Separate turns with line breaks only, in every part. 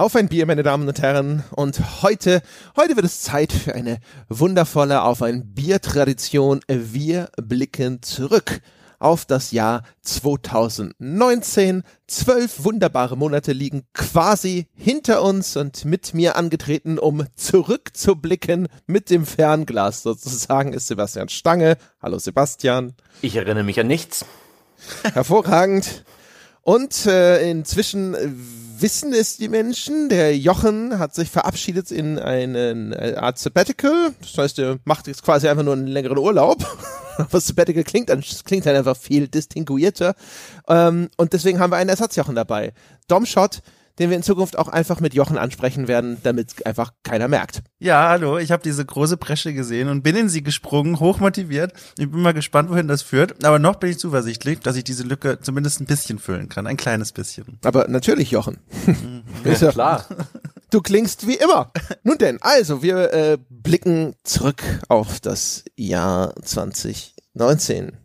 Auf ein Bier, meine Damen und Herren. Und heute, heute wird es Zeit für eine wundervolle Auf ein Bier-Tradition. Wir blicken zurück auf das Jahr 2019. Zwölf wunderbare Monate liegen quasi hinter uns und mit mir angetreten, um zurückzublicken mit dem Fernglas sozusagen, ist Sebastian Stange. Hallo Sebastian.
Ich erinnere mich an nichts.
Hervorragend. Und äh, inzwischen wissen es die Menschen. Der Jochen hat sich verabschiedet in einen äh, Art Sabbatical. Das heißt, er macht jetzt quasi einfach nur einen längeren Urlaub. Was Sabbatical klingt, dann klingt halt einfach viel distinguierter. Ähm, und deswegen haben wir einen Ersatzjochen dabei. Domshot den wir in Zukunft auch einfach mit Jochen ansprechen werden, damit einfach keiner merkt.
Ja, hallo, ich habe diese große Bresche gesehen und bin in sie gesprungen, hochmotiviert. Ich bin mal gespannt, wohin das führt, aber noch bin ich zuversichtlich, dass ich diese Lücke zumindest ein bisschen füllen kann, ein kleines bisschen.
Aber natürlich, Jochen.
Mhm. ja, klar.
Du klingst wie immer. Nun denn, also wir äh, blicken zurück auf das Jahr 2019.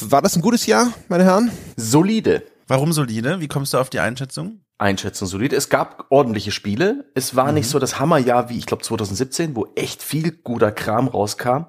War das ein gutes Jahr, meine Herren?
Solide.
Warum solide? Wie kommst du auf die Einschätzung?
Einschätzung solide. Es gab ordentliche Spiele. Es war mhm. nicht so das Hammerjahr wie, ich glaube, 2017, wo echt viel guter Kram rauskam.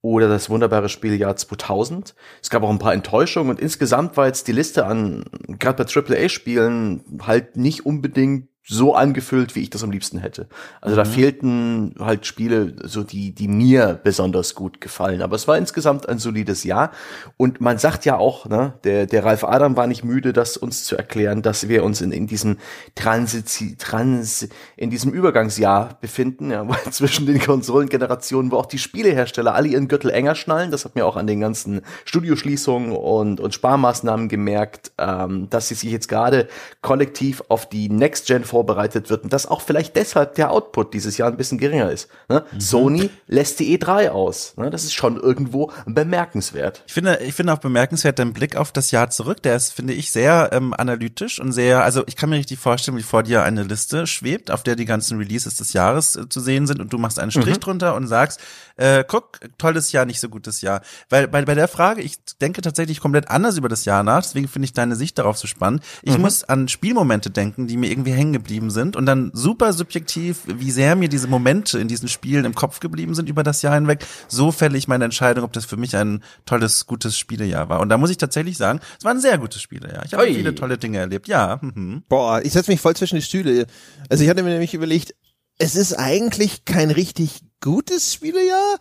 Oder das wunderbare Spieljahr 2000. Es gab auch ein paar Enttäuschungen und insgesamt war jetzt die Liste an, gerade bei AAA-Spielen, halt nicht unbedingt so angefüllt, wie ich das am liebsten hätte. Also mhm. da fehlten halt Spiele, so die, die mir besonders gut gefallen. Aber es war insgesamt ein solides Jahr. Und man sagt ja auch, ne, der, der Ralf Adam war nicht müde, das uns zu erklären, dass wir uns in, in diesem Transit, Trans, in diesem Übergangsjahr befinden, ja, zwischen den Konsolengenerationen, wo auch die Spielehersteller alle ihren Gürtel enger schnallen. Das hat mir auch an den ganzen Studioschließungen und, und Sparmaßnahmen gemerkt, ähm, dass sie sich jetzt gerade kollektiv auf die Next Gen vorbereitet wird und dass auch vielleicht deshalb der Output dieses Jahr ein bisschen geringer ist. Ne? Mhm. Sony lässt die E3 aus. Ne? Das ist schon irgendwo bemerkenswert.
Ich finde, ich finde auch bemerkenswert dein Blick auf das Jahr zurück. Der ist, finde ich, sehr ähm, analytisch und sehr, also ich kann mir richtig vorstellen, wie vor dir eine Liste schwebt, auf der die ganzen Releases des Jahres äh, zu sehen sind und du machst einen Strich mhm. drunter und sagst, äh, guck, tolles Jahr, nicht so gutes Jahr. Weil bei, bei der Frage, ich denke tatsächlich komplett anders über das Jahr nach, deswegen finde ich deine Sicht darauf so spannend. Ich mhm. muss an Spielmomente denken, die mir irgendwie hängen geblieben sind und dann super subjektiv, wie sehr mir diese Momente in diesen Spielen im Kopf geblieben sind über das Jahr hinweg, so fälle ich meine Entscheidung, ob das für mich ein tolles, gutes Spielejahr war. Und da muss ich tatsächlich sagen, es war ein sehr gutes Spielejahr. Ich habe Oi. viele tolle Dinge erlebt, ja. Mhm.
Boah, ich setze mich voll zwischen die Stühle. Also ich hatte mir nämlich überlegt, es ist eigentlich kein richtig gutes Spielejahr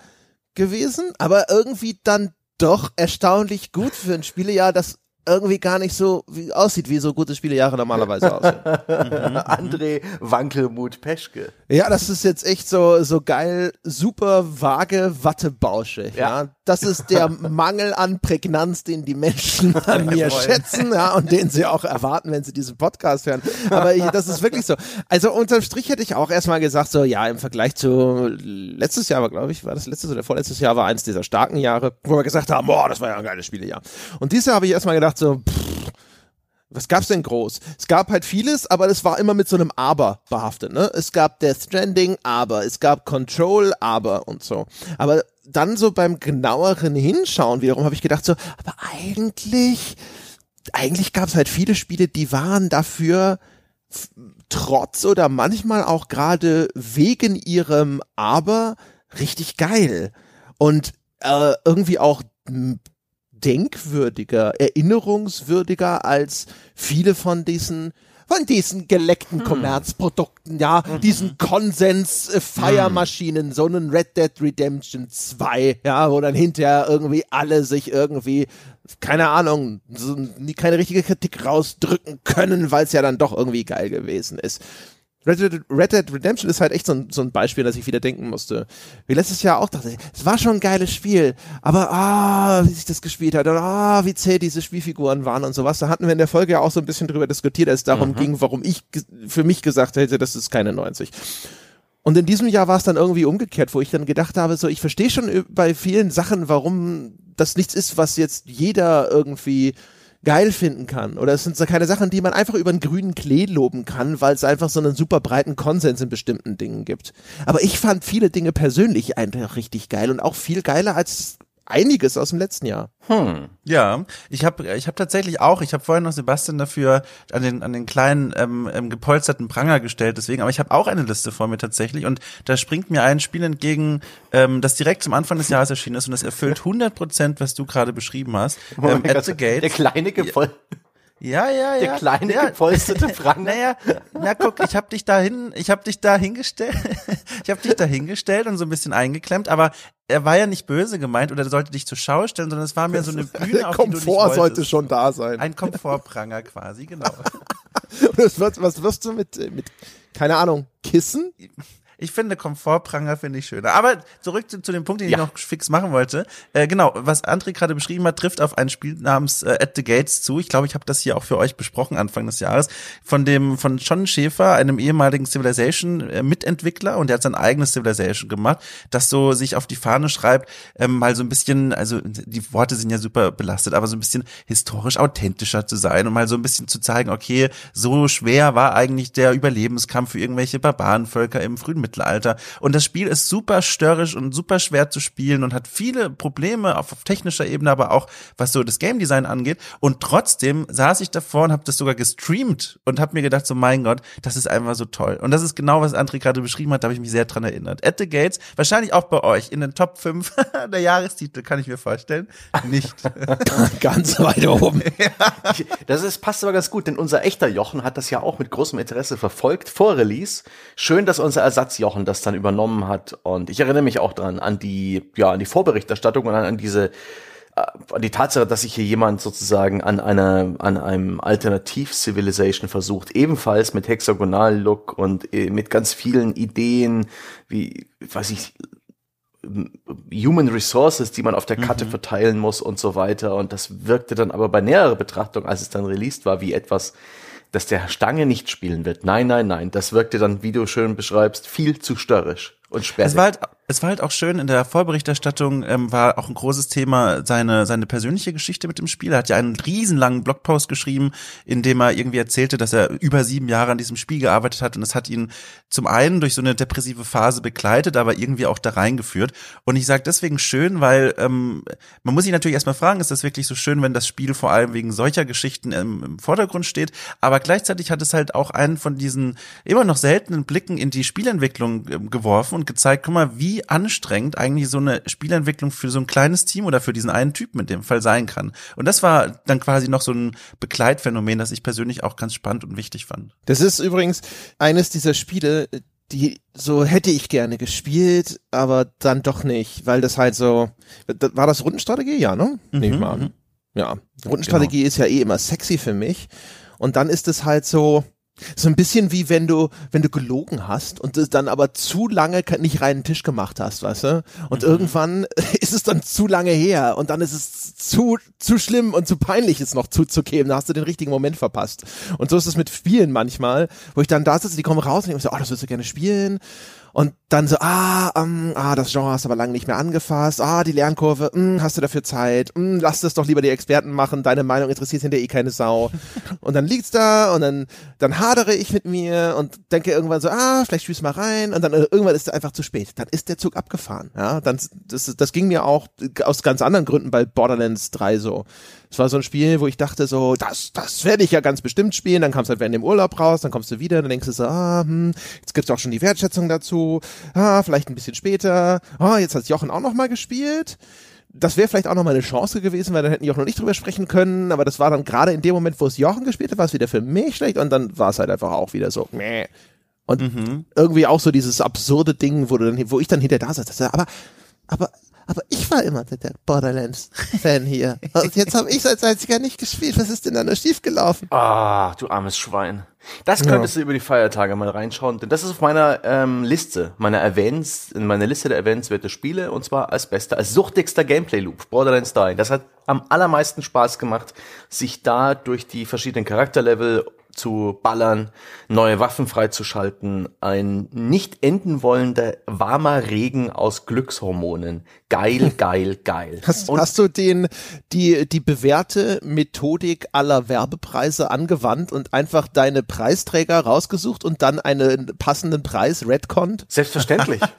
gewesen, aber irgendwie dann doch erstaunlich gut für ein Spielejahr, das irgendwie gar nicht so wie, aussieht, wie so gute Spielejahre normalerweise aussehen.
mhm. André Wankelmut Peschke.
Ja, das ist jetzt echt so, so geil, super vage Wattebausche. Ja. ja. Das ist der Mangel an Prägnanz, den die Menschen an mir schätzen, ja, und den sie auch erwarten, wenn sie diesen Podcast hören. Aber ich, das ist wirklich so. Also unterm Strich hätte ich auch erstmal gesagt, so, ja, im Vergleich zu letztes Jahr war, glaube ich, war das letztes oder vorletztes Jahr war eins dieser starken Jahre, wo wir gesagt haben, boah, das war ja ein geiles Spielejahr. Und dieses Jahr habe ich erstmal gedacht, so, pff, was gab's denn groß? Es gab halt vieles, aber es war immer mit so einem Aber behaftet, ne? Es gab Death Stranding, aber es gab Control, aber und so. Aber dann so beim genaueren Hinschauen wiederum habe ich gedacht so, aber eigentlich, eigentlich gab's halt viele Spiele, die waren dafür trotz oder manchmal auch gerade wegen ihrem Aber richtig geil. Und äh, irgendwie auch denkwürdiger, erinnerungswürdiger als viele von diesen von diesen geleckten hm. Kommerzprodukten, ja, hm. diesen Konsens-Feiermaschinen, hm. so einen Red Dead Redemption 2, ja, wo dann hinterher irgendwie alle sich irgendwie, keine Ahnung, so, keine richtige Kritik rausdrücken können, weil es ja dann doch irgendwie geil gewesen ist. Red Dead, Red Dead Redemption ist halt echt so ein, so ein Beispiel, dass ich wieder denken musste. Wie letztes Jahr auch dachte, es war schon ein geiles Spiel, aber ah, wie sich das gespielt hat und ah, wie zäh diese Spielfiguren waren und sowas. Da hatten wir in der Folge ja auch so ein bisschen drüber diskutiert, als es darum mhm. ging, warum ich für mich gesagt hätte, das ist keine 90. Und in diesem Jahr war es dann irgendwie umgekehrt, wo ich dann gedacht habe, so ich verstehe schon bei vielen Sachen, warum das nichts ist, was jetzt jeder irgendwie geil finden kann. Oder es sind so keine Sachen, die man einfach über einen grünen Klee loben kann, weil es einfach so einen super breiten Konsens in bestimmten Dingen gibt. Aber ich fand viele Dinge persönlich einfach richtig geil und auch viel geiler als einiges aus dem letzten Jahr.
Hm. Ja, ich habe ich hab tatsächlich auch, ich habe vorhin noch Sebastian dafür an den an den kleinen ähm, ähm, gepolsterten Pranger gestellt, deswegen, aber ich habe auch eine Liste vor mir tatsächlich und da springt mir ein Spiel entgegen, ähm, das direkt zum Anfang des Jahres erschienen ist und das erfüllt 100 Prozent, was du gerade beschrieben hast.
Ähm, at the Gate. Der kleine Gepol
ja, ja, ja.
Der kleine ja. gepolsterte Frank.
naja, na guck, ich habe dich dahin, ich habe dich da hingestellt, ich habe dich da hingestellt und so ein bisschen eingeklemmt, aber er war ja nicht böse gemeint oder er sollte dich zur Schau stellen, sondern es war mir so eine Bühne, auf
Komfort sollte schon da sein.
Ein Komfortpranger quasi, genau.
was, was wirst du mit, mit, keine Ahnung, Kissen?
Ich finde Komfortpranger finde ich schöner. Aber zurück zu, zu dem Punkt, den ja. ich noch fix machen wollte. Äh, genau, was André gerade beschrieben hat, trifft auf ein Spiel namens äh, At the Gates zu. Ich glaube, ich habe das hier auch für euch besprochen Anfang des Jahres von dem von John Schäfer, einem ehemaligen Civilization äh, Mitentwickler und der hat sein eigenes Civilization gemacht, das so sich auf die Fahne schreibt, ähm, mal so ein bisschen, also die Worte sind ja super belastet, aber so ein bisschen historisch authentischer zu sein und mal so ein bisschen zu zeigen, okay, so schwer war eigentlich der Überlebenskampf für irgendwelche Barbarenvölker im frühen Mittelalter. Und das Spiel ist super störrisch und super schwer zu spielen und hat viele Probleme auf, auf technischer Ebene, aber auch was so das Game Design angeht. Und trotzdem saß ich davor und habe das sogar gestreamt und habe mir gedacht, so mein Gott, das ist einfach so toll. Und das ist genau, was André gerade beschrieben hat, da habe ich mich sehr dran erinnert. At the Gates, wahrscheinlich auch bei euch, in den Top 5 der Jahrestitel, kann ich mir vorstellen. Nicht.
ganz weit oben.
ja. Das ist, passt aber ganz gut, denn unser echter Jochen hat das ja auch mit großem Interesse verfolgt vor Release. Schön, dass unser Ersatz Jochen das dann übernommen hat. Und ich erinnere mich auch dran an die, ja, an die Vorberichterstattung und an diese, äh, an die Tatsache, dass sich hier jemand sozusagen an einer, an einem Alternativ-Civilization versucht, ebenfalls mit Hexagonal-Look und äh, mit ganz vielen Ideen, wie, weiß ich, Human Resources, die man auf der Karte mhm. verteilen muss und so weiter. Und das wirkte dann aber bei näherer Betrachtung, als es dann released war, wie etwas, dass der Stange nicht spielen wird. Nein, nein, nein. Das wirkte dann, wie du schön beschreibst, viel zu störrisch und sperrig.
Es war halt es war halt auch schön, in der Vorberichterstattung ähm, war auch ein großes Thema seine, seine persönliche Geschichte mit dem Spiel. Er hat ja einen riesenlangen Blogpost geschrieben, in dem er irgendwie erzählte, dass er über sieben Jahre an diesem Spiel gearbeitet hat und es hat ihn zum einen durch so eine depressive Phase begleitet, aber irgendwie auch da reingeführt. Und ich sage deswegen schön, weil ähm, man muss sich natürlich erstmal fragen, ist das wirklich so schön, wenn das Spiel vor allem wegen solcher Geschichten im, im Vordergrund steht, aber gleichzeitig hat es halt auch einen von diesen immer noch seltenen Blicken in die Spielentwicklung äh, geworfen und gezeigt, guck mal, wie anstrengend eigentlich so eine Spielentwicklung für so ein kleines Team oder für diesen einen Typen in dem Fall sein kann. Und das war dann quasi noch so ein Begleitphänomen, das ich persönlich auch ganz spannend und wichtig fand.
Das ist übrigens eines dieser Spiele, die so hätte ich gerne gespielt, aber dann doch nicht, weil das halt so, war das Rundenstrategie? Ja, ne? Mhm, Nehme ich mal an. Mhm. Ja, Rundenstrategie genau. ist ja eh immer sexy für mich. Und dann ist es halt so, so ein bisschen wie wenn du, wenn du gelogen hast und es dann aber zu lange nicht reinen Tisch gemacht hast, weißt du? Und mhm. irgendwann ist es dann zu lange her und dann ist es zu, zu schlimm und zu peinlich, es noch zuzugeben. Da hast du den richtigen Moment verpasst. Und so ist es mit Spielen manchmal, wo ich dann da sitze, die kommen raus und ich so, oh, das würdest du gerne spielen und dann so, ah, um, ah, das Genre hast du aber lange nicht mehr angefasst, ah, die Lernkurve, mh, hast du dafür Zeit, mh, lass das doch lieber die Experten machen, deine Meinung interessiert hinter eh keine Sau. und dann liegt's da und dann, dann hadere ich mit mir und denke irgendwann so, ah, vielleicht du mal rein und dann äh, irgendwann ist es einfach zu spät. Dann ist der Zug abgefahren, ja, dann, das, das ging mir auch aus ganz anderen Gründen bei Borderlands 3 so. Es war so ein Spiel, wo ich dachte so, das, das werde ich ja ganz bestimmt spielen. Dann kamst du halt während dem Urlaub raus, dann kommst du wieder, dann denkst du so, ah, hm, jetzt gibt's auch schon die Wertschätzung dazu. Ah, vielleicht ein bisschen später. Ah, jetzt hat Jochen auch noch mal gespielt das wäre vielleicht auch noch mal eine Chance gewesen, weil dann hätten die auch noch nicht drüber sprechen können, aber das war dann gerade in dem Moment, wo es Jochen gespielt hat, war es wieder für mich schlecht und dann war es halt einfach auch wieder so, meh. Und mhm. irgendwie auch so dieses absurde Ding, wo du dann, wo ich dann hinter da saß, aber, aber aber ich war immer der Borderlands-Fan hier. Und jetzt habe ich als einziger nicht gespielt. Was ist denn da nur schiefgelaufen?
Ah, du armes Schwein. Das könntest ja. du über die Feiertage mal reinschauen, denn das ist auf meiner ähm, Liste, meiner Events, in meiner Liste der erwähnenswerte Spiele und zwar als bester, als suchtigster Gameplay-Loop, Borderlands 3. Das hat am allermeisten Spaß gemacht, sich da durch die verschiedenen Charakterlevel zu ballern, neue Waffen freizuschalten, ein nicht enden wollender warmer Regen aus Glückshormonen. Geil, geil, geil.
Hast, hast du den, die, die bewährte Methodik aller Werbepreise angewandt und einfach deine Preisträger rausgesucht und dann einen passenden Preis redconnt?
Selbstverständlich.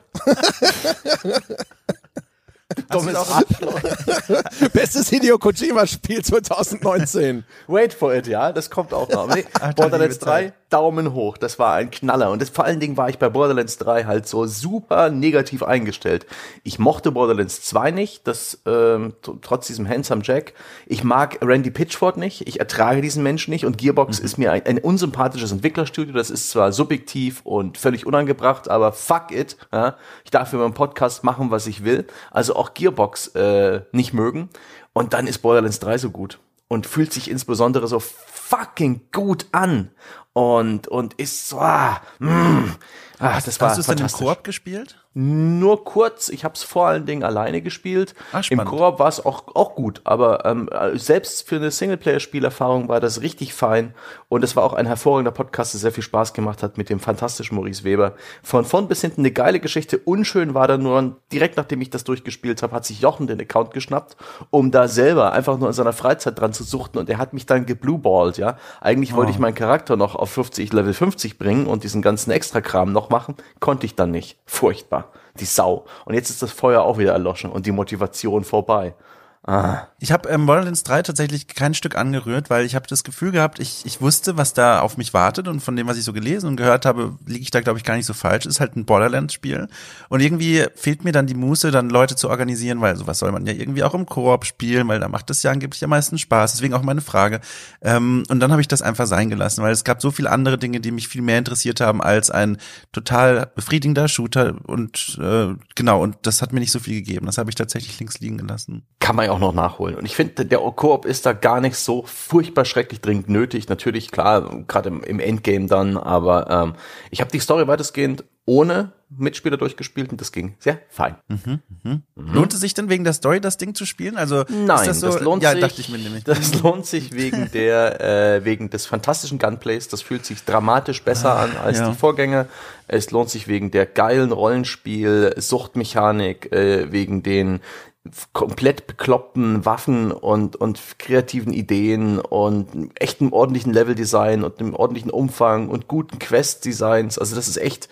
Dummes.
Bestes Hideo Kojima-Spiel 2019.
Wait for it, ja, das kommt auch noch. Nee,
Ach,
Borderlands
liebe
3,
Zeit.
Daumen hoch, das war ein Knaller. Und das, vor allen Dingen war ich bei Borderlands 3 halt so super negativ eingestellt. Ich mochte Borderlands 2 nicht, das ähm, trotz diesem Handsome Jack. Ich mag Randy Pitchford nicht, ich ertrage diesen Menschen nicht und Gearbox ist mir ein, ein unsympathisches Entwicklerstudio. Das ist zwar subjektiv und völlig unangebracht, aber fuck it. Ja? Ich darf für meinen Podcast machen, was ich will. Also auch Gearbox äh, nicht mögen. Und dann ist Borderlands 3 so gut und fühlt sich insbesondere so fucking gut an und und ist so ah, mm, ah, das war
Hast du es dann im. Koop gespielt?
Nur kurz, ich habe es vor allen Dingen alleine gespielt.
Ah,
Im. Koop war es auch, auch gut, aber ähm, äh, selbst für eine Singleplayer-Spielerfahrung war das richtig fein. Und es war auch ein hervorragender Podcast, der sehr viel Spaß gemacht hat mit dem fantastischen Maurice Weber. Von vorn bis hinten eine geile Geschichte. Unschön war da nur, direkt nachdem ich das durchgespielt habe, hat sich Jochen den Account geschnappt, um da selber einfach nur in seiner Freizeit dran zu suchten. Und er hat mich dann geblueballt, ja. Eigentlich wollte ich meinen Charakter noch auf 50, Level 50 bringen und diesen ganzen Extra-Kram noch machen. Konnte ich dann nicht. Furchtbar. Die Sau. Und jetzt ist das Feuer auch wieder erloschen und die Motivation vorbei.
Ich habe ähm, Borderlands 3 tatsächlich kein Stück angerührt, weil ich habe das Gefühl gehabt, ich, ich wusste, was da auf mich wartet und von dem, was ich so gelesen und gehört habe, liege ich da, glaube ich, gar nicht so falsch. Ist halt ein Borderlands-Spiel. Und irgendwie fehlt mir dann die Muße, dann Leute zu organisieren, weil sowas soll man ja irgendwie auch im Koop spielen, weil da macht es ja angeblich am meisten Spaß. Deswegen auch meine Frage. Ähm, und dann habe ich das einfach sein gelassen, weil es gab so viele andere Dinge, die mich viel mehr interessiert haben als ein total befriedigender Shooter und äh, genau, und das hat mir nicht so viel gegeben. Das habe ich tatsächlich links liegen gelassen.
kann man ja auch noch nachholen. Und ich finde, der Koop ist da gar nicht so furchtbar schrecklich dringend nötig. Natürlich, klar, gerade im, im Endgame dann, aber ähm, ich habe die Story weitestgehend ohne Mitspieler durchgespielt und das ging sehr fein.
Lohnt es sich denn wegen der Story, das Ding zu spielen? Also
Nein,
das, so,
lohnt
ja,
sich.
dachte ich mir nämlich.
Das lohnt sich wegen der, äh, wegen des fantastischen Gunplays. Das fühlt sich dramatisch besser an als
ja.
die Vorgänger. Es lohnt sich wegen der geilen Rollenspiel, Suchtmechanik, äh, wegen den komplett bekloppten Waffen und, und kreativen Ideen und echtem ordentlichen Leveldesign und einem ordentlichen Umfang und guten Quest-Designs. Also das ist echt,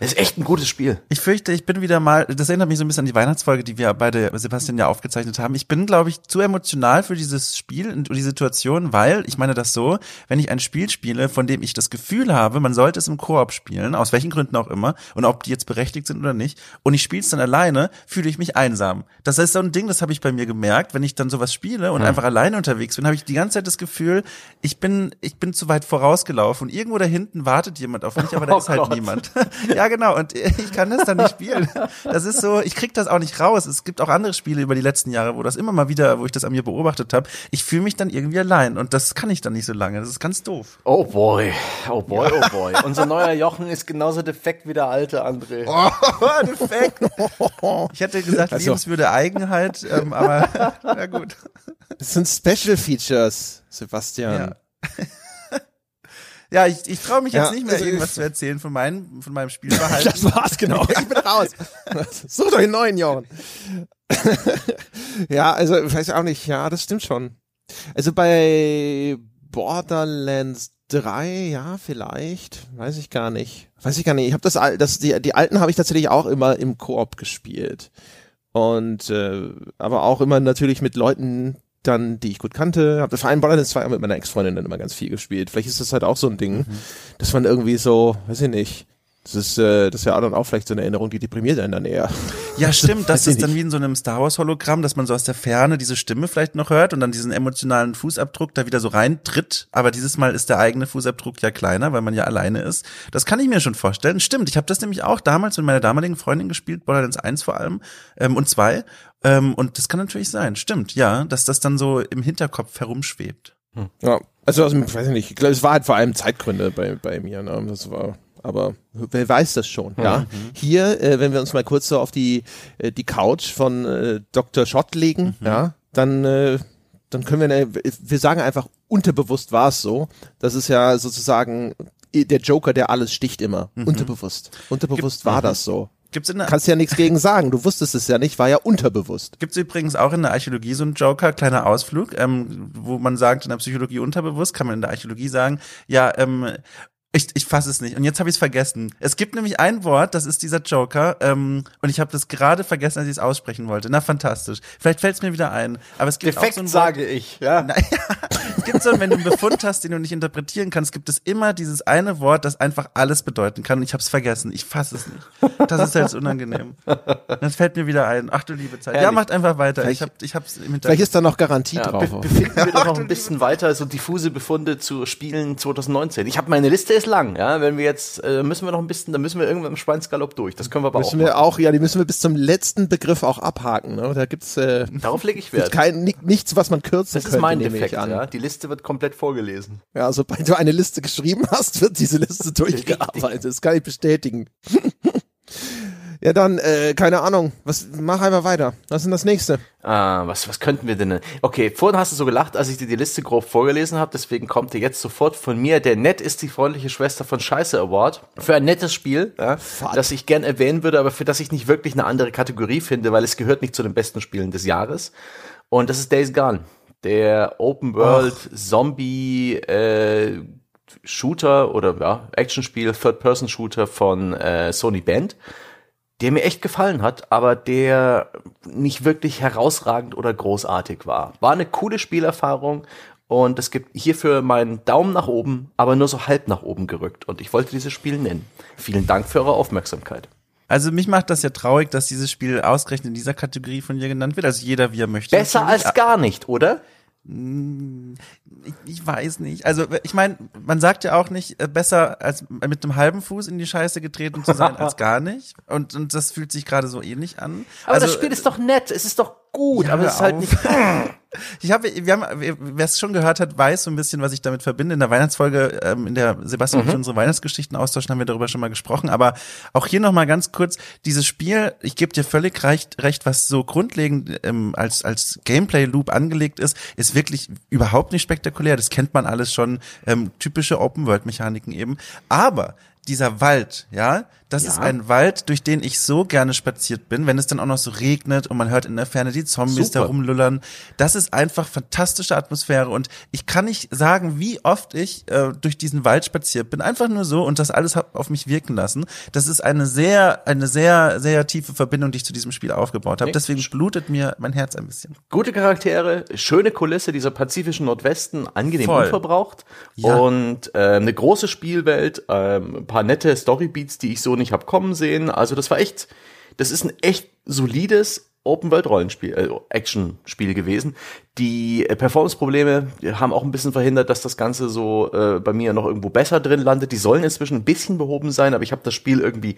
das ist echt ein gutes Spiel.
Ich fürchte, ich bin wieder mal, das erinnert mich so ein bisschen an die Weihnachtsfolge, die wir beide Sebastian ja aufgezeichnet haben. Ich bin, glaube ich, zu emotional für dieses Spiel und die Situation, weil, ich meine das so, wenn ich ein Spiel spiele, von dem ich das Gefühl habe, man sollte es im Koop spielen, aus welchen Gründen auch immer, und ob die jetzt berechtigt sind oder nicht, und ich spiele es dann alleine, fühle ich mich einsam. Das ist so ein Ding, das habe ich bei mir gemerkt, wenn ich dann sowas spiele und einfach alleine unterwegs bin, habe ich die ganze Zeit das Gefühl, ich bin, ich bin zu weit vorausgelaufen irgendwo da hinten wartet jemand auf mich, aber da
Oh
ist halt
Gott.
niemand. ja, genau. Und ich kann das dann nicht spielen. Das ist so, ich krieg das auch nicht raus. Es gibt auch andere Spiele über die letzten Jahre, wo das immer mal wieder, wo ich das an mir beobachtet habe. Ich fühle mich dann irgendwie allein und das kann ich dann nicht so lange. Das ist ganz doof.
Oh boy, oh boy, oh boy. Unser neuer Jochen ist genauso defekt wie der alte André.
Defekt. Ich hätte gesagt,
Also-
Lebenswürde Eigenheit, ähm, aber na gut.
Das sind Special Features, Sebastian.
Ja. Ja, ich, ich traue mich jetzt
Ja,
nicht mehr
also-
irgendwas zu erzählen von meinem, von meinem Spielverhalten.
Das war's genau. Ich bin raus. Sucht euch einen neuen Jochen. ja, also ich weiß auch nicht. Ja, das stimmt schon. Also bei Borderlands 3, ja, vielleicht, weiß ich gar nicht. Weiß ich gar nicht. Ich habe das, das die, die alten habe ich tatsächlich auch immer im Koop gespielt. Und äh, aber auch immer natürlich mit Leuten dann, die ich gut kannte. Hab vor allem Borderlands 2 auch mit meiner Ex-Freundin dann immer ganz viel gespielt. Vielleicht ist das halt auch so ein Ding, dass man irgendwie so, weiß ich nicht, das ist, äh, das ist ja auch dann auch vielleicht so eine Erinnerung, die deprimiert einen dann eher.
Ja, stimmt. Das ist dann wie in so einem Star Wars Hologramm, dass man so aus der Ferne diese Stimme vielleicht noch hört und dann diesen emotionalen Fußabdruck da wieder so reintritt. Aber dieses Mal ist der eigene Fußabdruck ja kleiner, weil man ja alleine ist. Das kann ich mir schon vorstellen. Stimmt. Ich habe das nämlich auch damals mit meiner damaligen Freundin gespielt, Borderlands 1 vor allem ähm, und 2. Ähm, und das kann natürlich sein. Stimmt, ja, dass das dann so im Hinterkopf herumschwebt.
Ja, also, also ich weiß nicht, ich glaube, es war halt vor allem Zeitgründe bei, bei mir, ne? Das war, aber wer weiß das schon, ja. Hier, äh, wenn wir uns mal kurz so auf die, äh, die Couch von äh, Dr. Schott legen, ja, dann, äh, dann können wir, ne, wir sagen einfach, unterbewusst war es so. Das ist ja sozusagen der Joker, der alles sticht immer. Unterbewusst. Unterbewusst war das so.
Gibt's in der
Kannst ja nichts gegen sagen. Du wusstest es ja nicht, war ja unterbewusst.
Gibt's übrigens auch in der Archäologie so einen Joker, kleiner Ausflug, ähm, wo man sagt, in der Psychologie unterbewusst kann man in der Archäologie sagen, ja, ähm, Ich, ich fasse es nicht. Und jetzt habe ich es vergessen. Es gibt nämlich ein Wort, das ist dieser Joker. Ähm, und ich habe das gerade vergessen, als ich es aussprechen wollte. Na, fantastisch. Vielleicht fällt es mir wieder ein. Aber es gibt
Defekt
auch so ein Wort,
sage ich, ja.
Naja, gibt so, wenn du einen Befund hast, den du nicht interpretieren kannst, gibt es immer dieses eine Wort, das einfach alles bedeuten kann. Und ich habe es vergessen. Ich fasse es nicht. Das ist jetzt unangenehm. Das fällt mir wieder ein. Ach du liebe Zeit. Ja,
Herrlich.
macht einfach weiter.
Vielleicht-
ich hab, ich hab's im
Vielleicht
Hintergrund.
ist da noch Garantie
Ja,
drauf.
be befinden wir doch noch ein bisschen weiter so diffuse Befunde zu Spielen 2019. Ich habe meine Liste ist lang, ja. Wenn wir jetzt äh, müssen wir noch ein bisschen, dann müssen wir irgendwann im Schweinsgalopp durch. Das können wir aber
müssen
auch.
wir auch, ja, die müssen wir bis zum letzten Begriff auch abhaken. Ne? Da gibt's äh.
Darauf lege ich Wert.
kein, ni- nichts, was man kürzen
Das ist
könnte,
mein
nehme
Defekt,
ich an.
ja. Die Liste wird komplett vorgelesen.
Ja, sobald du eine Liste geschrieben hast, wird diese Liste durchgearbeitet. Das kann ich bestätigen. ja, dann, äh, keine Ahnung. Was, mach einfach weiter. Was ist denn das nächste?
Ah, was, was könnten wir denn? Okay, vorhin hast du so gelacht, als ich dir die Liste grob vorgelesen habe, deswegen kommt dir jetzt sofort von mir der Nett ist die freundliche Schwester von Scheiße Award. Für ein nettes Spiel, ja, das ich gern erwähnen würde, aber für das ich nicht wirklich eine andere Kategorie finde, weil es gehört nicht zu den besten Spielen des Jahres. Und das ist Days Gone. Der Open World Zombie äh, Shooter oder ja, Actionspiel, Third-Person-Shooter von äh, Sony Band der mir echt gefallen hat, aber der nicht wirklich herausragend oder großartig war. War eine coole Spielerfahrung und es gibt hierfür meinen Daumen nach oben, aber nur so halb nach oben gerückt und ich wollte dieses Spiel nennen. Vielen Dank für eure Aufmerksamkeit.
Also mich macht das ja traurig, dass dieses Spiel ausgerechnet in dieser Kategorie von dir genannt wird. Also jeder wie er möchte.
Besser als gar nicht, oder?
Ich, ich weiß nicht. Also ich meine, man sagt ja auch nicht, äh, besser als mit einem halben Fuß in die Scheiße getreten zu sein als gar nicht. Und, und das fühlt sich gerade so ähnlich an.
Aber
also,
das Spiel ist doch nett, es ist doch gut,
Ja,
aber es ist halt
hör
nicht.
Ich habe, wir haben, wer es schon gehört hat, weiß so ein bisschen, was ich damit verbinde. In der Weihnachtsfolge, ähm, in der Sebastian und ich unsere Weihnachtsgeschichten austauschen, haben wir darüber schon mal gesprochen. Aber auch hier noch mal ganz kurz: Dieses Spiel, ich gebe dir völlig recht, recht, was so grundlegend ähm, als als Gameplay-Loop angelegt ist, ist wirklich überhaupt nicht spektakulär. Das kennt man alles schon, ähm, typische Open-World-Mechaniken eben. Aber dieser Wald, ja, das ist ein Wald, durch den ich so gerne spaziert bin, wenn es dann auch noch so regnet und man hört in der Ferne die Zombies da
Super.
rumlullern. Das ist einfach fantastische Atmosphäre und ich kann nicht sagen, wie oft ich äh, durch diesen Wald spaziert bin, einfach nur so und das alles hab auf mich wirken lassen. Das ist eine sehr, eine sehr, sehr tiefe Verbindung, die ich zu diesem Spiel aufgebaut habe. Deswegen blutet mir mein Herz ein bisschen.
Gute Charaktere, schöne Kulisse, dieser pazifischen Nordwesten, angenehm
Voll.
unverbraucht
Ja.
und ähm, eine große Spielwelt, ein paar nette Storybeats, die ich so nicht hab kommen sehen. Also das war echt, das ist ein echt solides Open-World-Rollenspiel, äh, Action-Spiel gewesen. Die äh, Performance-Probleme die haben auch ein bisschen verhindert, dass das Ganze so äh, bei mir noch irgendwo besser drin landet. Die sollen inzwischen ein bisschen behoben sein, aber ich habe das Spiel irgendwie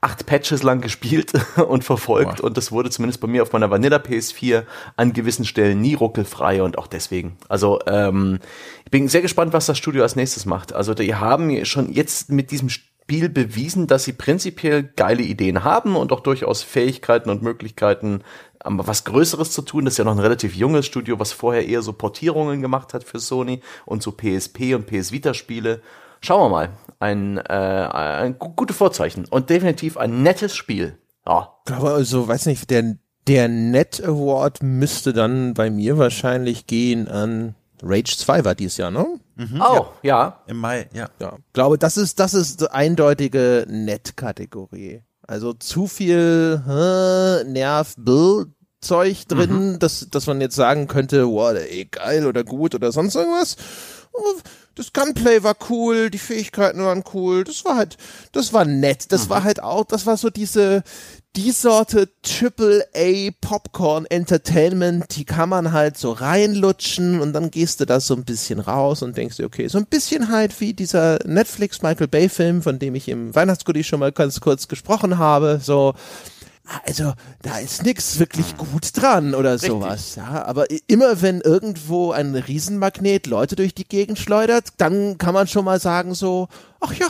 acht Patches lang gespielt und verfolgt und das wurde zumindest bei mir auf meiner Vanilla PS4 an gewissen Stellen nie ruckelfrei und auch deswegen. Also ähm, ich bin sehr gespannt, was das Studio als nächstes macht. Also die haben schon jetzt mit diesem Spiel bewiesen, dass sie prinzipiell geile Ideen haben und auch durchaus Fähigkeiten und Möglichkeiten, ähm, was Größeres zu tun. Das ist ja noch ein relativ junges Studio, was vorher eher so Portierungen gemacht hat für Sony und so PSP und PS Vita Spiele. Schauen wir mal. Ein, äh, ein gu- gute Vorzeichen und definitiv ein nettes Spiel. Ja,
Aber also, weiß nicht, der, der Net Award müsste dann bei mir wahrscheinlich gehen an Rage 2 war dies Jahr, ne?
oh, ja.
Im Mai, ja.
Ja. Glaube, das ist, das ist so eindeutige Net-Kategorie. Also zu viel äh, Nerv, Bill Zeug drin, dass, dass man jetzt sagen könnte, wow, ey, geil oder gut oder sonst irgendwas. Das Gunplay war cool, die Fähigkeiten waren cool, das war halt, das war nett, das war halt auch, das war so diese, die Sorte Triple-A Popcorn Entertainment, die kann man halt so reinlutschen und dann gehst du da so ein bisschen raus und denkst dir, okay, so ein bisschen halt wie dieser Netflix Michael Bay Film, von dem ich im Weihnachtsgoodie schon mal ganz kurz gesprochen habe, so, also da ist nix wirklich gut dran oder sowas, ja. Aber immer wenn irgendwo ein Riesenmagnet Leute durch die Gegend schleudert, dann kann man schon mal sagen so, ach ja,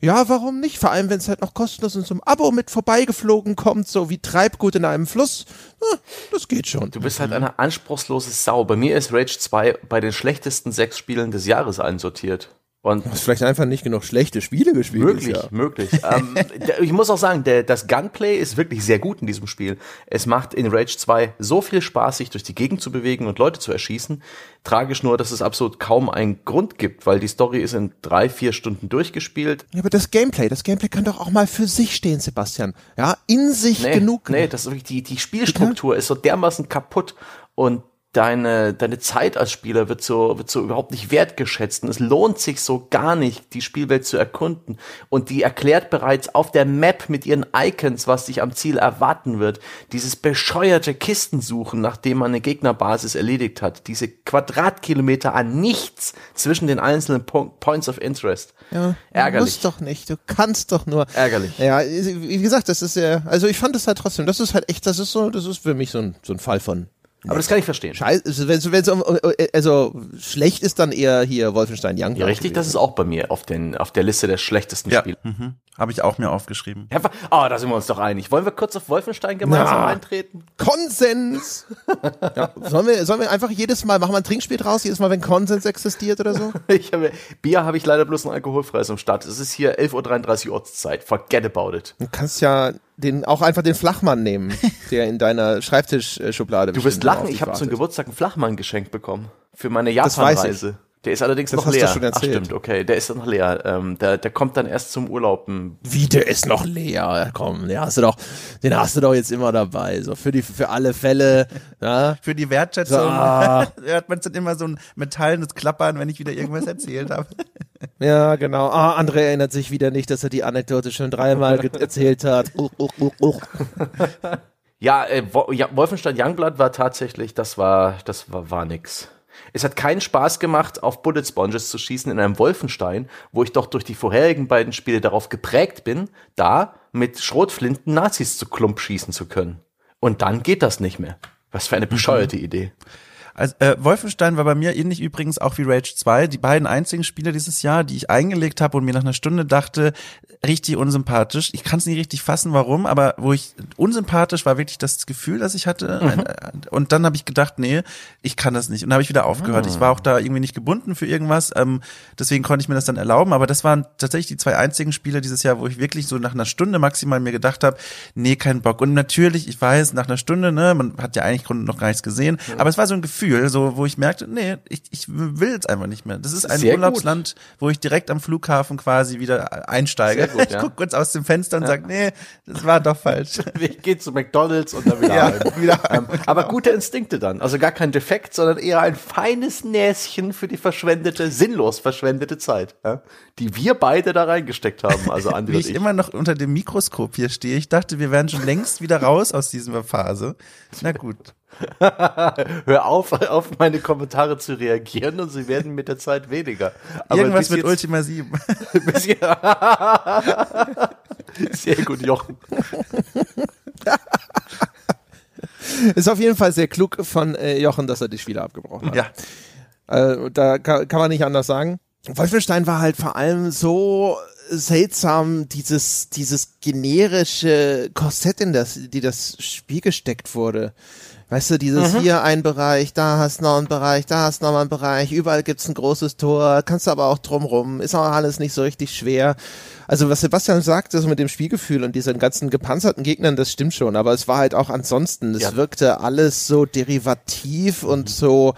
ja, warum nicht? Vor allem, wenn es halt noch kostenlos in so einem Abo mit vorbeigeflogen kommt, so wie Treibgut in einem Fluss. Ja, das geht schon.
Du bist halt eine anspruchslose Sau. Bei mir ist Rage 2 bei den schlechtesten sechs Spielen des Jahres einsortiert. Und
Du hast vielleicht einfach nicht genug schlechte Spiele gespielt.
Möglich,
Jahr.
möglich. ähm, ich muss auch sagen, der, das Gunplay ist wirklich sehr gut in diesem Spiel. Es macht in Rage 2 so viel Spaß, sich durch die Gegend zu bewegen und Leute zu erschießen. Tragisch nur, dass es absolut kaum einen Grund gibt, weil die Story ist in drei, vier Stunden durchgespielt.
Ja, aber das Gameplay, das Gameplay kann doch auch mal für sich stehen, Sebastian. Ja, in sich
Nee,
genug.
nee, das ist wirklich, die, die Spielstruktur ist so dermaßen kaputt und deine, deine Zeit als Spieler wird so, wird so überhaupt nicht wertgeschätzt. Und es lohnt sich so gar nicht, die Spielwelt zu erkunden. Und die erklärt bereits auf der Map mit ihren Icons, was dich am Ziel erwarten wird. Dieses bescheuerte Kistensuchen, nachdem man eine Gegnerbasis erledigt hat. Diese Quadratkilometer an nichts zwischen den einzelnen Po- Points of Interest.
Ja,
Ärgerlich.
Du musst doch nicht, du kannst doch nur.
Ärgerlich.
Ja, wie gesagt, das ist ja, also ich fand es halt trotzdem, das ist halt echt, das ist so, das ist für mich so ein, so ein Fall von
Aber das kann ich verstehen.
Scheiße, also wenn es um, also schlecht ist dann eher hier Wolfenstein Young.
Ja, richtig, das ist auch bei mir auf, den, auf der Liste der schlechtesten
Ja,
Spiele.
mhm. habe ich auch mir aufgeschrieben.
Ja, Ah, da sind wir uns doch einig. Wollen wir kurz auf Wolfenstein gemeinsam
Na.
eintreten?
Konsens. ja, sollen wir, sollen wir einfach jedes Mal, machen wir ein Trinkspiel draus, jedes Mal, wenn Konsens existiert oder so?
Ich habe, Bier habe ich leider bloß ein alkoholfreies am Start. Es ist hier 11.33 Uhr Ortszeit. Forget about it.
Du kannst ja den, auch einfach den Flachmann nehmen, der in deiner Schreibtischschublade
Du wirst
bestimmt
lachen,
auf dich
ich habe zum. Geburtstag einen Flachmann geschenkt bekommen. Für meine
Das weiß
Japanreise. Der ist allerdings
Das
noch
hast du
leer.
schon erzählt.
Ach stimmt, okay. Der ist noch leer. Ähm, der, der kommt dann erst zum Urlaub. Hm,
Wie, der ist noch leer. Komm, den hast du doch, den hast du doch jetzt immer dabei. So für die, für alle Fälle. Ja.
Für die Wertschätzung
Ah.
hört man dann immer so ein metallenes Klappern, wenn ich wieder irgendwas erzählt habe.
Ja, genau. Ah, André erinnert sich wieder nicht, dass er die Anekdote schon dreimal erzählt hat. Uh, uh, uh, uh.
Ja, äh, ja, Wolfenstein Youngblood war tatsächlich, das war, das war, war nix. Es hat keinen Spaß gemacht, auf Bullet Sponges zu schießen in einem Wolfenstein, wo ich doch durch die vorherigen beiden Spiele darauf geprägt bin, da mit Schrotflinten Nazis zu Klump schießen zu können. Und dann geht das nicht mehr. Was für eine bescheuerte Idee.
Also, äh, Wolfenstein war bei mir ähnlich übrigens auch wie Rage 2, die beiden einzigen Spiele dieses Jahr, die ich eingelegt habe und mir nach einer Stunde dachte, richtig unsympathisch. Ich kann es nicht richtig fassen, warum, aber wo ich unsympathisch war wirklich das Gefühl, das ich hatte.
Mhm.
Äh, Und dann habe ich gedacht, nee, ich kann das nicht. Und dann habe ich wieder aufgehört. Ich war auch da irgendwie nicht gebunden für irgendwas. Ähm, deswegen konnte ich mir das dann erlauben. Aber das waren tatsächlich die zwei einzigen Spiele dieses Jahr, wo ich wirklich so nach einer Stunde maximal mir gedacht habe, nee, kein Bock. Und natürlich, ich weiß, nach einer Stunde, ne, man hat ja eigentlich noch gar nichts gesehen, aber es war so ein Gefühl, so wo ich merkte, nee, ich, ich will jetzt einfach nicht mehr. Das ist ein
Sehr gut.
Urlaubsland, wo ich direkt am Flughafen quasi wieder einsteige.
Gut,
ich
ja.
gucke kurz aus dem Fenster und sag, nee, das war doch falsch.
Ich gehe zu McDonalds und dann wieder
Ja,
heim.
wieder
Ähm, aber gute Instinkte dann. Also gar kein Defekt, sondern eher ein feines Näschen für die verschwendete, sinnlos verschwendete Zeit, ja? die wir beide da reingesteckt haben. Also Andi
Wie ich
ich.
immer noch unter dem Mikroskop hier stehe. Ich dachte, wir wären schon längst wieder raus aus dieser Phase. Na gut.
Hör auf, auf meine Kommentare zu reagieren und sie werden mit der Zeit weniger. Aber
Irgendwas mit
jetzt-
Ultima 7.
bis jetzt- Sehr gut, Jochen.
Ist auf jeden Fall sehr klug von äh, Jochen, dass er die Spiele abgebrochen hat.
Ja.
Äh, da kann, kann man nicht anders sagen. Wolfenstein war halt vor allem so seltsam, dieses, dieses generische Korsett, in das, die das Spiel gesteckt wurde. Weißt du, dieses hier ein Bereich, da hast noch einen Bereich, da hast noch mal einen Bereich, überall gibt's ein großes Tor, kannst du aber auch drumrum, ist auch alles nicht so richtig schwer. Also was Sebastian sagt, das mit dem Spielgefühl und diesen ganzen gepanzerten Gegnern, das stimmt schon, aber es war halt auch ansonsten, es
Ja.
wirkte alles so derivativ und so,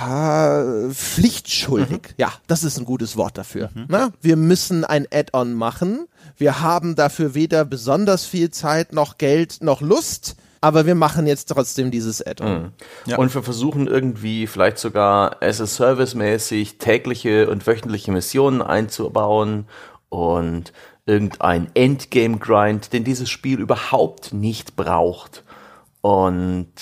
Ha, pflichtschuldig. Ja, das ist ein gutes Wort dafür. Na, wir müssen ein Add-on machen. Wir haben dafür weder besonders viel Zeit noch Geld noch Lust, aber wir machen jetzt trotzdem dieses Add-on.
Ja.
Und wir versuchen irgendwie vielleicht sogar as a Service-mäßig tägliche und wöchentliche Missionen einzubauen und irgendein Endgame-Grind, den dieses Spiel überhaupt nicht braucht. Und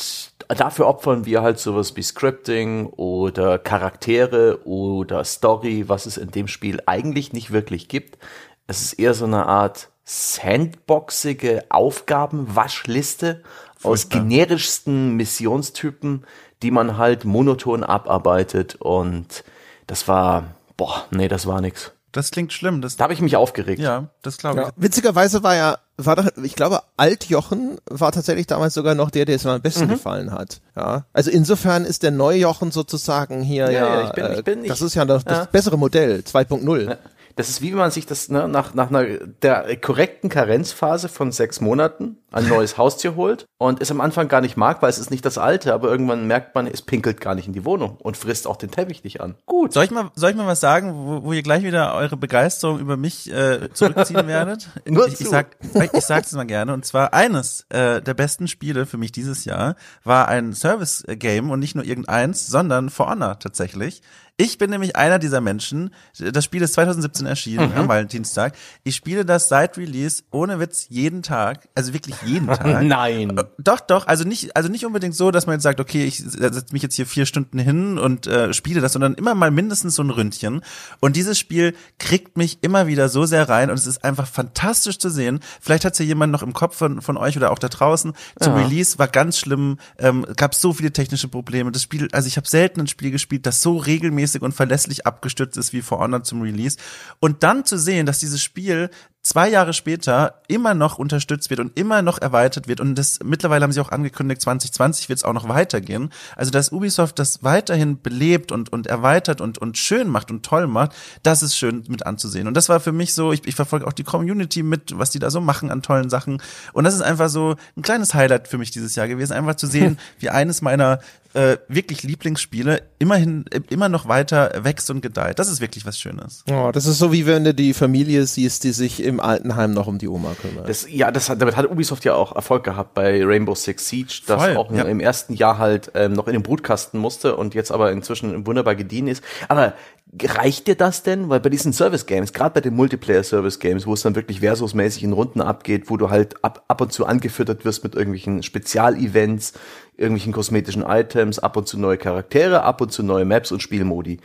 dafür opfern wir halt sowas wie Scripting oder Charaktere oder Story, was es in dem Spiel eigentlich nicht wirklich gibt. Es ist eher so eine Art sandboxige Aufgabenwaschliste aus generischsten Missionstypen, die man halt monoton abarbeitet und das war, boah, nee, das war nix.
Das klingt schlimm. Das,
Da habe ich mich aufgeregt.
ja, das glaube ich.
Ja. Witzigerweise war ja war doch, ich glaube, Altjochen war tatsächlich damals sogar noch der, der es mir am besten gefallen hat. Ja. Also insofern ist der Neujochen sozusagen hier
Ja,
ja,
ja, ich bin-
äh,
ich bin-
das
ich-
ist ja das, das
ja.
bessere Modell, 2.0.
Das ist wie wenn man sich das ne, nach, nach einer der korrekten Karenzphase von sechs Monaten ein neues Haustier holt und es am Anfang gar nicht mag, weil es ist nicht das alte, aber irgendwann merkt man, es pinkelt gar nicht in die Wohnung und frisst auch den Teppich nicht an. Gut.
Soll ich mal, soll ich mal was sagen, wo, wo ihr gleich wieder eure Begeisterung über mich äh, zurückziehen werdet?
Nur
ich, ich,
zu.
sag, ich sag's mal gerne. Und zwar eines äh, der besten Spiele für mich dieses Jahr war ein Service-Game und nicht nur irgendeins, sondern For Honor tatsächlich. Ich bin nämlich einer dieser Menschen. Das Spiel ist 2017 erschienen am Valentinstag. Ich spiele das seit Release ohne Witz jeden Tag, also wirklich jeden Tag.
Nein.
Doch, doch, also nicht, also nicht unbedingt so, dass man jetzt sagt, okay, ich setze mich jetzt hier vier Stunden hin und äh, spiele das, sondern immer mal mindestens so ein Ründchen. Und dieses Spiel kriegt mich immer wieder so sehr rein und es ist einfach fantastisch zu sehen. Vielleicht hat es ja jemand noch im Kopf von, von euch oder auch da draußen. Zum
Ja.
Release war ganz schlimm, ähm, gab so viele technische Probleme. Das Spiel, also ich habe selten ein Spiel gespielt, das so regelmäßig und verlässlich abgestürzt ist wie For Honor zum Release. Und dann zu sehen, dass dieses Spiel zwei Jahre später immer noch unterstützt wird und immer noch erweitert wird. Und das mittlerweile haben sie auch angekündigt, 2020 wird es auch noch weitergehen. Also dass Ubisoft das weiterhin belebt und, und erweitert und, und schön macht und toll macht, das ist schön mit anzusehen. Und das war für mich so, ich, ich verfolge auch die Community mit, was die da so machen an tollen Sachen. Und das ist einfach so ein kleines Highlight für mich dieses Jahr gewesen, einfach zu sehen, wie eines meiner äh, wirklich Lieblingsspiele immerhin immer noch weiter wächst und gedeiht. Das ist wirklich was Schönes.
Oh, das ist so wie wenn du die Familie siehst, die sich im Altenheim noch um die Oma kümmert.
Das, ja, das hat, damit hat Ubisoft ja auch Erfolg gehabt bei Rainbow Six Siege, das
Voll,
auch
ja.
im ersten Jahr halt ähm, noch in den Brutkasten musste und jetzt aber inzwischen wunderbar gediehen ist. Aber reicht dir das denn? Weil bei diesen Service Games, gerade bei den Multiplayer Service Games, wo es dann wirklich versusmäßig in Runden abgeht, wo du halt ab, ab und zu angefüttert wirst mit irgendwelchen Spezialevents, irgendwelchen kosmetischen Items, ab und zu neue Charaktere, ab und zu neue Maps und Spielmodi.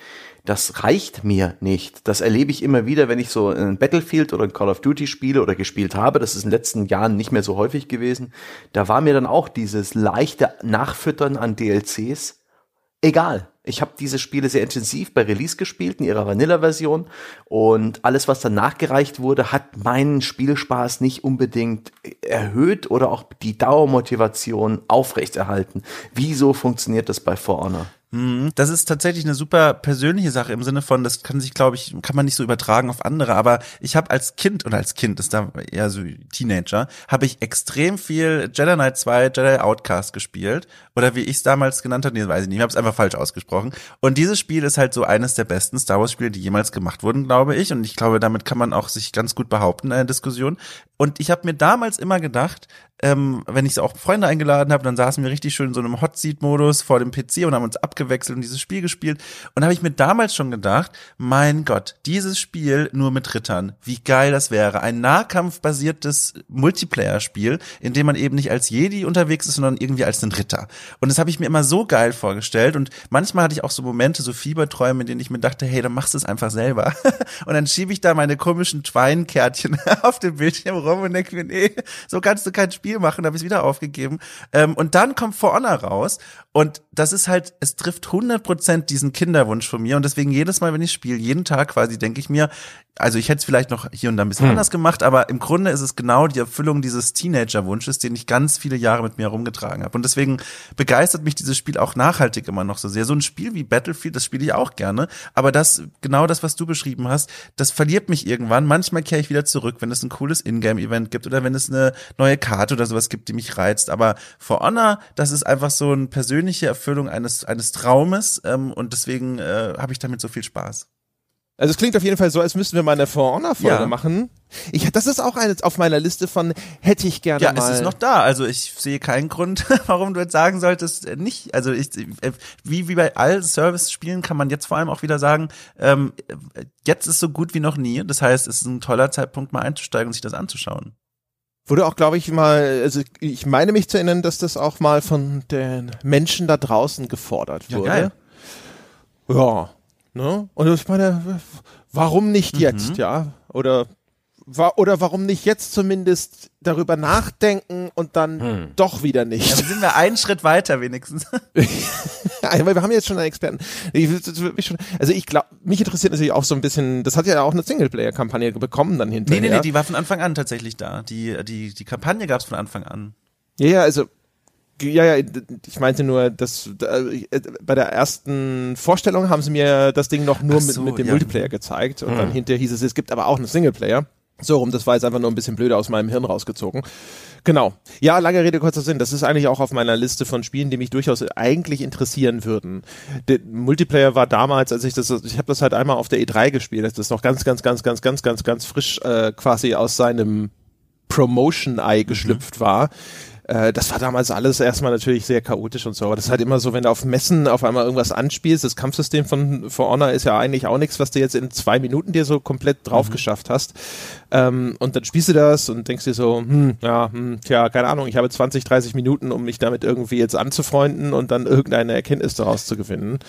Das reicht mir nicht. Das erlebe ich immer wieder, wenn ich so ein Battlefield oder ein Call of Duty spiele oder gespielt habe. Das ist in den letzten Jahren nicht mehr so häufig gewesen. Da war mir dann auch dieses leichte Nachfüttern an DLCs egal. Ich habe diese Spiele sehr intensiv bei Release gespielt, in ihrer Vanilla-Version. Und alles, was dann nachgereicht wurde, hat meinen Spielspaß nicht unbedingt erhöht oder auch die Dauermotivation aufrechterhalten. Wieso funktioniert das bei For Honor?
Mhm. Das ist tatsächlich eine super persönliche Sache im Sinne von, das kann sich, glaube ich, kann man nicht so übertragen auf andere. Aber ich habe als Kind oder als Kind ist da eher so Teenager, habe ich extrem viel Jedi Knight 2, Jedi Outcast gespielt oder wie ich es damals genannt habe, nee, weiß ich nicht, ich habe es einfach falsch ausgesprochen. Und dieses Spiel ist halt so eines der besten Star Wars Spiele, die jemals gemacht wurden, glaube ich. Und ich glaube, damit kann man auch sich ganz gut behaupten in einer Diskussion. Und ich habe mir damals immer gedacht, ähm, wenn ich auch Freunde eingeladen habe, dann saßen wir richtig schön in so einem Hot Seat Modus vor dem PC und haben uns abgewechselt und dieses Spiel gespielt. Und habe ich mir damals schon gedacht, mein Gott, dieses Spiel nur mit Rittern, wie geil das wäre. Ein nahkampfbasiertes Multiplayer-Spiel, in dem man eben nicht als Jedi unterwegs ist, sondern irgendwie als ein Ritter. Und das habe ich mir immer so geil vorgestellt. Und manchmal hatte ich auch so Momente, so Fieberträume, in denen ich mir dachte, hey, dann machst du es einfach selber. und dann schiebe ich da meine komischen Twine-Kärtchen auf dem Bildschirm rum und denke mir, nee, so kannst du kein Spiel machen, habe ich wieder aufgegeben. Ähm, und dann kommt For Honor raus und das ist halt, es trifft 100% diesen Kinderwunsch von mir und deswegen jedes Mal, wenn ich spiele, jeden Tag quasi, denke ich mir, also ich hätte es vielleicht noch hier und da ein bisschen anders gemacht, aber im Grunde ist es genau die Erfüllung dieses Teenager-Wunsches, den ich ganz viele Jahre mit mir herumgetragen habe. Und deswegen begeistert mich dieses Spiel auch nachhaltig immer noch so sehr. So ein Spiel wie Battlefield, das spiele ich auch gerne, aber das, genau das, was du beschrieben hast, das verliert mich irgendwann. Manchmal kehre ich wieder zurück, wenn es ein cooles Ingame-Event gibt oder wenn es eine neue Karte oder sowas gibt, die mich reizt. Aber For Honor, das ist einfach so eine persönliche Erfüllung eines, eines Traumes ähm, und deswegen äh, habe ich damit so viel Spaß.
Also es klingt auf jeden Fall so, als müssten wir mal eine For Honor Folge
Ja.
machen. Ich, das ist auch eines auf meiner Liste von hätte ich gerne
Ja,
mal.
es ist noch da. Also ich sehe keinen Grund, warum du jetzt sagen solltest, äh, nicht. Also ich, äh, wie, wie bei all Service-Spielen kann man jetzt vor allem auch wieder sagen, ähm, äh, jetzt ist so gut wie noch nie. Das heißt, es ist ein toller Zeitpunkt, mal einzusteigen und sich das anzuschauen.
Wurde auch, glaube ich, mal, also ich meine mich zu erinnern, dass das auch mal von den Menschen da draußen gefordert
Ja,
wurde.
geil.
Ja. Ne? Und ich meine, warum nicht
Mhm.
jetzt, ja? Oder wa oder warum nicht jetzt zumindest darüber nachdenken und dann
Hm.
doch wieder nicht?
Ja, sind wir einen Schritt weiter wenigstens.
Ja, weil wir haben jetzt schon einen Experten. Ich, also ich glaube, mich interessiert natürlich auch so ein bisschen, das hat ja auch eine Singleplayer-Kampagne bekommen dann
Nee,
hinterher.
nee, nee, die war von Anfang an tatsächlich da. Die, die, die Kampagne gab's von Anfang an.
Ja, ja, also ja, ja, ich meinte nur, dass äh, bei der ersten Vorstellung haben sie mir das Ding noch nur
so,
mit, mit dem
ja.
Multiplayer gezeigt und dann hinterher hieß es, es gibt aber auch einen Singleplayer. So rum, das war jetzt einfach nur ein bisschen blöder aus meinem Hirn rausgezogen. Genau. Ja, lange Rede, kurzer Sinn. Das ist eigentlich auch auf meiner Liste von Spielen, die mich durchaus eigentlich interessieren würden. Der Multiplayer war damals, als ich das, ich habe das halt einmal auf der E3 gespielt, das ist noch ganz, ganz, ganz, ganz, ganz, ganz, ganz frisch äh, quasi aus seinem Promotion-Ei geschlüpft war. Äh, das war damals alles erstmal natürlich sehr chaotisch und so, aber das ist halt immer so, wenn du auf Messen auf einmal irgendwas anspielst, das Kampfsystem von For Honor ist ja eigentlich auch nichts, was du jetzt in zwei Minuten dir so komplett drauf geschafft hast. Ähm, und dann spielst du das und denkst dir so, hm, ja, hm, tja, keine Ahnung, ich habe 20, 30 Minuten, um mich damit irgendwie jetzt anzufreunden und dann irgendeine Erkenntnis daraus zu gewinnen.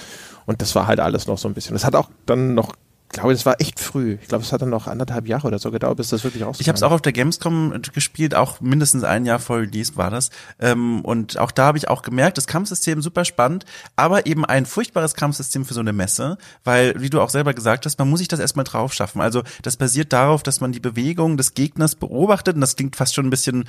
Und das war halt alles noch so ein bisschen. Das hat auch dann noch, glaube das war echt früh. Ich glaube, es hat dann noch anderthalb Jahre oder so gedauert, bis das wirklich rauskam.
Ich habe es auch auf der Gamescom gespielt, auch mindestens ein Jahr vor Release war das. Ähm, und auch da habe ich auch gemerkt, das Kampfsystem super spannend, aber eben ein furchtbares Kampfsystem für so eine Messe, weil, wie du auch selber gesagt hast, man muss sich das erstmal drauf schaffen. Also das basiert darauf, dass man die Bewegung des Gegners beobachtet und das klingt fast schon ein bisschen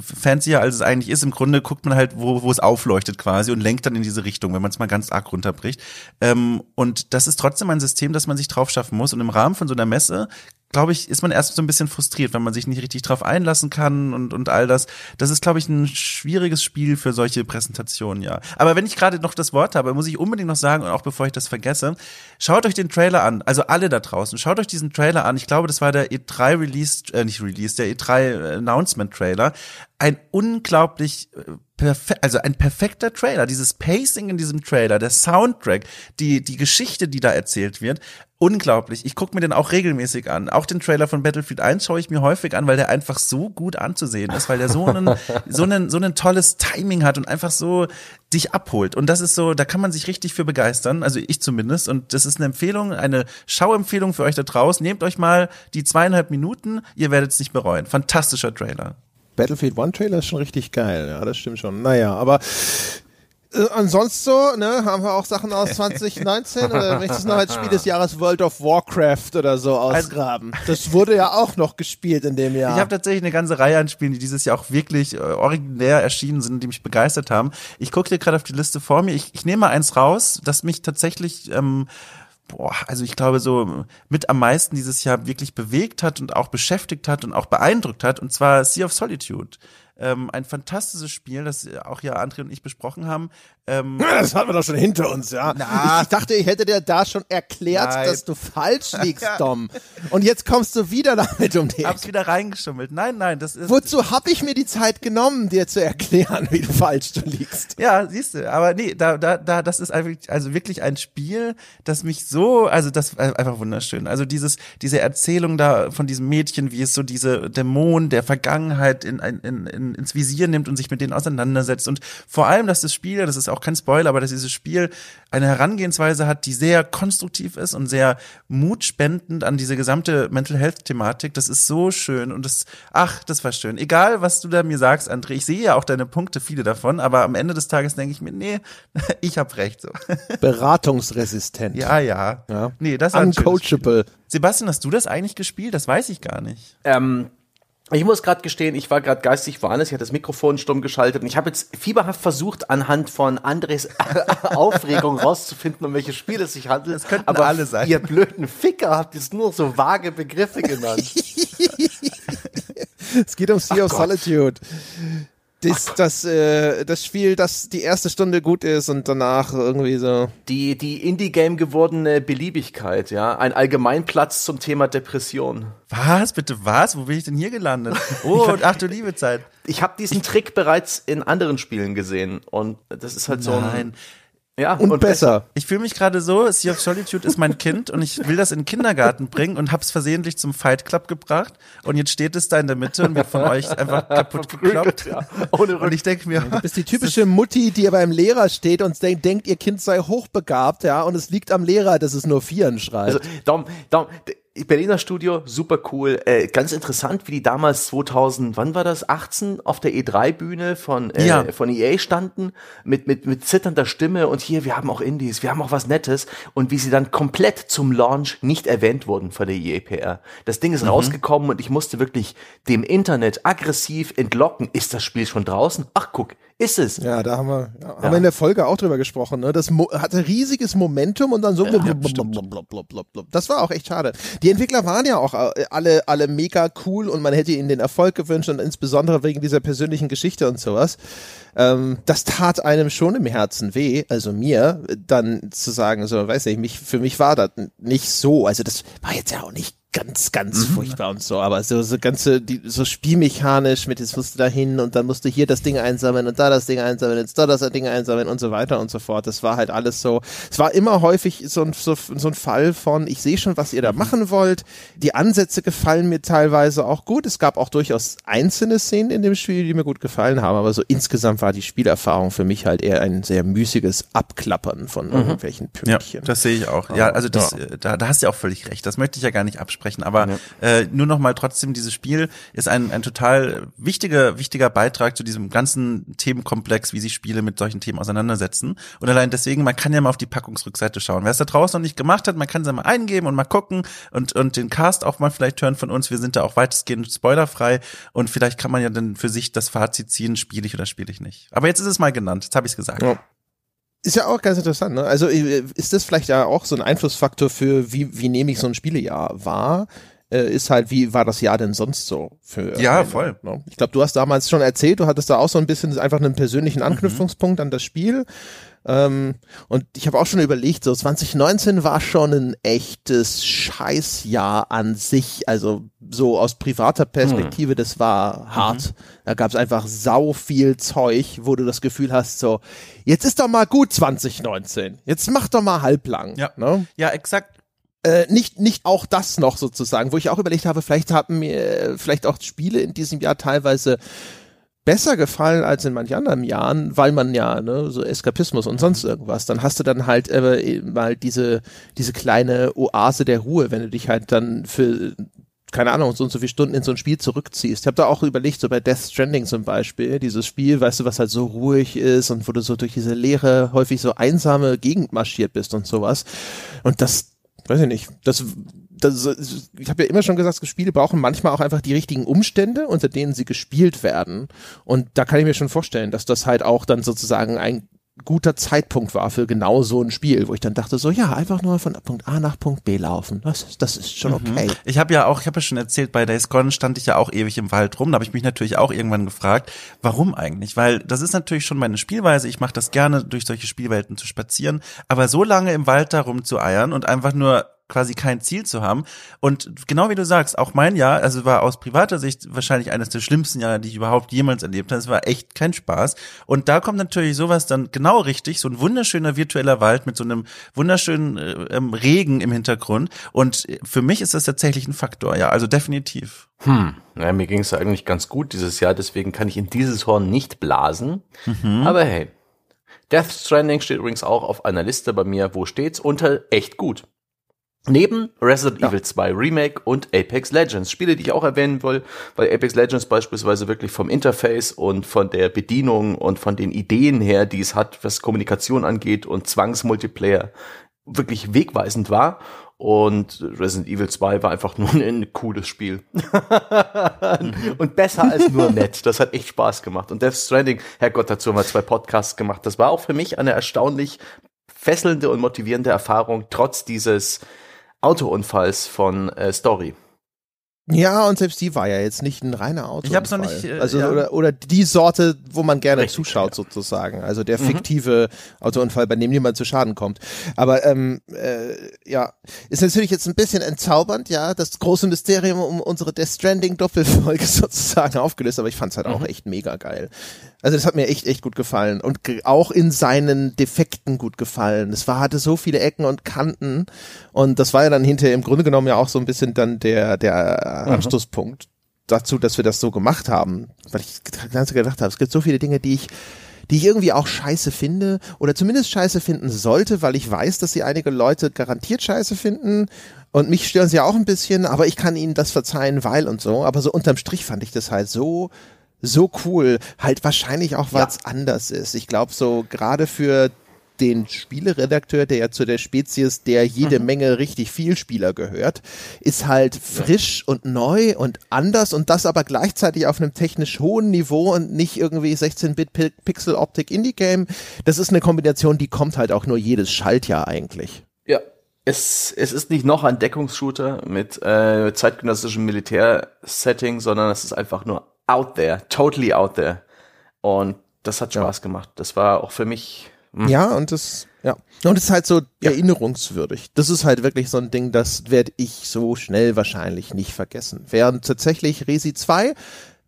fancier, als es eigentlich ist. Im Grunde guckt man halt, wo, wo es aufleuchtet quasi und lenkt dann in diese Richtung, wenn man es mal ganz arg runterbricht. Ähm, und das ist trotzdem ein System, das man sich drauf schaffen muss. Und im Rahmen von so einer Messe glaube ich, ist man erst so ein bisschen frustriert, wenn man sich nicht richtig drauf einlassen kann und, und all das. Das ist, glaube ich, ein schwieriges Spiel für solche Präsentationen, ja. Aber wenn ich gerade noch das Wort habe, muss ich unbedingt noch sagen, und auch bevor ich das vergesse, schaut euch den Trailer an, also alle da draußen, schaut euch diesen Trailer an. Ich glaube, das war der E3 Release, äh, nicht Release, der E3 Announcement Trailer. Ein unglaublich äh, also ein perfekter Trailer. Dieses Pacing in diesem Trailer, der Soundtrack, die, die Geschichte, die da erzählt wird, unglaublich. Ich gucke mir den auch regelmäßig an. Auch den Trailer von Battlefield 1 schaue ich mir häufig an, weil der einfach so gut anzusehen ist, weil der so einen, so einen, so ein tolles Timing hat und einfach so dich abholt. Und das ist so, da kann man sich richtig für begeistern. Also ich zumindest. Und das ist eine Empfehlung, eine Schauempfehlung für euch da draußen. Nehmt euch mal die zweieinhalb Minuten. Ihr werdet es nicht bereuen. Fantastischer Trailer.
Battlefield One Trailer ist schon richtig geil, ja, das stimmt schon. Naja, aber äh, ansonsten so, ne, haben wir auch Sachen aus 2019 oder möchtest du noch als Spiel des Jahres World of Warcraft oder so ausgraben? Das wurde ja auch noch gespielt in dem Jahr.
Ich habe tatsächlich eine ganze Reihe an Spielen, die dieses Jahr auch wirklich äh, originär erschienen sind, die mich begeistert haben. Ich gucke dir gerade auf die Liste vor mir. Ich, ich nehme mal eins raus, das mich tatsächlich ähm, boah, also ich glaube so mit am meisten dieses Jahr wirklich bewegt hat und auch beschäftigt hat und auch beeindruckt hat, und zwar Sea of Solitude. Ähm, ein fantastisches Spiel, das auch ja André und ich besprochen haben. Ähm,
das hatten wir doch schon hinter uns, ja.
Na.
Ich, dachte, ich hätte dir da schon erklärt,
Nein.
dass du falsch liegst, Dom. Und jetzt kommst du wieder damit um die
hab's
Ecke.
wieder reingeschummelt. Nein, nein, das ist.
Wozu habe ich mir die Zeit genommen, dir zu erklären, wie du falsch du liegst?
Ja, siehst du, aber nee, da, da, da, das ist einfach, also wirklich ein Spiel, das mich so, also das einfach wunderschön. Also dieses, diese Erzählung da von diesem Mädchen, wie es so diese Dämonen der Vergangenheit in, in, in, ins Visier nimmt und sich mit denen auseinandersetzt. Und vor allem, dass das Spiel, das ist auch kein Spoiler, aber dass dieses Spiel eine Herangehensweise hat, die sehr konstruktiv ist und sehr mutspendend an diese gesamte Mental Health Thematik. Das ist so schön und das, ach, das war schön. Egal, was du da mir sagst, André, ich sehe ja auch deine Punkte, viele davon, aber am Ende des Tages denke ich mir, nee, ich hab recht so.
Beratungsresistent.
ja, ja.
Ja.
Nee, das.
Uncoachable.
Sebastian, hast du das eigentlich gespielt? Das weiß ich gar nicht.
Ähm, ich muss gerade gestehen, ich war gerade geistig woanders, ich hatte das Mikrofon stumm geschaltet und ich habe jetzt fieberhaft versucht, anhand von Andres Aufregung rauszufinden, um welches Spiel es sich handelt.
Das könnten
Aber
alle sein.
ihr blöden Ficker habt jetzt nur so vage Begriffe genannt.
Es geht um Sea of Solitude. Das, das, äh, das Spiel, das die erste Stunde gut ist und danach irgendwie so.
Die, die Indie-Game gewordene Beliebigkeit, ja. Ein Allgemeinplatz zum Thema Depression.
Was? Bitte was? Wo bin ich denn hier gelandet? Oh, ach du liebe Zeit.
Ich habe diesen Trick bereits in anderen Spielen gesehen und das ist halt so ein. Ja,
Und, besser.
Ich fühle mich gerade so, Sea of Solitude ist mein Kind und ich will das in den Kindergarten bringen und hab's versehentlich zum Fight Club gebracht und jetzt steht es da in der Mitte und wird von euch einfach kaputt gekloppt.
Ja, ohne
Und ich denke mir,
Das ist die typische Mutti, die beim Lehrer steht und denk, denkt, ihr Kind sei hochbegabt, ja, und es liegt am Lehrer, dass es nur Vieren schreit.
Also, Dom, Dom, Berliner Studio, super cool. Äh, ganz interessant, wie die damals 2000, wann war das? 18 auf der E3-Bühne von, äh,
Ja.
von EA standen mit, mit, mit zitternder Stimme und hier, wir haben auch Indies, wir haben auch was Nettes und wie sie dann komplett zum Launch nicht erwähnt wurden von der EA PR. Das Ding ist rausgekommen und ich musste wirklich dem Internet aggressiv entlocken. Ist das Spiel schon draußen? Ach, guck, ist es.
Ja, da haben wir, ja, haben wir in der Folge auch drüber gesprochen. Ne? Das Mo hatte riesiges Momentum und dann so blub, blub, blub, blub, blub, blub, blub, blub. Das war auch echt schade. Die Entwickler waren ja auch äh, alle, alle mega cool und man hätte ihnen den Erfolg gewünscht und insbesondere wegen dieser persönlichen Geschichte und sowas. Ähm, das tat einem schon im Herzen weh, also mir, dann zu sagen, so, weiß nicht, mich, für mich war das nicht so. Also das war jetzt ja auch nicht ganz, ganz furchtbar und so, aber so, so ganze, die, so spielmechanisch mit, jetzt musst du da hin und dann musst du hier das Ding einsammeln und da das Ding einsammeln, jetzt da das Ding einsammeln und so weiter und so fort. Das war halt alles so, es war immer häufig so ein, so, so ein Fall von, ich sehe schon, was ihr da machen wollt. Die Ansätze gefallen mir teilweise auch gut. Es gab auch durchaus einzelne Szenen in dem Spiel, die mir gut gefallen haben, aber so insgesamt war die Spielerfahrung für mich halt eher ein sehr müßiges Abklappern von irgendwelchen
Ja,
Pünktchen.
das sehe ich auch. Ja, also das, äh, da, da hast du ja auch völlig recht. Das möchte ich ja gar nicht absprechen. Aber äh, nur noch mal trotzdem, dieses Spiel ist ein, ein total wichtiger, wichtiger Beitrag zu diesem ganzen Themenkomplex, wie sich Spiele mit solchen Themen auseinandersetzen. Und allein deswegen, man kann ja mal auf die Packungsrückseite schauen. Wer es da draußen noch nicht gemacht hat, man kann es ja mal eingeben und mal gucken und, und den Cast auch mal vielleicht hören von uns. Wir sind da auch weitestgehend spoilerfrei und vielleicht kann man ja dann für sich das Fazit ziehen, spiele ich oder spiele ich nicht. Aber jetzt ist es mal genannt, jetzt habe ich es gesagt.
Ja. Ist ja auch ganz interessant, ne? Also äh, ist das vielleicht ja auch so ein Einflussfaktor für, wie, wie nehme ich so ein Spielejahr wahr? Äh, ist halt, wie war das Jahr denn sonst so für
Ja,
einen,
voll.
Ne? Ich glaube, du hast damals schon erzählt, du hattest da auch so ein bisschen einfach einen persönlichen
Mhm.
Anknüpfungspunkt an das Spiel. Ähm, und ich habe auch schon überlegt, so 2019 war schon ein echtes Scheißjahr an sich. Also so aus privater Perspektive, das war hart. Da gab es einfach sau viel Zeug, wo du das Gefühl hast, so, jetzt ist doch mal gut 2019. Jetzt mach doch mal halblang.
Ja.
Ne?
Ja, exakt.
Äh, nicht, nicht auch das noch sozusagen, wo ich auch überlegt habe, vielleicht haben mir vielleicht auch Spiele in diesem Jahr teilweise besser gefallen als in manch anderen Jahren, weil man ja, ne, so Eskapismus und sonst irgendwas, dann hast du dann halt äh, mal diese, diese kleine Oase der Ruhe, wenn du dich halt dann für keine Ahnung, so und so viele Stunden in so ein Spiel zurückziehst. Ich habe da auch überlegt, so bei Death Stranding zum Beispiel, dieses Spiel, weißt du, was halt so ruhig ist und wo du so durch diese leere, häufig so einsame Gegend marschiert bist und sowas. Und das, weiß ich nicht, das, das ich habe ja immer schon gesagt, Spiele brauchen manchmal auch einfach die richtigen Umstände, unter denen sie gespielt werden. Und da kann ich mir schon vorstellen, dass das halt auch dann sozusagen ein guter Zeitpunkt war für genau so ein Spiel, wo ich dann dachte so, ja, einfach nur von Punkt A nach Punkt B laufen. Das, ist- das ist schon okay.
Ich habe ja auch, ich habe ja schon erzählt, bei Days Gone stand ich ja auch ewig im Wald rum. Da habe ich mich natürlich auch irgendwann gefragt, warum eigentlich? Weil das ist natürlich schon meine Spielweise. Ich mache das gerne, durch solche Spielwelten zu spazieren. Aber so lange im Wald da rumzueiern und einfach nur quasi kein Ziel zu haben. Und genau wie du sagst, auch mein Jahr, also war aus privater Sicht wahrscheinlich eines der schlimmsten Jahre, die ich überhaupt jemals erlebt habe. Es war echt kein Spaß. Und da kommt natürlich sowas dann genau richtig, so ein wunderschöner virtueller Wald mit so einem wunderschönen äh, ähm, Regen im Hintergrund. Und für mich ist das tatsächlich ein Faktor, ja, also definitiv.
Hm, ja, mir ging es eigentlich ganz gut dieses Jahr, deswegen kann ich in dieses Horn nicht blasen. Aber hey, Death Stranding steht übrigens auch auf einer Liste bei mir. Wo steht's? Unter echt gut. Neben Resident Evil 2 Remake und Apex Legends. Spiele, die ich auch erwähnen will, weil Apex Legends beispielsweise wirklich vom Interface und von der Bedienung und von den Ideen her, die es hat, was Kommunikation angeht und Zwangsmultiplayer, wirklich wegweisend war. Und Resident Evil 2 war einfach nur ein, ein cooles Spiel. und besser als nur nett. Das hat echt Spaß gemacht. Und Death Stranding, Herrgott, dazu haben wir zwei Podcasts gemacht. Das war auch für mich eine erstaunlich fesselnde und motivierende Erfahrung, trotz dieses Autounfalls von äh, Story.
Ja, und selbst die war ja jetzt nicht ein reiner Auto.
Ich hab's noch nicht, äh,
also
ja.
oder, oder die Sorte, wo man gerne
Richtig,
zuschaut
ja.
sozusagen. Also der fiktive Autounfall, bei dem niemand zu Schaden kommt. Aber ähm, äh, ja, ist natürlich jetzt ein bisschen entzaubernd, ja, das große Mysterium um unsere Death Stranding Doppelfolge sozusagen aufgelöst. Aber ich fand's halt auch echt mega geil. Also das hat mir echt echt gut gefallen und auch in seinen Defekten gut gefallen. Es war hatte so viele Ecken und Kanten und das war ja dann hinterher im Grunde genommen ja auch so ein bisschen dann der der Anstoßpunkt dazu, dass wir das so gemacht haben, weil ich Zeit gedacht habe, es gibt so viele Dinge, die ich die ich irgendwie auch scheiße finde oder zumindest scheiße finden sollte, weil ich weiß, dass sie einige Leute garantiert scheiße finden und mich stören sie auch ein bisschen, aber ich kann ihnen das verzeihen, weil und so. Aber so unterm Strich fand ich das halt so so cool. Halt wahrscheinlich auch, weil es ja. anders ist. Ich glaube, so gerade für den Spieleredakteur, der ja zu der Spezies, der jede mhm. Menge richtig viel Spieler gehört, ist halt frisch und neu und anders und das aber gleichzeitig auf einem technisch hohen Niveau und nicht irgendwie 16-Bit Pixel Optik Indie Game. Das ist eine Kombination, die kommt halt auch nur jedes Schaltjahr eigentlich.
Ja. Es, es ist nicht noch ein Deckungsshooter mit äh, zeitgenössischem Militärsetting, sondern es ist einfach nur out there, totally out there. Und das hat Spaß ja. gemacht. Das war auch für mich.
Mh. Hm. Ja, und das, ja. Und es ist halt so ja. erinnerungswürdig. Das ist halt wirklich so ein Ding, das werde ich so schnell wahrscheinlich nicht vergessen. Während tatsächlich Resi 2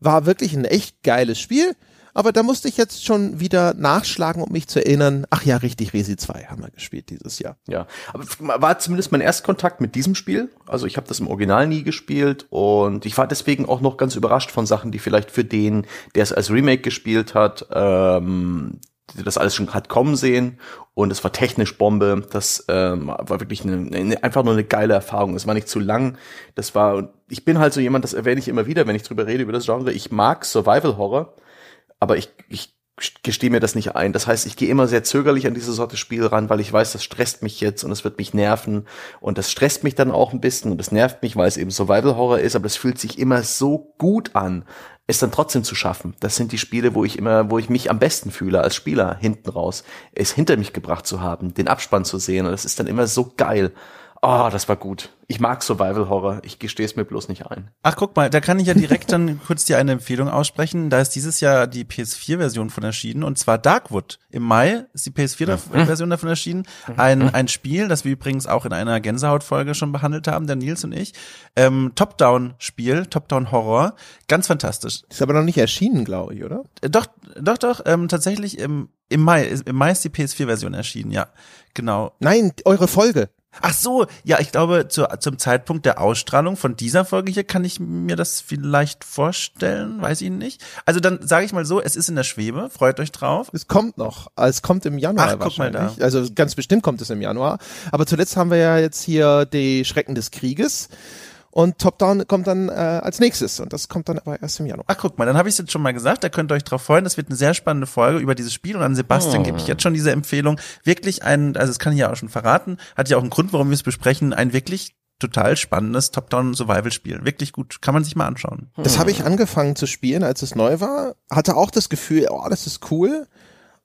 war wirklich ein echt geiles Spiel. Aber da musste ich jetzt schon wieder nachschlagen, um mich zu erinnern. Ach ja, richtig, Resi 2 haben wir gespielt dieses Jahr.
Ja, aber war zumindest mein Erstkontakt mit diesem Spiel. Also ich habe das im Original nie gespielt und ich war deswegen auch noch ganz überrascht von Sachen, die vielleicht für den, der es als Remake gespielt hat, ähm, das alles schon hat kommen sehen und es war technisch Bombe. Das ähm, war wirklich eine, eine, einfach nur eine geile Erfahrung. Es war nicht zu lang. Das war, ich bin halt so jemand, das erwähne ich immer wieder, wenn ich drüber rede über das Genre. Ich mag Survival Horror aber ich, ich gestehe mir das nicht ein. Das heißt, ich gehe immer sehr zögerlich an diese Sorte Spiel ran, weil ich weiß, das stresst mich jetzt und es wird mich nerven und das stresst mich dann auch ein bisschen und das nervt mich, weil es eben Survival Horror ist, aber es fühlt sich immer so gut an, es dann trotzdem zu schaffen. Das sind die Spiele, wo ich immer, wo ich mich am besten fühle als Spieler hinten raus, es hinter mich gebracht zu haben, den Abspann zu sehen und das ist dann immer so geil. Oh, das war gut. Ich mag Survival Horror. Ich gestehe es mir bloß nicht ein.
Ach, guck mal, da kann ich ja direkt dann kurz dir eine Empfehlung aussprechen. Da ist dieses Jahr die PS4-Version von erschienen und zwar Darkwood. Im Mai ist die PS4-Version mhm. davon erschienen. Ein, mhm. ein Spiel, das wir übrigens auch in einer Gänsehaut-Folge schon behandelt haben, der Nils und ich. Ähm, Top-Down-Spiel, Top-Down-Horror. Ganz fantastisch.
Ist aber noch nicht erschienen, glaube ich, oder?
Äh, doch, doch, doch. Ähm, tatsächlich im, im Mai. Im Mai ist die PS4-Version erschienen, ja. Genau.
Nein, eure Folge.
Ach so, ja, ich glaube, zu, zum Zeitpunkt der Ausstrahlung von dieser Folge hier kann ich mir das vielleicht vorstellen, weiß ich nicht. Also dann sage ich mal so, es ist in der Schwebe, freut euch drauf.
Es kommt noch, es kommt im Januar Ach, guck mal da. Also ganz bestimmt kommt es im Januar. Aber zuletzt haben wir ja jetzt hier die Schrecken des Krieges. Und Top-Down kommt dann äh, als nächstes und das kommt dann aber erst im Januar.
Ach, guck mal, dann habe ich es jetzt schon mal gesagt, da könnt ihr euch drauf freuen. Das wird eine sehr spannende Folge über dieses Spiel und an Sebastian oh. gebe ich jetzt schon diese Empfehlung. Wirklich ein, also das kann ich ja auch schon verraten, hat ja auch einen Grund, warum wir es besprechen, ein wirklich total spannendes Top-Down-Survival-Spiel. Wirklich gut, kann man sich mal anschauen.
Das habe ich angefangen zu spielen, als es neu war. Hatte auch das Gefühl, oh, das ist cool.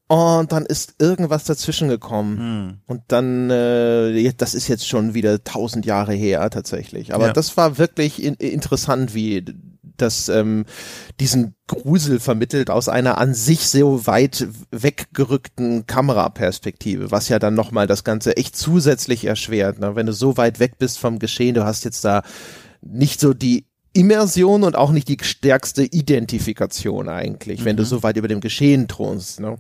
Und dann ist irgendwas dazwischen gekommen. Hm. Und dann, äh, das ist jetzt schon wieder tausend Jahre her tatsächlich. Aber ja. das war wirklich in, interessant, wie das ähm, diesen Grusel vermittelt aus einer an sich so weit weggerückten Kameraperspektive, was ja dann nochmal das Ganze echt zusätzlich erschwert. Ne? Wenn du so weit weg bist vom Geschehen, du hast jetzt da nicht so die Immersion und auch nicht die stärkste Identifikation eigentlich, mhm. wenn du mhm. so weit über dem Geschehen thronst. Ne?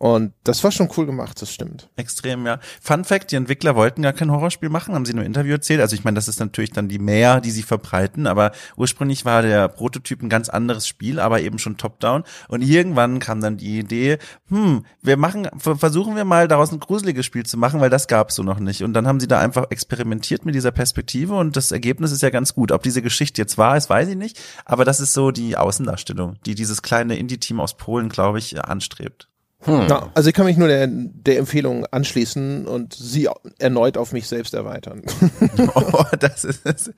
Und das war schon cool gemacht, das stimmt.
Extrem, ja. Fun Fact, die Entwickler wollten gar kein Horrorspiel machen, haben sie nur Interview erzählt. Also ich meine, das ist natürlich dann die mehr, die sie verbreiten, aber ursprünglich war der Prototyp ein ganz anderes Spiel, aber eben schon top-down. Und irgendwann kam dann die Idee, hm, wir machen, versuchen wir mal daraus ein gruseliges Spiel zu machen, weil das gab's so noch nicht. Und dann haben sie da einfach experimentiert mit dieser Perspektive und das Ergebnis ist ja ganz gut. Ob diese Geschichte jetzt wahr ist, weiß ich nicht, aber das ist so die Außendarstellung, die dieses kleine Indie-Team aus Polen, glaube ich, anstrebt.
Hm. Na, also ich kann mich nur der, der Empfehlung anschließen und sie erneut auf mich selbst erweitern.
oh, das ist das,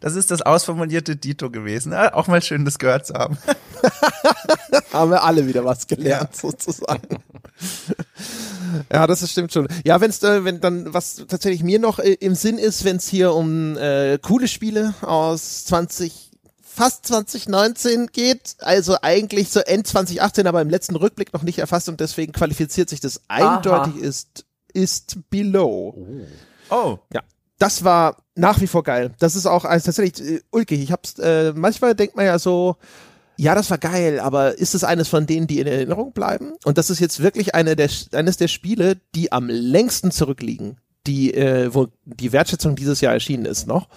das ist das ausformulierte Dito gewesen. Auch mal schön, das gehört zu haben.
haben wir alle wieder was gelernt, ja. sozusagen. Ja, das ist, stimmt schon. Ja, wenn es äh, wenn dann was tatsächlich mir noch äh, im Sinn ist, wenn es hier um äh, coole Spiele aus 20 fast 2019 geht, also eigentlich so End 2018, aber im letzten Rückblick noch nicht erfasst und deswegen qualifiziert sich das eindeutig ist, ist Below.
Oh. oh.
Ja. Das war nach wie vor geil. Das ist auch also tatsächlich äh, ulkig. Ich hab's, äh, manchmal denkt man ja so, ja, das war geil, aber ist es eines von denen, die in Erinnerung bleiben? Und das ist jetzt wirklich eine der, eines der Spiele, die am längsten zurückliegen, die, äh, wo die Wertschätzung dieses Jahr erschienen ist noch.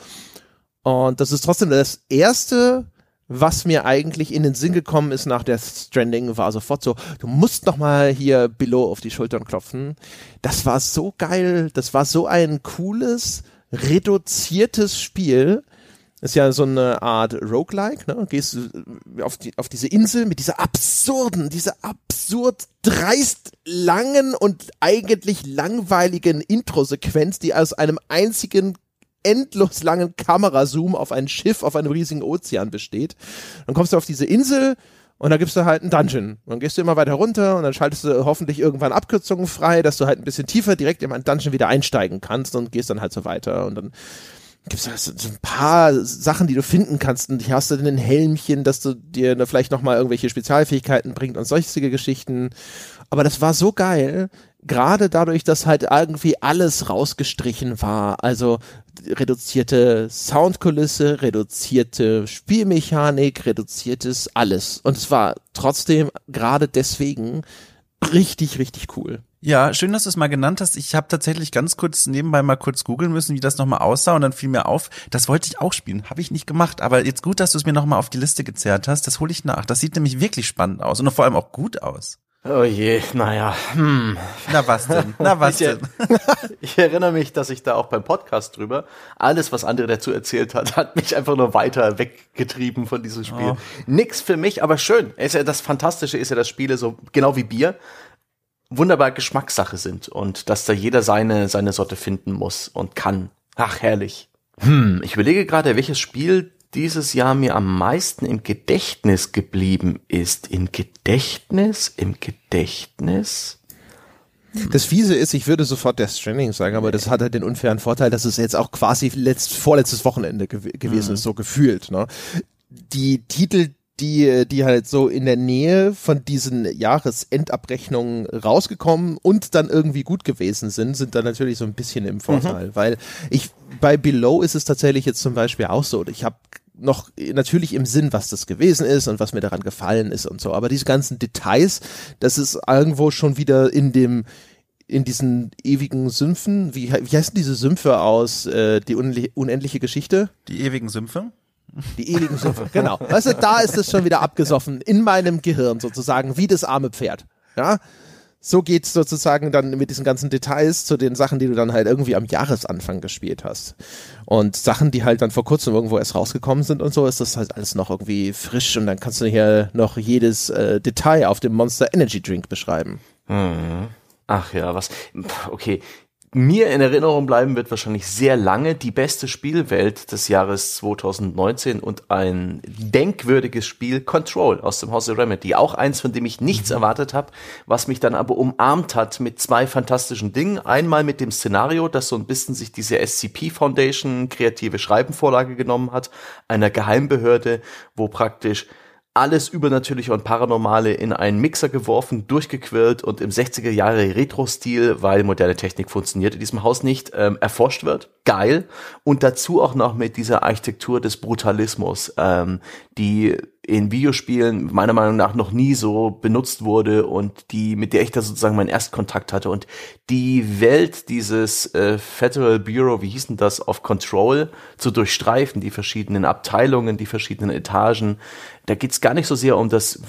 Und das ist trotzdem das erste was mir eigentlich in den Sinn gekommen ist nach Death Stranding, war sofort so, du musst noch mal hier Below auf die Schultern klopfen. Das war so geil, das war so ein cooles, reduziertes Spiel. Ist ja so eine Art Roguelike, ne? Gehst du auf, die, auf diese Insel mit dieser absurden, dieser absurd dreist langen und eigentlich langweiligen Intro-Sequenz, die aus einem einzigen endlos langen Kamerazoom auf ein Schiff auf einem riesigen Ozean besteht. Dann kommst du auf diese Insel und da gibst du halt einen Dungeon. Und dann gehst du immer weiter runter und dann schaltest du hoffentlich irgendwann Abkürzungen frei, dass du halt ein bisschen tiefer direkt in einen Dungeon wieder einsteigen kannst und gehst dann halt so weiter und dann gibt's da so ein paar Sachen, die du finden kannst. Und hier hast du ein Helmchen, dass du dir vielleicht nochmal irgendwelche Spezialfähigkeiten bringt und solche Geschichten. Aber das war so geil, gerade dadurch, dass halt irgendwie alles rausgestrichen war. Also reduzierte Soundkulisse, reduzierte Spielmechanik, reduziertes alles. Und es war trotzdem gerade deswegen richtig, richtig cool.
Ja, schön, dass du es mal genannt hast. Ich habe tatsächlich ganz kurz nebenbei mal kurz googeln müssen, wie das nochmal aussah und dann fiel mir auf, das wollte ich auch spielen, habe ich nicht gemacht. Aber jetzt gut, dass du es mir nochmal auf die Liste gezerrt hast, das hole ich nach. Das sieht nämlich wirklich spannend aus und vor allem auch gut aus.
Oh je, naja. Hm.
Na was denn? Na was
ich,
denn?
ich erinnere mich, dass ich da auch beim Podcast drüber, alles, was andere dazu erzählt hat, hat mich einfach nur weiter weggetrieben von diesem Spiel.
Oh.
Nix für mich, aber schön. Ist ja, das Fantastische ist ja, dass Spiele so, genau wie Bier, wunderbar Geschmackssache sind und dass da jeder seine, seine Sorte finden muss und kann. Ach, herrlich. Hm, ich überlege gerade, welches Spiel dieses Jahr mir am meisten im Gedächtnis geblieben ist. Im Gedächtnis? Im Gedächtnis?
Das Fiese ist, ich würde sofort Death Stranding sagen, aber das hat halt den unfairen Vorteil, dass es jetzt auch quasi letzt, vorletztes Wochenende gew gewesen ist, so gefühlt. Ne? Die Titel, die, die halt so in der Nähe von diesen Jahresendabrechnungen rausgekommen und dann irgendwie gut gewesen sind, sind dann natürlich so ein bisschen im Vorteil, weil ich bei Below ist es tatsächlich jetzt zum Beispiel auch so. Ich habe noch natürlich im Sinn, was das gewesen ist und was mir daran gefallen ist und so. Aber diese ganzen Details, das ist irgendwo schon wieder in dem in diesen ewigen Sümpfen. Wie, wie heißen diese Sümpfe aus äh, die unendliche, unendliche Geschichte?
Die ewigen Sümpfe?
Die ewigen Sümpfe, genau. Weißt du, da ist es schon wieder abgesoffen in meinem Gehirn sozusagen, wie das arme Pferd. Ja, so geht's sozusagen dann mit diesen ganzen Details zu den Sachen, die du dann halt irgendwie am Jahresanfang gespielt hast. Und Sachen, die halt dann vor kurzem irgendwo erst rausgekommen sind und so, ist das halt alles noch irgendwie frisch und dann kannst du hier noch jedes äh, Detail auf dem Monster Energy Drink beschreiben.
Hm. Ach ja, was. Okay. Mir in Erinnerung bleiben wird wahrscheinlich sehr lange die beste Spielwelt des Jahres 2019 und ein denkwürdiges Spiel Control aus dem Hause Remedy. Auch eins, von dem ich nichts erwartet habe, was mich dann aber umarmt hat mit zwei fantastischen Dingen. Einmal mit dem Szenario, das so ein bisschen sich diese SCP Foundation kreative Schreibenvorlage genommen hat, einer Geheimbehörde, wo praktisch alles Übernatürliche und Paranormale in einen Mixer geworfen, durchgequirlt und im 60er Jahre Retro-Stil, weil moderne Technik funktioniert in diesem Haus nicht, ähm, erforscht wird. Geil. Und dazu auch noch mit dieser Architektur des Brutalismus, ähm, die in Videospielen meiner Meinung nach noch nie so benutzt wurde und die, mit der ich da sozusagen meinen Erstkontakt hatte. Und die Welt dieses äh, Federal Bureau, wie hieß denn das, of Control zu durchstreifen, die verschiedenen Abteilungen, die verschiedenen Etagen. Da geht's gar nicht so sehr um das,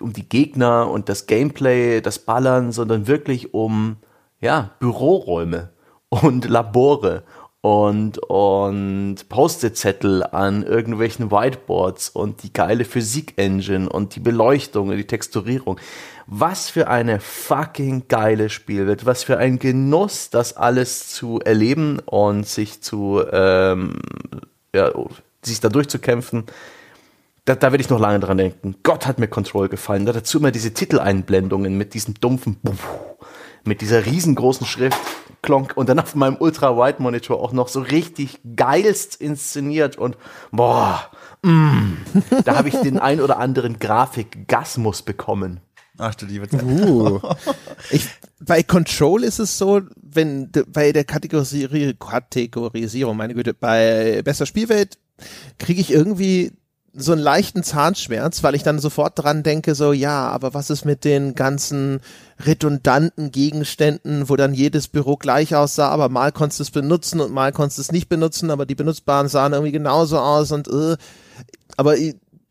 um die Gegner und das Gameplay, das Ballern, sondern wirklich um, ja, Büroräume und Labore und, und Post-it-Zettel an irgendwelchen Whiteboards und die geile Physik-Engine und die Beleuchtung und die Texturierung. Was für eine fucking geile Spielwelt, was für ein Genuss, das alles zu erleben und sich zu, ähm, ja, sich da durchzukämpfen. Da, da werde ich noch lange dran denken. Gott hat mir Control gefallen. Da dazu immer diese Titeleinblendungen mit diesem dumpfen, mit dieser riesengroßen Schrift klonk und dann auf meinem Ultra-Wide-Monitor auch noch so richtig geilst inszeniert und boah, mm, da habe ich den ein oder anderen Grafik-Gasmus bekommen.
Ach du liebe Zeit.
Uh. Ich, bei Control ist es so, wenn bei der Kategorisi Kategorisierung, meine Güte, bei bester Spielwelt kriege ich irgendwie so einen leichten Zahnschmerz, weil ich dann sofort dran denke, so ja, aber was ist mit den ganzen redundanten Gegenständen, wo dann jedes Büro gleich aussah, aber mal konntest du es benutzen und mal konntest du es nicht benutzen, aber die benutzbaren sahen irgendwie genauso aus und äh, aber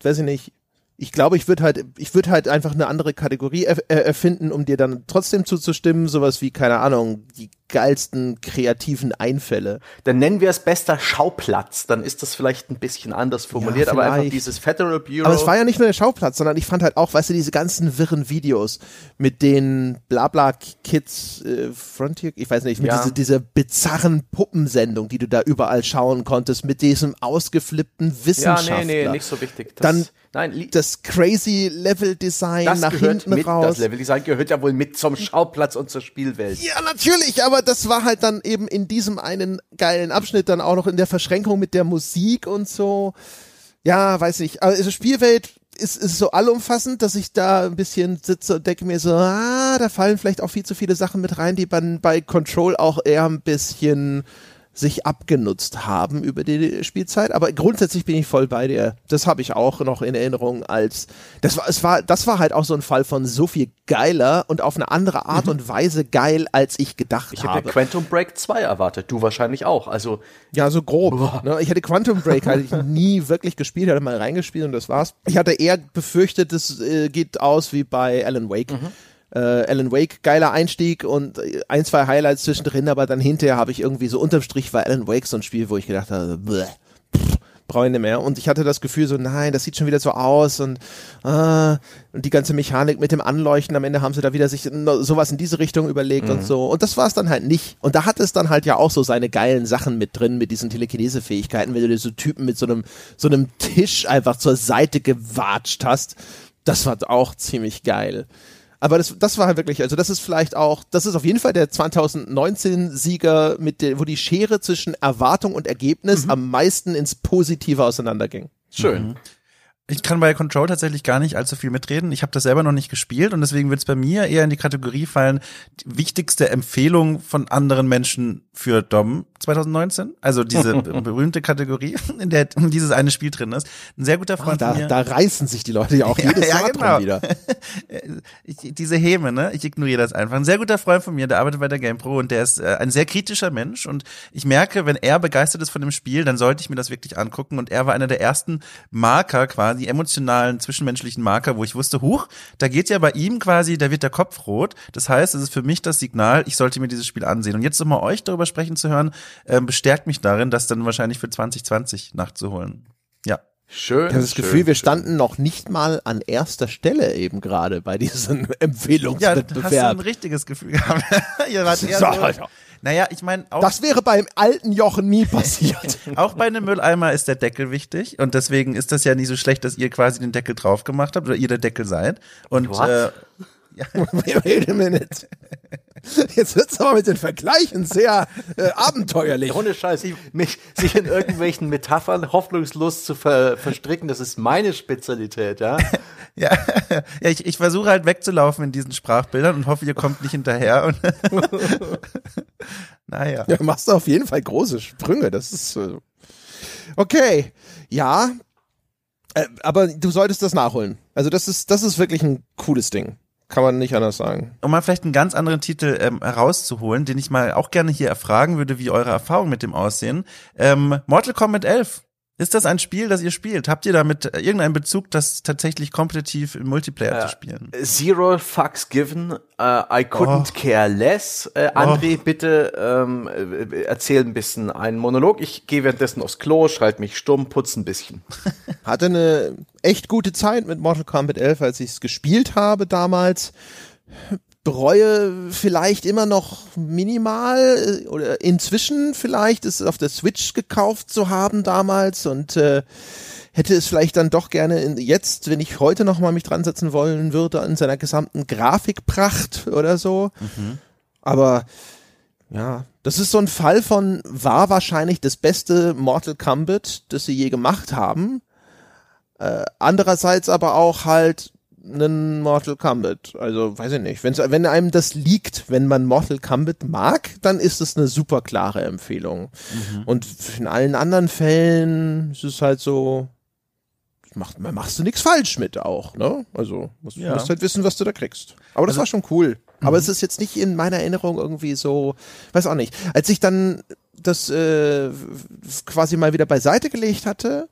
weiß ich nicht, ich glaube, ich würde halt, ich würde halt einfach eine andere Kategorie er, äh, erfinden, um dir dann trotzdem zuzustimmen. Sowas wie, keine Ahnung, die geilsten kreativen Einfälle.
Dann nennen wir es bester Schauplatz. Dann ist das vielleicht ein bisschen anders formuliert,
Ja,
aber einfach dieses Federal Bureau.
Aber es war ja nicht nur der Schauplatz, sondern ich fand halt auch, weißt du, diese ganzen wirren Videos mit den Blabla-Kids, äh, Frontier, ich weiß nicht, mit
Ja.
diese, dieser bizarren Puppensendung, die du da überall schauen konntest, mit diesem ausgeflippten
ja,
Wissenschaftler.
nee, nee, nicht so wichtig. Das,
Dann
nein,
das crazy Level-Design
das
nach
gehört
hinten
mit,
raus.
das Leveldesign gehört ja wohl mit zum Schauplatz und zur Spielwelt.
Ja, natürlich, aber das war halt dann eben in diesem einen geilen Abschnitt dann auch noch in der Verschränkung mit der Musik und so. Ja, weiß nicht. Also Spielwelt ist, ist so allumfassend, dass ich da ein bisschen sitze und denke mir so, ah, da fallen vielleicht auch viel zu viele Sachen mit rein, die man bei Control auch eher ein bisschen sich abgenutzt haben über die Spielzeit, aber grundsätzlich bin ich voll bei dir. Das habe ich auch noch in Erinnerung als das war es war das war halt auch so ein Fall von so viel geiler und auf eine andere Art und Weise geil, als ich gedacht
Ich hätte
habe.
Quantum Break 2 erwartet, du wahrscheinlich auch. Also
Ja, so grob. Ne? Ich hatte Quantum Break ich nie wirklich gespielt, hatte mal reingespielt und das war's. Ich hatte eher befürchtet, es äh, geht aus wie bei Alan Wake. Äh, Alan Wake, geiler Einstieg und äh, ein, zwei Highlights zwischendrin, aber dann hinterher habe ich irgendwie so unterm Strich war Alan Wake so ein Spiel, wo ich gedacht habe, bleh, pff, brauche ich nicht mehr. Und ich hatte das Gefühl so, nein, das sieht schon wieder so aus und, äh, und die ganze Mechanik mit dem Anleuchten, am Ende haben sie da wieder sich sowas in diese Richtung überlegt und so. Und das war es dann halt nicht. Und da hat es dann halt ja auch so seine geilen Sachen mit drin, mit diesen Telekinese-Fähigkeiten, wenn du dir so Typen mit so einem, so einem Tisch einfach zur Seite gewatscht hast. Das war auch ziemlich geil. Aber das, das war halt wirklich, also das ist vielleicht auch, das ist auf jeden Fall der 2019-Sieger, mit der, wo die Schere zwischen Erwartung und Ergebnis am meisten ins Positive auseinanderging.
schön.
Ich kann bei Control tatsächlich gar nicht allzu viel mitreden. Ich habe das selber noch nicht gespielt und deswegen wird es bei mir eher in die Kategorie fallen, die wichtigste Empfehlung von anderen Menschen für Dom 2019. Also diese berühmte Kategorie, in der dieses eine Spiel drin ist. Ein sehr guter Freund
Da,
von mir.
da reißen sich die Leute ja auch jedes
ja,
Jahr
genau.
wieder.
ich, diese Häme, ne? Ich ignoriere das einfach. Ein sehr guter Freund von mir, der arbeitet bei der GamePro und der ist äh, ein sehr kritischer Mensch und ich merke, wenn er begeistert ist von dem Spiel, dann sollte ich mir das wirklich angucken und er war einer der ersten Marker quasi, emotionalen, zwischenmenschlichen Marker, wo ich wusste, huch, da geht ja bei ihm quasi, da wird der Kopf rot. Das heißt, es ist für mich das Signal, ich sollte mir dieses Spiel ansehen. Und jetzt nochmal euch darüber sprechen zu hören, ähm, bestärkt mich darin, das dann wahrscheinlich für 2020 nachzuholen. Ja.
Schön.
Ich habe das
schön,
Gefühl, wir
schön.
standen noch nicht mal an erster Stelle eben gerade bei diesem
Ja, hast du ein
Empfehlungswettbewerb.
richtiges Gefühl gehabt. Ihr wart eher
So.
Naja, ich meine, auch,
das wäre beim alten Jochen nie passiert.
auch bei einem Mülleimer ist der Deckel wichtig und deswegen ist das ja nie so schlecht, dass ihr quasi den Deckel drauf gemacht habt oder ihr der Deckel seid. Und
What?
äh,
Wait a minute. Jetzt wird's aber mit den Vergleichen sehr äh, abenteuerlich.
Ohne Scheiß, mich, sich in irgendwelchen Metaphern hoffnungslos zu ver, verstricken, das ist meine Spezialität, ja.
ja, ja ich, ich versuche halt wegzulaufen in diesen Sprachbildern und hoffe, ihr kommt nicht hinterher. Und naja.
Ja, machst du auf jeden Fall große Sprünge. Das ist äh, okay. Ja, äh, aber du solltest das nachholen. Also das ist das ist wirklich ein cooles Ding. Kann man nicht anders sagen.
um mal vielleicht einen ganz anderen Titel ähm, herauszuholen, den ich mal auch gerne hier erfragen würde, wie eure Erfahrungen mit dem aussehen. Ähm, Mortal Kombat 11. Ist das ein Spiel, das ihr spielt? Habt ihr damit äh, irgendeinen Bezug, das tatsächlich kompetitiv im Multiplayer zu spielen?
Zero fucks given, uh, I couldn't
Oh.
care less. Äh, André, bitte ähm, äh, erzähl ein bisschen einen Monolog. Ich gehe währenddessen aufs Klo, schalte mich stumm, putze ein bisschen.
Hatte eine echt gute Zeit mit Mortal Kombat 11, als ich es gespielt habe damals. Bereue vielleicht immer noch minimal äh, oder inzwischen vielleicht es auf der Switch gekauft zu haben damals und äh, hätte es vielleicht dann doch gerne in, jetzt, wenn ich heute noch mal mich dran setzen wollen würde, an seiner gesamten Grafikpracht oder so. Aber ja, das ist so ein Fall von, war wahrscheinlich das beste Mortal Kombat, das sie je gemacht haben. Äh, andererseits aber auch halt einen Mortal Kombat. Also, weiß ich nicht. Wenn's, wenn einem das liegt, wenn man Mortal Kombat mag, dann ist es eine super klare Empfehlung. Und in allen anderen Fällen ist es halt so, macht, machst du nichts falsch mit auch, ne? Also, musst,
Ja.
musst halt wissen, was du da kriegst. Aber das war schon cool. Aber es ist jetzt nicht in meiner Erinnerung irgendwie so, weiß auch nicht. Als ich dann das äh, quasi mal wieder beiseite gelegt hatte,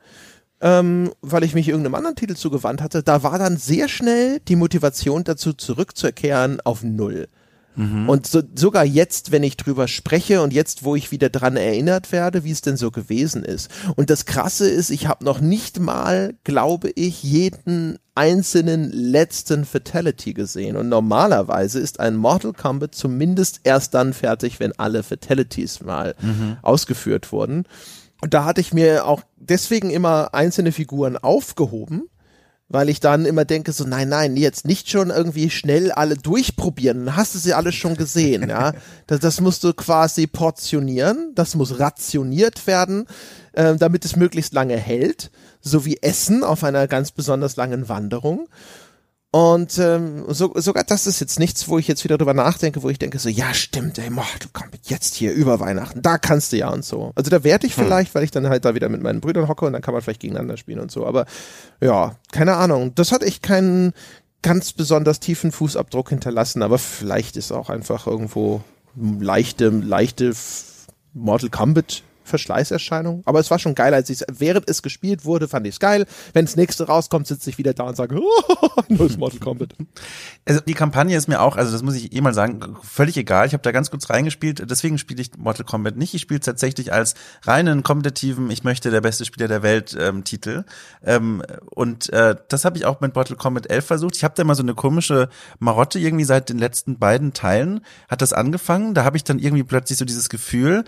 ähm, weil ich mich irgendeinem anderen Titel zugewandt hatte, da war dann sehr schnell die Motivation dazu zurückzukehren auf Null. Mhm. Und so, sogar jetzt, wenn ich drüber spreche und jetzt, wo ich wieder dran erinnert werde, wie es denn so gewesen ist. Und das Krasse ist, ich habe noch nicht mal, glaube ich, jeden einzelnen letzten Fatality gesehen. Und normalerweise ist ein Mortal Kombat zumindest erst dann fertig, wenn alle Fatalities mal mhm. ausgeführt wurden. Und da hatte ich mir auch deswegen immer einzelne Figuren aufgehoben, weil ich dann immer denke so, nein, nein, jetzt nicht schon irgendwie schnell alle durchprobieren, dann hast du sie alle schon gesehen, ja. Das, das musst du quasi portionieren, das muss rationiert werden, äh, damit es möglichst lange hält, so wie Essen auf einer ganz besonders langen Wanderung. Und ähm, so, sogar das ist jetzt nichts, wo ich jetzt wieder drüber nachdenke, wo ich denke so, ja stimmt, ey, Mortal Kombat jetzt hier über Weihnachten, da kannst du ja und so. Also da werde ich hm. vielleicht, weil ich dann halt da wieder mit meinen Brüdern hocke und dann kann man vielleicht gegeneinander spielen und so. Aber ja, keine Ahnung. Das hat echt keinen ganz besonders tiefen Fußabdruck hinterlassen, aber vielleicht ist auch einfach irgendwo leichte, leichte Mortal Kombat Verschleißerscheinung. Aber es war schon geil, als ich während es gespielt wurde, fand ich es geil. Wenn das nächste rauskommt, sitze ich wieder da und sage, oh, neues Mortal Kombat.
Also die Kampagne ist mir auch, also das muss ich eh mal sagen, völlig egal. Ich habe da ganz kurz reingespielt, deswegen spiele ich Mortal Kombat nicht. Ich spiele tatsächlich als reinen kompetitiven, ich möchte der beste Spieler der Welt ähm, Titel. Ähm, und äh, das habe ich auch mit Mortal Kombat 11 versucht. Ich habe da mal so eine komische Marotte irgendwie seit den letzten beiden Teilen hat das angefangen. Da habe ich dann irgendwie plötzlich so dieses Gefühl,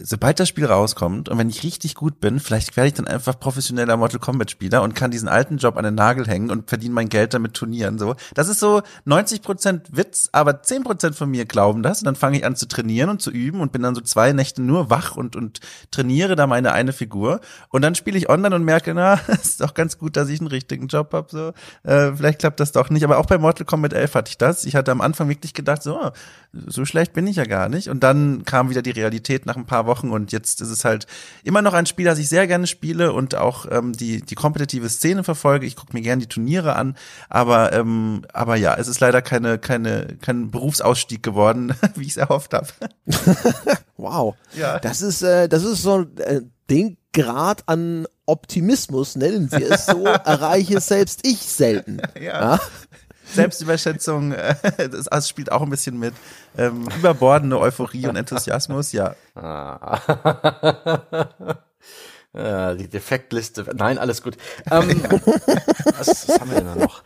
sobald das Spiel rauskommt und wenn ich richtig gut bin, vielleicht werde ich dann einfach professioneller Mortal Kombat Spieler und kann diesen alten Job an den Nagel hängen und verdiene mein Geld damit Turnieren so. Das ist so 90% Witz, aber 10% von mir glauben das und dann fange ich an zu trainieren und zu üben und bin dann so zwei Nächte nur wach und und trainiere da meine eine Figur und dann spiele ich online und merke, na, ist doch ganz gut, dass ich einen richtigen Job habe so. Äh, vielleicht klappt das doch nicht, aber auch bei Mortal Kombat 11 hatte ich das. Ich hatte am Anfang wirklich gedacht, so so schlecht bin ich ja gar nicht und dann kam wieder die Realität nach ein paar Wochen und jetzt ist es halt immer noch ein Spiel, das ich sehr gerne spiele und auch ähm, die die kompetitive Szene verfolge. Ich gucke mir gerne die Turniere an, aber ähm, aber ja, es ist leider keine keine kein Berufsausstieg geworden, wie ich es erhofft habe.
wow, ja, das ist äh, das ist so äh, den Grad an Optimismus nennen wir es so erreiche selbst ich selten. ja. ja?
Selbstüberschätzung, äh, das, das spielt auch ein bisschen mit. Ähm, überbordende Euphorie und Enthusiasmus, ja. Ah.
die Defektliste. Nein, alles gut. Ähm, was, was haben wir denn da noch?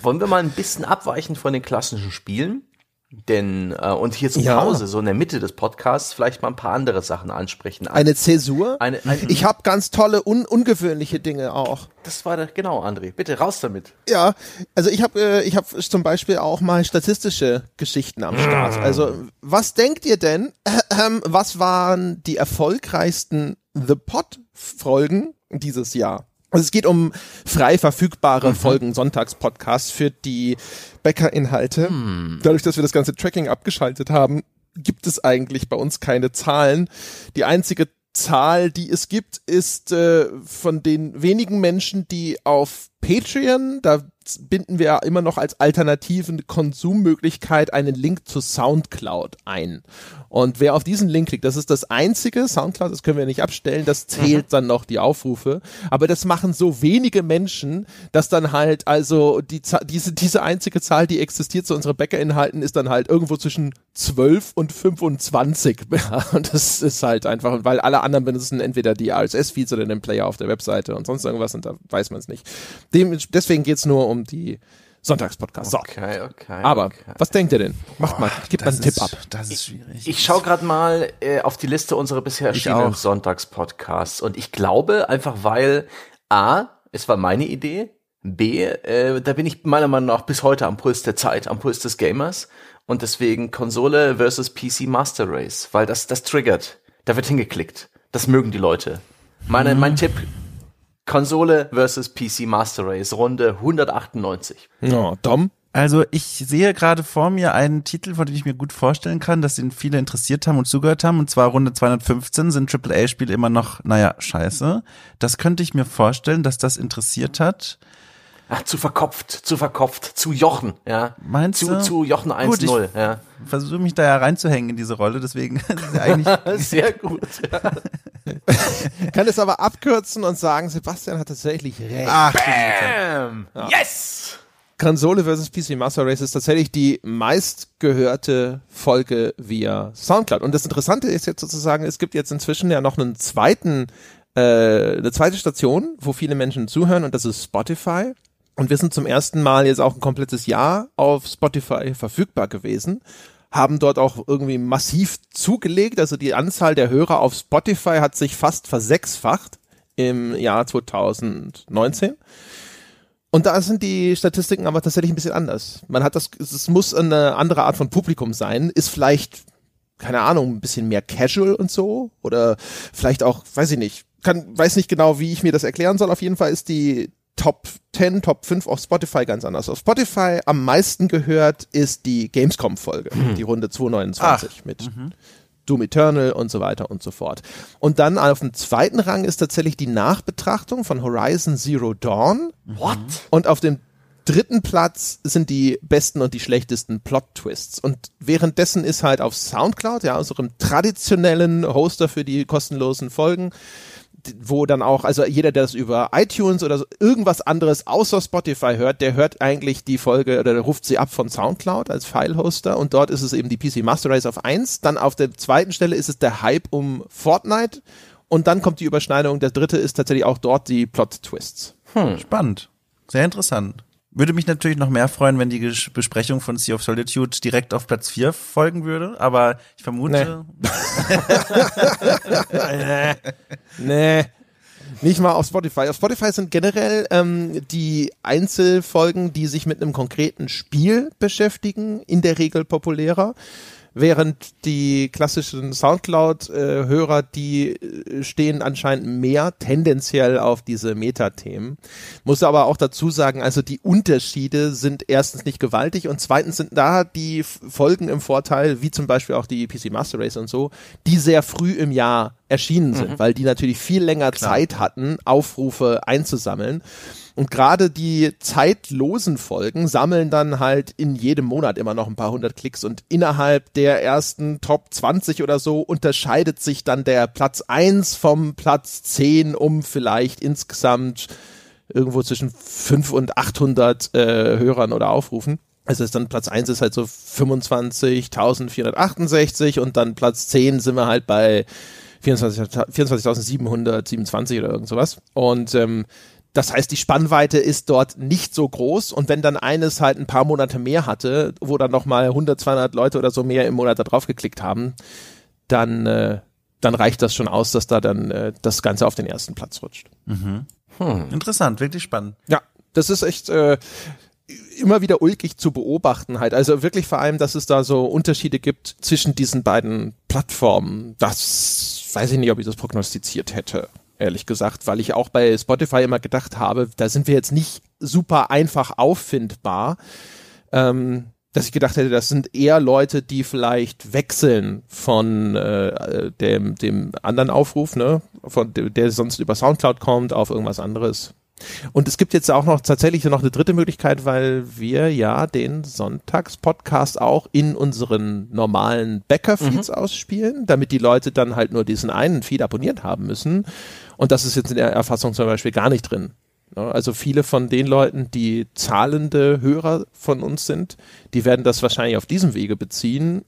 Wollen wir mal ein bisschen abweichen von den klassischen Spielen? Denn, äh, und hier zu ja. Hause, so in der Mitte des Podcasts, vielleicht mal ein paar andere Sachen ansprechen.
Eine Zäsur? Eine, eine, ich habe ganz tolle, un ungewöhnliche Dinge auch.
Das war der, genau, André. Bitte raus damit.
Ja, also ich habe äh, ich hab zum Beispiel auch mal statistische Geschichten am Start. Mm. Also, was denkt ihr denn, äh, äh, was waren die erfolgreichsten The Pod-Folgen dieses Jahr? Also es geht um frei verfügbare mhm. Folgen Sonntagspodcasts für die Bäckerinhalte. Mhm. Dadurch, dass wir das ganze Tracking abgeschaltet haben, gibt es eigentlich bei uns keine Zahlen. Die einzige Zahl, die es gibt, ist äh, von den wenigen Menschen, die auf Patreon, da binden wir ja immer noch als alternativen Konsummöglichkeit einen Link zu Soundcloud ein. Und wer auf diesen Link klickt, das ist das einzige, Soundcloud, das können wir nicht abstellen, das zählt mhm. dann noch die Aufrufe. Aber das machen so wenige Menschen, dass dann halt also die, diese, diese einzige Zahl, die existiert zu unseren Bäckerinhalten, ist dann halt irgendwo zwischen 12 und 25. und das ist halt einfach, weil alle anderen benutzen entweder die RSS-Feeds oder den Player auf der Webseite und sonst irgendwas und da weiß man es nicht. Dem, deswegen geht's nur um die Sonntagspodcast. So.
Okay, okay.
Aber
okay.
was denkt ihr denn? Macht mal, gebt mal einen Tipp ab.
Das ist schwierig.
Ich, ich schaue gerade mal äh, auf die Liste unserer bisher erschienenen Sonntagspodcasts und ich glaube einfach, weil A, es war meine Idee, B, äh, da bin ich meiner Meinung nach bis heute am Puls der Zeit, am Puls des Gamers und deswegen Konsole versus PC Master Race, weil das das triggert. Da wird hingeklickt. Das mögen die Leute. Meine, mhm. Mein Tipp, Konsole versus PC Master Race, Runde 198.
Ja, Dom?
Also ich sehe gerade vor mir einen Titel, von dem ich mir gut vorstellen kann, dass den viele interessiert haben und zugehört haben. Und zwar Runde 215 sind AAA-Spiele immer noch, naja, scheiße. Das könnte ich mir vorstellen, dass das interessiert hat.
Ach, zu verkopft, zu verkopft, zu Jochen, ja.
Meinst
zu,
du?
Zu Jochen
Gut, ich-
1-0, ja.
Versuche mich da ja reinzuhängen in diese Rolle, deswegen ist es ja eigentlich
Sehr gut.
Kann es aber abkürzen und sagen, Sebastian hat tatsächlich recht.
Ach,
Bam. Yes!
Konsole vs. PC Master Race ist tatsächlich die meistgehörte Folge via Soundcloud. Und das Interessante ist jetzt sozusagen, es gibt jetzt inzwischen ja noch einen zweiten, äh, eine zweite Station, wo viele Menschen zuhören und das ist Spotify. Und wir sind zum ersten Mal jetzt auch ein komplettes Jahr auf Spotify verfügbar gewesen. Haben dort auch irgendwie massiv zugelegt. Also die Anzahl der Hörer auf Spotify hat sich fast versechsfacht im Jahr 2019. Und da sind die Statistiken aber tatsächlich ein bisschen anders. Man hat das, es muss eine andere Art von Publikum sein, ist vielleicht, keine Ahnung, ein bisschen mehr casual und so, oder vielleicht auch, weiß ich nicht, kann, weiß nicht genau, wie ich mir das erklären soll. Auf jeden Fall ist die Top 10, Top 5 auf Spotify ganz anders. Auf Spotify am meisten gehört ist die Gamescom-Folge, die Runde 229 mit Doom Eternal und so weiter und so fort. Und dann auf dem zweiten Rang ist tatsächlich die Nachbetrachtung von Horizon Zero Dawn.
What?
Und auf dem dritten Platz sind die besten und die schlechtesten Plot-Twists. Und währenddessen ist halt auf Soundcloud, ja, unserem traditionellen Hoster für die kostenlosen Folgen, wo dann auch, also jeder, der das über iTunes oder so, irgendwas anderes außer Spotify hört, der hört eigentlich die Folge oder der ruft sie ab von Soundcloud als File-Hoster und dort ist es eben die PC Master Race auf 1. Dann auf der zweiten Stelle ist es der Hype um Fortnite und dann kommt die Überschneidung. Der dritte ist tatsächlich auch dort die Plot-Twists.
spannend. Sehr interessant. Würde mich natürlich noch mehr freuen, wenn die Besprechung von Sea of Solitude direkt auf Platz 4 folgen würde, aber ich vermute,
Nee. Nicht mal auf Spotify. Auf Spotify sind generell ähm, die Einzelfolgen, die sich mit einem konkreten Spiel beschäftigen, in der Regel populärer. Während die klassischen Soundcloud-Hörer, die äh, stehen anscheinend mehr tendenziell auf diese Metathemen. Muss aber auch dazu sagen, also die Unterschiede sind erstens nicht gewaltig und zweitens sind da die Folgen im Vorteil, wie zum Beispiel auch die PC Master Race und so, die sehr früh im Jahr erschienen sind, weil die natürlich viel länger Zeit hatten, Aufrufe einzusammeln. Und gerade die zeitlosen Folgen sammeln dann halt in jedem Monat immer noch ein paar hundert Klicks und innerhalb der ersten Top 20 oder so unterscheidet sich dann der Platz 1 vom Platz 10 um vielleicht insgesamt irgendwo zwischen 5 und 800 äh, Hörern oder Aufrufen. Also ist dann Platz 1 ist halt so 25.468 und dann Platz 10 sind wir halt bei 24 24.727 oder irgend sowas. Und ähm, das heißt, die Spannweite ist dort nicht so groß und wenn dann eines halt ein paar Monate mehr hatte, wo dann nochmal 100, 200 Leute oder so mehr im Monat da drauf geklickt haben, dann, äh, dann reicht das schon aus, dass da dann äh, das Ganze auf den ersten Platz rutscht.
interessant, wirklich spannend.
Ja, das ist echt äh, immer wieder ulkig zu beobachten halt. Also wirklich vor allem, dass es da so Unterschiede gibt zwischen diesen beiden Plattformen. Das weiß ich nicht, ob ich das prognostiziert hätte. Ehrlich gesagt, weil ich auch bei Spotify immer gedacht habe, da sind wir jetzt nicht super einfach auffindbar. Ähm, dass ich gedacht hätte, das sind eher Leute, die vielleicht wechseln von äh, dem, dem anderen Aufruf, ne, von der sonst über Soundcloud kommt, auf irgendwas anderes. Und es gibt jetzt auch noch tatsächlich noch eine dritte Möglichkeit, weil wir ja den Sonntagspodcast auch in unseren normalen Bäcker-Feeds ausspielen, damit die Leute dann halt nur diesen einen Feed abonniert haben müssen. Und das ist jetzt in der Erfassung zum Beispiel gar nicht drin. Ja, Also viele von den Leuten, die zahlende Hörer von uns sind, die werden das wahrscheinlich auf diesem Wege beziehen.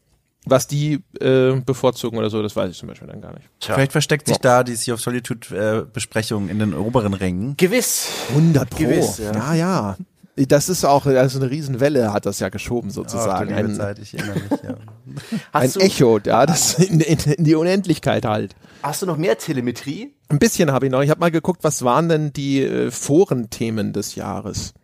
Was die äh, bevorzugen oder so, das weiß ich zum Beispiel dann gar nicht.
Tja.
Vielleicht versteckt sich da die Sea of Solitude äh, in den oberen Rängen.
Gewiss.
100 Pro.
Gewiss, ja.
ja, ja. Das ist auch, also eine Riesenwelle hat das ja geschoben sozusagen.
liebe
ein
Zeit, ich erinnere mich, ja.
ein
du,
Echo, ja, das in, in, in die Unendlichkeit halt.
hast du noch mehr Telemetrie?
Ein bisschen habe ich noch. Ich habe mal geguckt, was waren denn die äh, Forenthemen des Jahres?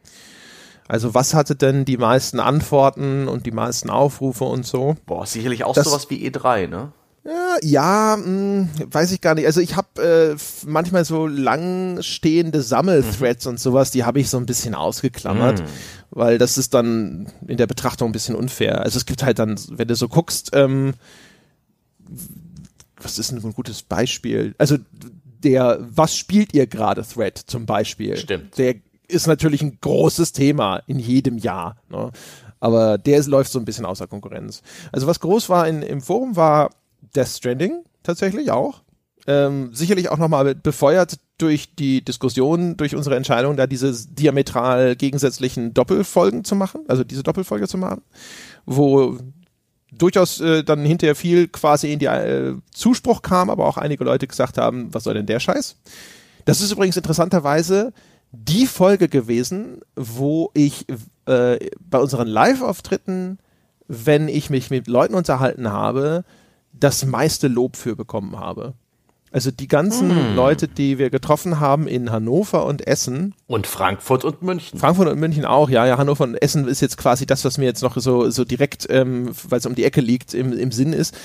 Also was hatte denn die meisten Antworten und die meisten Aufrufe und so?
Boah, sicherlich auch
Das-
sowas wie E3, ne?
Ja, ja mh, weiß ich gar nicht. Also ich habe äh, manchmal so langstehende Sammelthreads und sowas, die habe ich so ein bisschen ausgeklammert, weil das ist dann in der Betrachtung ein bisschen unfair. Also es gibt halt dann, wenn du so guckst, ähm, was ist denn ein gutes Beispiel? Also der Was spielt ihr gerade Thread zum Beispiel?
Stimmt.
Der ist natürlich ein großes Thema in jedem Jahr. Ne? Aber der ist, läuft so ein bisschen außer Konkurrenz. Also was groß war in, im Forum war Death Stranding tatsächlich auch. Ähm, sicherlich auch nochmal befeuert durch die Diskussion, durch unsere Entscheidung, da diese diametral gegensätzlichen Doppelfolgen zu machen, also diese Doppelfolge zu machen, wo durchaus äh, dann hinterher viel quasi in die äh, Zuspruch kam, aber auch einige Leute gesagt haben, was soll denn der Scheiß? Das ist übrigens interessanterweise die Folge gewesen, wo ich äh, bei unseren Live-Auftritten, wenn ich mich mit Leuten unterhalten habe, das meiste Lob für bekommen habe. Also die ganzen hm. Leute, die wir getroffen haben in Hannover und Essen.
Und Frankfurt und München.
Frankfurt und München auch, ja. Ja, Hannover und Essen ist jetzt quasi das, was mir jetzt noch so, so direkt, ähm, weil es um die Ecke liegt, im, im Sinn ist.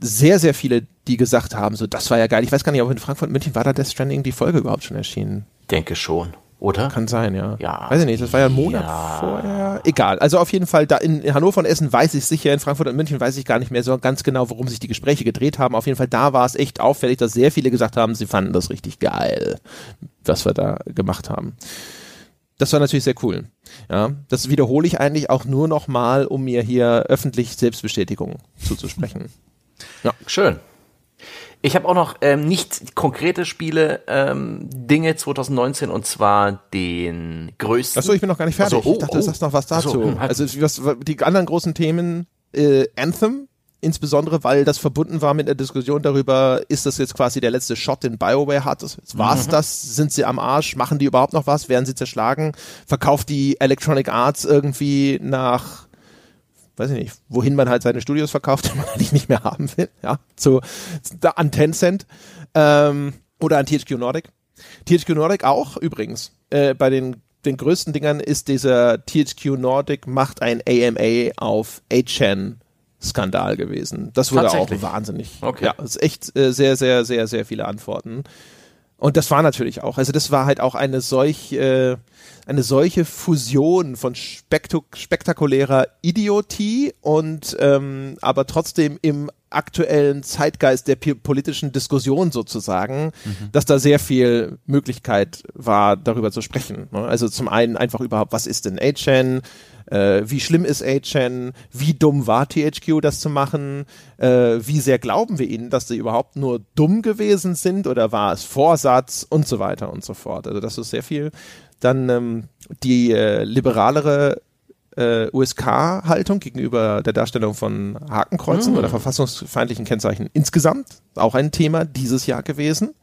Sehr, sehr viele, die gesagt haben, so, das war ja geil. Ich weiß gar nicht, ob in Frankfurt und München war da Death Stranding die Folge überhaupt schon erschienen.
Denke schon oder?
Kann sein, ja.
Ja.
Weiß ich nicht, das war ja ein Monat ja. vorher. Egal. Also auf jeden Fall, da in Hannover und Essen weiß ich sicher, in Frankfurt und München weiß ich gar nicht mehr so ganz genau, worum sich die Gespräche gedreht haben. Auf jeden Fall, da war es echt auffällig, dass sehr viele gesagt haben, sie fanden das richtig geil, was wir da gemacht haben. Das war natürlich sehr cool. Ja, das wiederhole ich eigentlich auch nur noch mal, um mir hier öffentlich Selbstbestätigung zuzusprechen.
Ja. Schön. Ich habe auch noch ähm, nicht konkrete Spiele, ähm, Dinge 2019 und zwar den größten.
Achso, ich bin noch gar nicht fertig. Also, oh, ich dachte, oh. du sagst noch was dazu. So, hm, halt. also was, die anderen großen Themen, äh, Anthem, insbesondere weil das verbunden war mit der Diskussion darüber, ist das jetzt quasi der letzte Shot, den BioWare hat. War es mhm. das? Sind sie am Arsch? Machen die überhaupt noch was? Werden sie zerschlagen? Verkauft die Electronic Arts irgendwie nach weiß ich nicht, wohin man halt seine Studios verkauft, die man eigentlich nicht mehr haben will, ja, zu, an Tencent ähm, oder an THQ Nordic. THQ Nordic auch übrigens. Äh, bei den, den größten Dingern ist dieser THQ Nordic macht ein AMA auf 8chan Skandal gewesen. Das wurde auch wahnsinnig. Okay. Ja, ist echt äh, sehr, sehr, sehr, sehr viele Antworten. Und das war natürlich auch, also das war halt auch eine solch, äh, eine solche Fusion von spektakulärer Idiotie und ähm, aber trotzdem im aktuellen Zeitgeist der politischen Diskussion sozusagen, mhm. dass da sehr viel Möglichkeit war, darüber zu sprechen. Ne? Also zum einen einfach überhaupt, was ist denn A-Chain? Äh, wie schlimm ist A-Chain? Wie dumm war THQ, das zu machen? Äh, wie sehr glauben wir ihnen, dass sie überhaupt nur dumm gewesen sind oder war es Vorsatz und so weiter und so fort? Also das ist sehr viel. Dann ähm, die äh, liberalere äh, USK-Haltung gegenüber der Darstellung von Hakenkreuzen mm. oder verfassungsfeindlichen Kennzeichen insgesamt. Auch ein Thema dieses Jahr gewesen.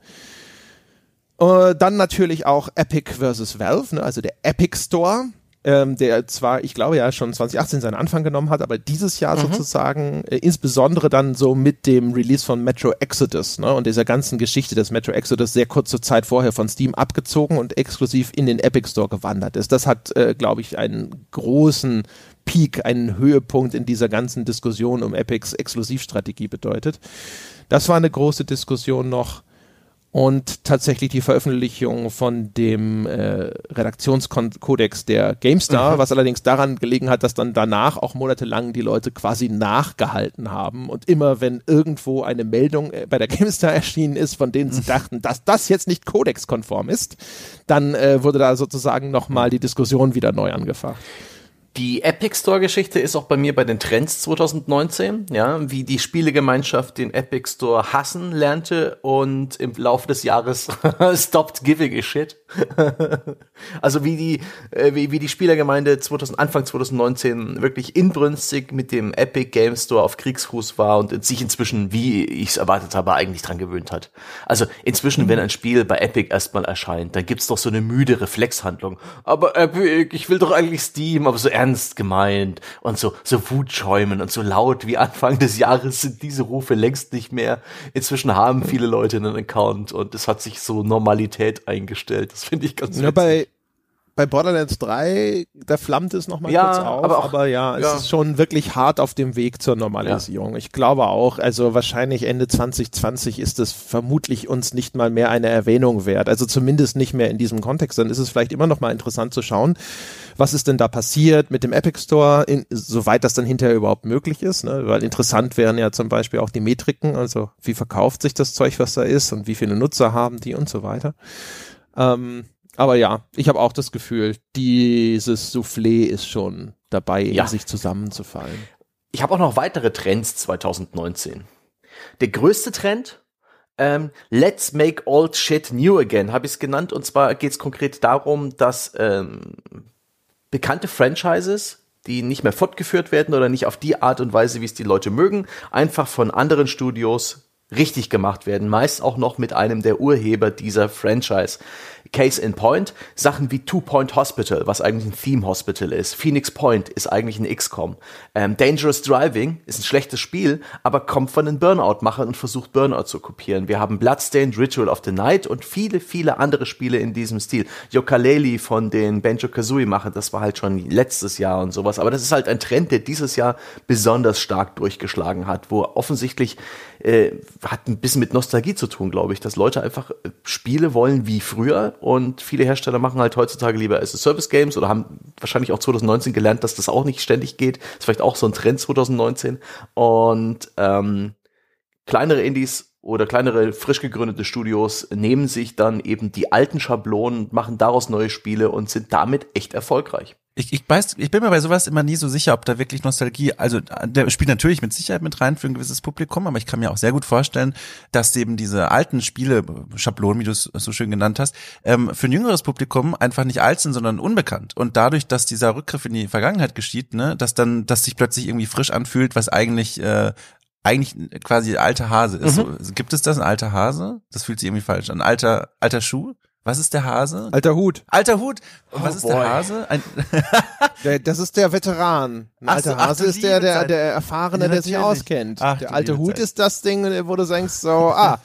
Äh, dann natürlich auch Epic versus Valve, ne, also der Epic Store ähm, der zwar, ich glaube ja, schon 2018 seinen Anfang genommen hat, aber dieses Jahr mhm. sozusagen, äh, insbesondere dann so mit dem Release von Metro Exodus ne, und dieser ganzen Geschichte des Metro Exodus sehr kurze Zeit vorher von Steam abgezogen und exklusiv in den Epic Store gewandert ist. Das hat, äh, glaube ich, einen großen Peak, einen Höhepunkt in dieser ganzen Diskussion um Epics Exklusivstrategie bedeutet. Das war eine große Diskussion noch und tatsächlich die Veröffentlichung von dem äh, Redaktionskodex der GameStar, mhm. was allerdings daran gelegen hat, dass dann danach auch monatelang die Leute quasi nachgehalten haben und immer wenn irgendwo eine Meldung äh, bei der GameStar erschienen ist, von denen sie mhm. dachten, dass das jetzt nicht kodexkonform ist, dann äh, wurde da sozusagen nochmal die Diskussion wieder neu angefacht.
Die Epic Store Geschichte ist auch bei mir bei den Trends 2019, ja, wie die Spielegemeinschaft den Epic Store hassen lernte und im Laufe des Jahres stopped giving a shit. also wie die äh, wie, wie die Spielergemeinde 2000, Anfang 2019 wirklich inbrünstig mit dem Epic Game Store auf Kriegsfuß war und sich inzwischen, wie ich es erwartet habe, eigentlich dran gewöhnt hat. Also inzwischen, mhm. wenn ein Spiel bei Epic erstmal erscheint, dann gibt's doch so eine müde Reflexhandlung. Aber Epic, ich will doch eigentlich Steam, aber so ernst gemeint und so, so wutschäumen und so laut wie Anfang des Jahres sind diese Rufe längst nicht mehr. Inzwischen haben viele Leute einen Account und es hat sich so Normalität eingestellt. Das finde ich ganz
ja, bei bei Borderlands 3, da flammt es nochmal ja, kurz auf, aber, auch, aber ja, es ja. ist schon wirklich hart auf dem Weg zur Normalisierung. Ja. Ich glaube auch, also wahrscheinlich Ende 2020 ist es vermutlich uns nicht mal mehr eine Erwähnung wert. Also zumindest nicht mehr in diesem Kontext. Dann ist es vielleicht immer noch mal interessant zu schauen, was ist denn da passiert mit dem Epic Store, in, soweit das dann hinterher überhaupt möglich ist. Ne? Weil interessant wären ja zum Beispiel auch die Metriken, also wie verkauft sich das Zeug, was da ist und wie viele Nutzer haben die und so weiter. Ähm, Aber ja, ich habe auch das Gefühl, dieses Soufflé ist schon dabei,
Ja.
in sich zusammenzufallen.
Ich habe auch noch weitere Trends 2019. Der größte Trend, ähm, Let's Make Old Shit New Again, habe ich es genannt. Und zwar geht es konkret darum, dass ähm, bekannte Franchises, die nicht mehr fortgeführt werden oder nicht auf die Art und Weise, wie es die Leute mögen, einfach von anderen Studios richtig gemacht werden. Meist auch noch mit einem der Urheber dieser Franchise. Case in Point, Sachen wie Two Point Hospital, was eigentlich ein Theme Hospital ist. Phoenix Point ist eigentlich ein XCOM. Ähm, Dangerous Driving ist ein schlechtes Spiel, aber kommt von den Burnout-Machern und versucht Burnout zu kopieren. Wir haben Bloodstained Ritual of the Night und viele, viele andere Spiele in diesem Stil. Yooka-Laylee von den Banjo-Kazooie-Machern, das war halt schon letztes Jahr und sowas. Aber das ist halt ein Trend, der dieses Jahr besonders stark durchgeschlagen hat, wo offensichtlich äh, hat ein bisschen mit Nostalgie zu tun, glaube ich, dass Leute einfach äh, Spiele wollen wie früher und viele Hersteller machen halt heutzutage lieber as Service Games oder haben wahrscheinlich auch 2019 gelernt, dass das auch nicht ständig geht. ist vielleicht auch so ein Trend 2019 und ähm, kleinere Indies oder kleinere frisch gegründete Studios nehmen sich dann eben die alten Schablonen, machen daraus neue Spiele und sind damit echt erfolgreich.
Ich, ich, weiß, ich bin mir bei sowas immer nie so sicher, ob da wirklich Nostalgie, also der spielt natürlich mit Sicherheit mit rein für ein gewisses Publikum, aber ich kann mir auch sehr gut vorstellen, dass eben diese alten Spiele, Schablonen, wie du es so schön genannt hast, ähm, für ein jüngeres Publikum einfach nicht alt sind, sondern unbekannt. Und dadurch, dass dieser Rückgriff in die Vergangenheit geschieht, ne, dass dann, dass sich plötzlich irgendwie frisch anfühlt, was eigentlich äh, eigentlich quasi alter Hase ist. So, gibt es das, ein alter Hase? Das fühlt sich irgendwie falsch an. Alter, alter Schuh? Was ist der Hase?
Alter Hut,
Alter Hut. Und was
Oh
ist
boy.
der Hase? Ein,
der, das ist der Veteran. Ein
Ach
alter
so, ach,
Hase
du
ist der, der, der Erfahrene,
Ja,
der sich auskennt.
Ach,
der alte Hut
Zeit.
ist das Ding, wo du denkst so, ah,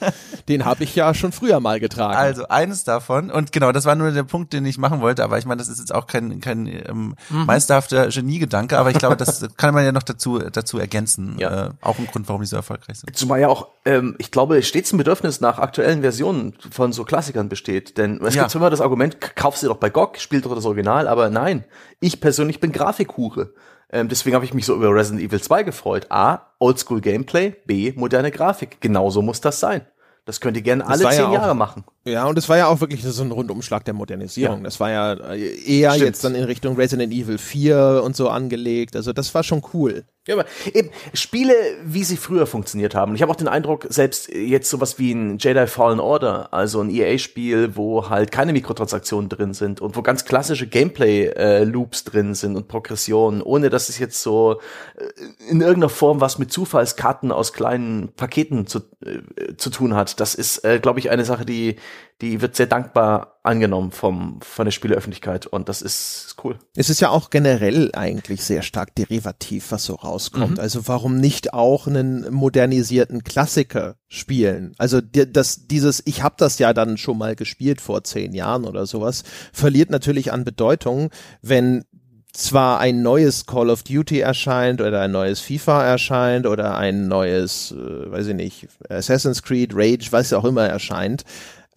den habe ich ja schon früher mal getragen.
Also eines davon und genau, das war nur der Punkt, den ich machen wollte, aber ich meine, das ist jetzt auch kein kein ähm,
Mhm.
meisterhafter Geniegedanke, aber ich glaube, das kann man ja noch dazu dazu ergänzen.
Ja.
Äh, auch ein Grund, warum die so erfolgreich sind.
Zumal ja auch, ähm, ich glaube, stets ein Bedürfnis nach aktuellen Versionen von so Klassikern besteht. Denn es
Ja.
gibt immer das Argument, k- kauf sie doch bei GOG, spiel doch das Original, aber nein, ich persönlich bin Grafikhure. Ähm, deswegen habe ich mich so über Resident Evil 2 gefreut. A, Oldschool Gameplay, B, moderne Grafik. Genauso muss das sein. Das könnt ihr gerne alle
ja
zehn
auch-
Jahre machen.
Ja, und es war ja auch wirklich so ein Rundumschlag der Modernisierung. Das war ja äh, eher
Stimmt.
jetzt dann in Richtung Resident Evil 4 und so angelegt. Also das war schon cool.
Ja, aber eben Spiele, wie sie früher funktioniert haben. Ich habe auch den Eindruck, selbst jetzt sowas wie ein Jedi Fallen Order, also ein EA-Spiel, wo halt keine Mikrotransaktionen drin sind und wo ganz klassische Gameplay-Loops drin sind und Progressionen, ohne dass es jetzt so äh, in irgendeiner Form was mit Zufallskarten aus kleinen Paketen zu, äh, zu tun hat. Das ist, äh, glaube ich, eine Sache, die die wird sehr dankbar angenommen vom von der Spieleöffentlichkeit und das ist, ist cool.
Es ist ja auch generell eigentlich sehr stark derivativ, was so rauskommt. Also warum nicht auch einen modernisierten Klassiker spielen? Also di- das, dieses, ich habe das ja dann schon mal gespielt vor zehn Jahren oder sowas, verliert natürlich an Bedeutung, wenn zwar ein neues Call of Duty erscheint oder ein neues FIFA erscheint oder ein neues, äh, weiß ich nicht, Assassin's Creed, Rage, was auch immer erscheint,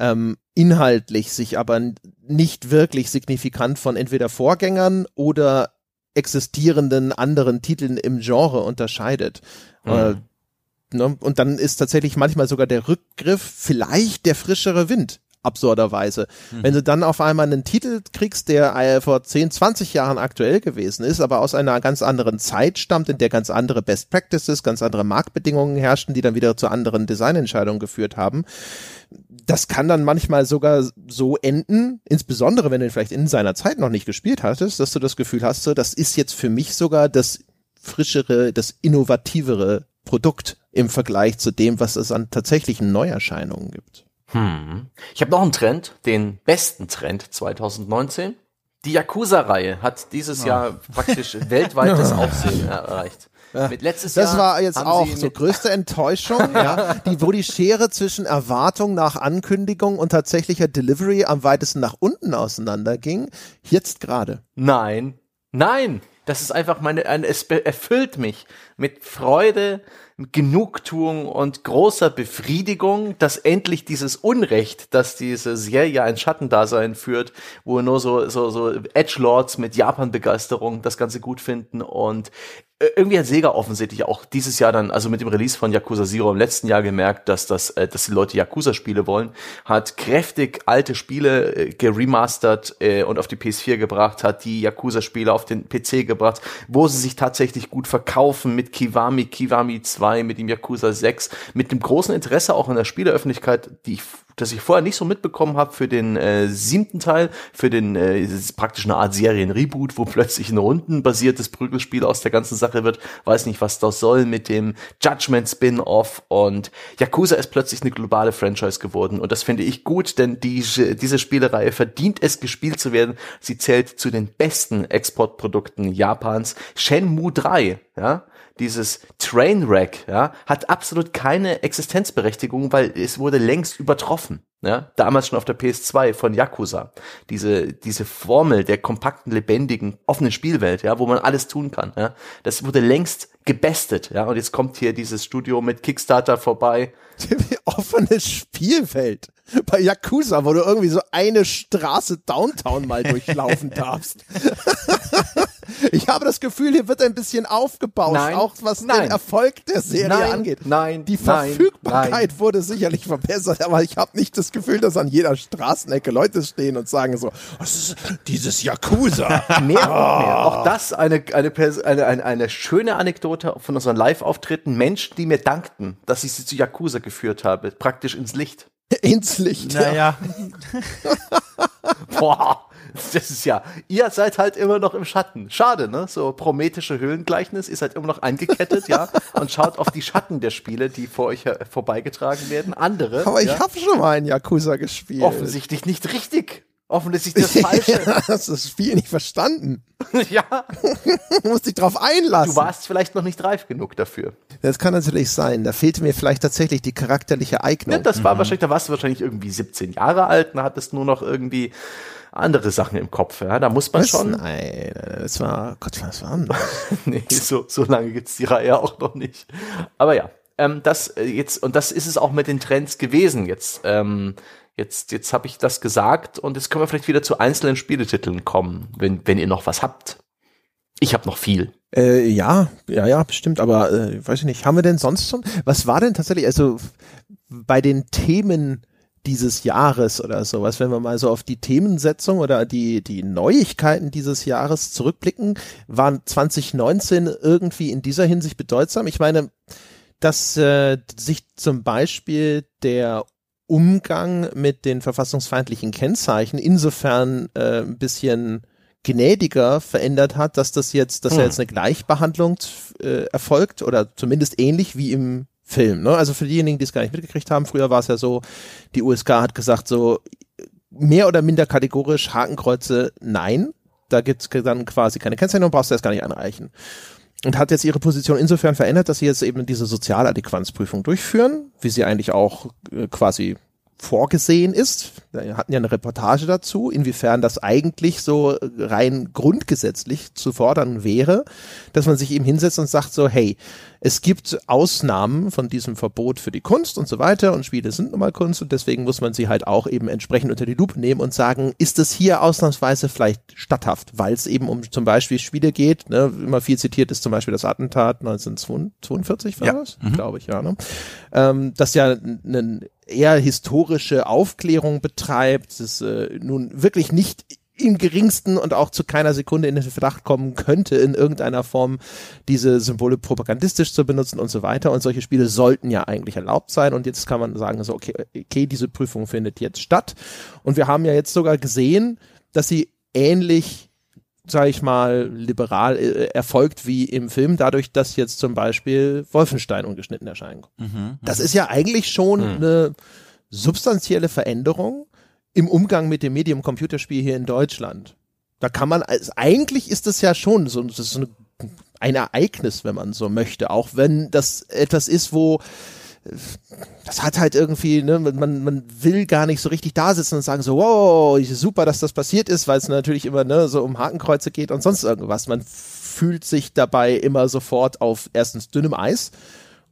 ähm, inhaltlich sich aber nicht wirklich signifikant von entweder Vorgängern oder existierenden anderen Titeln im Genre unterscheidet. Äh, ne? Und dann ist tatsächlich manchmal sogar der Rückgriff vielleicht der frischere Wind. Absurderweise. Wenn du dann auf einmal einen Titel kriegst, der äh, vor 10, 20 Jahren aktuell gewesen ist, aber aus einer ganz anderen Zeit stammt, in der ganz andere Best Practices, ganz andere Marktbedingungen herrschten, die dann wieder zu anderen Designentscheidungen geführt haben, das kann dann manchmal sogar so enden, insbesondere wenn du ihn vielleicht in seiner Zeit noch nicht gespielt hattest, dass du das Gefühl hast, so, das ist jetzt für mich sogar das frischere, das innovativere Produkt im Vergleich zu dem, was es an tatsächlichen Neuerscheinungen gibt.
Hm. Ich habe noch einen Trend, den besten Trend 2019. Die Yakuza-Reihe hat dieses Jahr praktisch weltweites Aufsehen erreicht. Letztes
Das
Jahr
war jetzt auch so größte Enttäuschung, ja, die, wo die Schere zwischen Erwartung nach Ankündigung und tatsächlicher Delivery am weitesten nach unten auseinanderging. Jetzt gerade.
Nein, nein, das ist einfach meine, ein, es erfüllt mich mit Freude, Genugtuung und großer Befriedigung, dass endlich dieses Unrecht, dass diese Serie ein Schattendasein führt, wo nur so, so, so Edgelords mit Japan-Begeisterung das Ganze gut finden und irgendwie hat Sega offensichtlich auch dieses Jahr dann, also mit dem Release von Yakuza Zero im letzten Jahr gemerkt, dass das, äh, dass die Leute Yakuza-Spiele wollen, hat kräftig alte Spiele äh, geremastert äh, und auf die PS4 gebracht, hat die Yakuza-Spiele auf den PC gebracht, wo sie sich tatsächlich gut verkaufen mit Kiwami, Kiwami 2, mit dem Yakuza 6, mit dem großen Interesse auch in der Spieleöffentlichkeit, die ich das ich vorher nicht so mitbekommen habe für den äh, siebten Teil, für den äh, praktisch eine Art Serien-Reboot, wo plötzlich ein rundenbasiertes Prügelspiel aus der ganzen Sache wird. Weiß nicht, was das soll mit dem Judgment Spin-off und Yakuza ist plötzlich eine globale Franchise geworden und das finde ich gut, denn diese, diese Spielereihe verdient es gespielt zu werden. Sie zählt zu den besten Exportprodukten Japans. Shenmue 3, ja, dieses Trainwreck, ja, hat absolut keine Existenzberechtigung, weil es wurde längst übertroffen. Ja, damals schon auf der PS2 von Yakuza. Diese, diese Formel der kompakten, lebendigen, offenen Spielwelt, ja, wo man alles tun kann, ja, das wurde längst gebestet, ja, und jetzt kommt hier dieses Studio mit Kickstarter vorbei.
offene Spielwelt bei Yakuza, wo du irgendwie so eine Straße Downtown mal durchlaufen darfst. ich habe das Gefühl, hier wird ein bisschen aufgebaut,
Nein,
auch was
nein.
den Erfolg der Serie
Nein,
angeht.
nein,
Die Verfügbarkeit
nein.
wurde sicherlich verbessert, aber ich habe nicht das Gefühl, dass an jeder Straßenecke Leute stehen und sagen so, was ist dieses Yakuza?
Mehr und mehr. Auch das eine, eine, eine, eine, eine schöne Anekdote von unseren Live-Auftritten. Menschen, die mir dankten, dass ich sie zu Yakuza geführt habe, praktisch ins Licht.
Ins Licht. ja.
Naja,
Boah, das ist ja, ihr seid halt immer noch im Schatten. Schade, ne? So prometische Höhlengleichnis, ihr seid immer noch eingekettet, ja, und schaut auf die Schatten der Spiele, die vor euch her- vorbeigetragen werden. Andere,
Aber ich
ja,
habe schon mal ein Yakuza gespielt.
offensichtlich nicht richtig. Offensichtlich das Falsche.
hast das Spiel nicht verstanden.
ja,
Du musst dich drauf einlassen.
du warst vielleicht noch nicht reif genug dafür.
Das kann natürlich sein. Da fehlte mir vielleicht tatsächlich die charakterliche Eignung.
Ja, das war wahrscheinlich, da warst du wahrscheinlich irgendwie 17 Jahre alt und hattest nur noch irgendwie andere Sachen im Kopf. Ja, da muss man
Was?
schon.
Nein, das war, Gott, was war
nee, so, so lange gibt's die Reihe auch noch nicht. Aber ja, ähm, das äh, jetzt, und das ist es auch mit den Trends gewesen jetzt. Ähm, jetzt jetzt habe ich das gesagt und jetzt können wir vielleicht wieder zu einzelnen Spieletiteln kommen, wenn, wenn ihr noch was habt. Ich habe noch viel.
Äh, ja, ja, ja, bestimmt, aber äh, weiß ich nicht, haben wir denn sonst schon? Was war denn tatsächlich, also bei den Themen dieses Jahres oder sowas, wenn wir mal so auf die Themensetzung oder die, die Neuigkeiten dieses Jahres zurückblicken, waren 2019 irgendwie in dieser Hinsicht bedeutsam? Ich meine, dass äh, sich zum Beispiel der Umgang mit den verfassungsfeindlichen Kennzeichen insofern äh, ein bisschen gnädiger verändert hat, dass das jetzt, dass ja
Hm.
jetzt eine Gleichbehandlung äh, erfolgt oder zumindest ähnlich wie im Film. Ne? Also für diejenigen, die es gar nicht mitgekriegt haben, früher war es ja so, die USK hat gesagt so mehr oder minder kategorisch Hakenkreuze nein. Da gibt's dann quasi keine Kennzeichnung, brauchst du erst gar nicht einreichen. Und hat jetzt ihre Position insofern verändert, dass sie jetzt eben diese Sozialadäquanzprüfung durchführen, wie sie eigentlich auch äh, quasi vorgesehen ist. Wir hatten ja eine Reportage dazu, inwiefern das eigentlich so rein grundgesetzlich zu fordern wäre, dass man sich eben hinsetzt und sagt so, hey, es gibt Ausnahmen von diesem Verbot für die Kunst und so weiter und Spiele sind nun mal Kunst und deswegen muss man sie halt auch eben entsprechend unter die Lupe nehmen und sagen, ist es hier ausnahmsweise vielleicht statthaft, weil es eben um zum Beispiel Spiele geht, ne, immer viel zitiert ist zum Beispiel das Attentat 1942 war
Ja.
das, glaube ich, ja, ne? ähm, das ja eine eher historische Aufklärung betreibt, das äh, nun wirklich nicht im geringsten und auch zu keiner Sekunde in den Verdacht kommen könnte, in irgendeiner Form diese Symbole propagandistisch zu benutzen und so weiter. Und solche Spiele sollten ja eigentlich erlaubt sein. Und jetzt kann man sagen, so, okay, okay, diese Prüfung findet jetzt statt. Und wir haben ja jetzt sogar gesehen, dass sie ähnlich sage ich mal, liberal äh, erfolgt wie im Film, dadurch, dass jetzt zum Beispiel Wolfenstein ungeschnitten erscheinen.
Mhm.
Das ist ja eigentlich schon eine substanzielle Veränderung im Umgang mit dem Medium Computerspiel hier in Deutschland. Da kann man, also eigentlich ist das ja schon so, das ist eine, ein Ereignis, wenn man so möchte, auch wenn das etwas ist, wo das hat halt irgendwie, ne, man, man will gar nicht so richtig da sitzen und sagen so, wow, super, dass das passiert ist, weil es natürlich immer ne, so um Hakenkreuze geht und sonst irgendwas. Man fühlt sich dabei immer sofort auf erstens dünnem Eis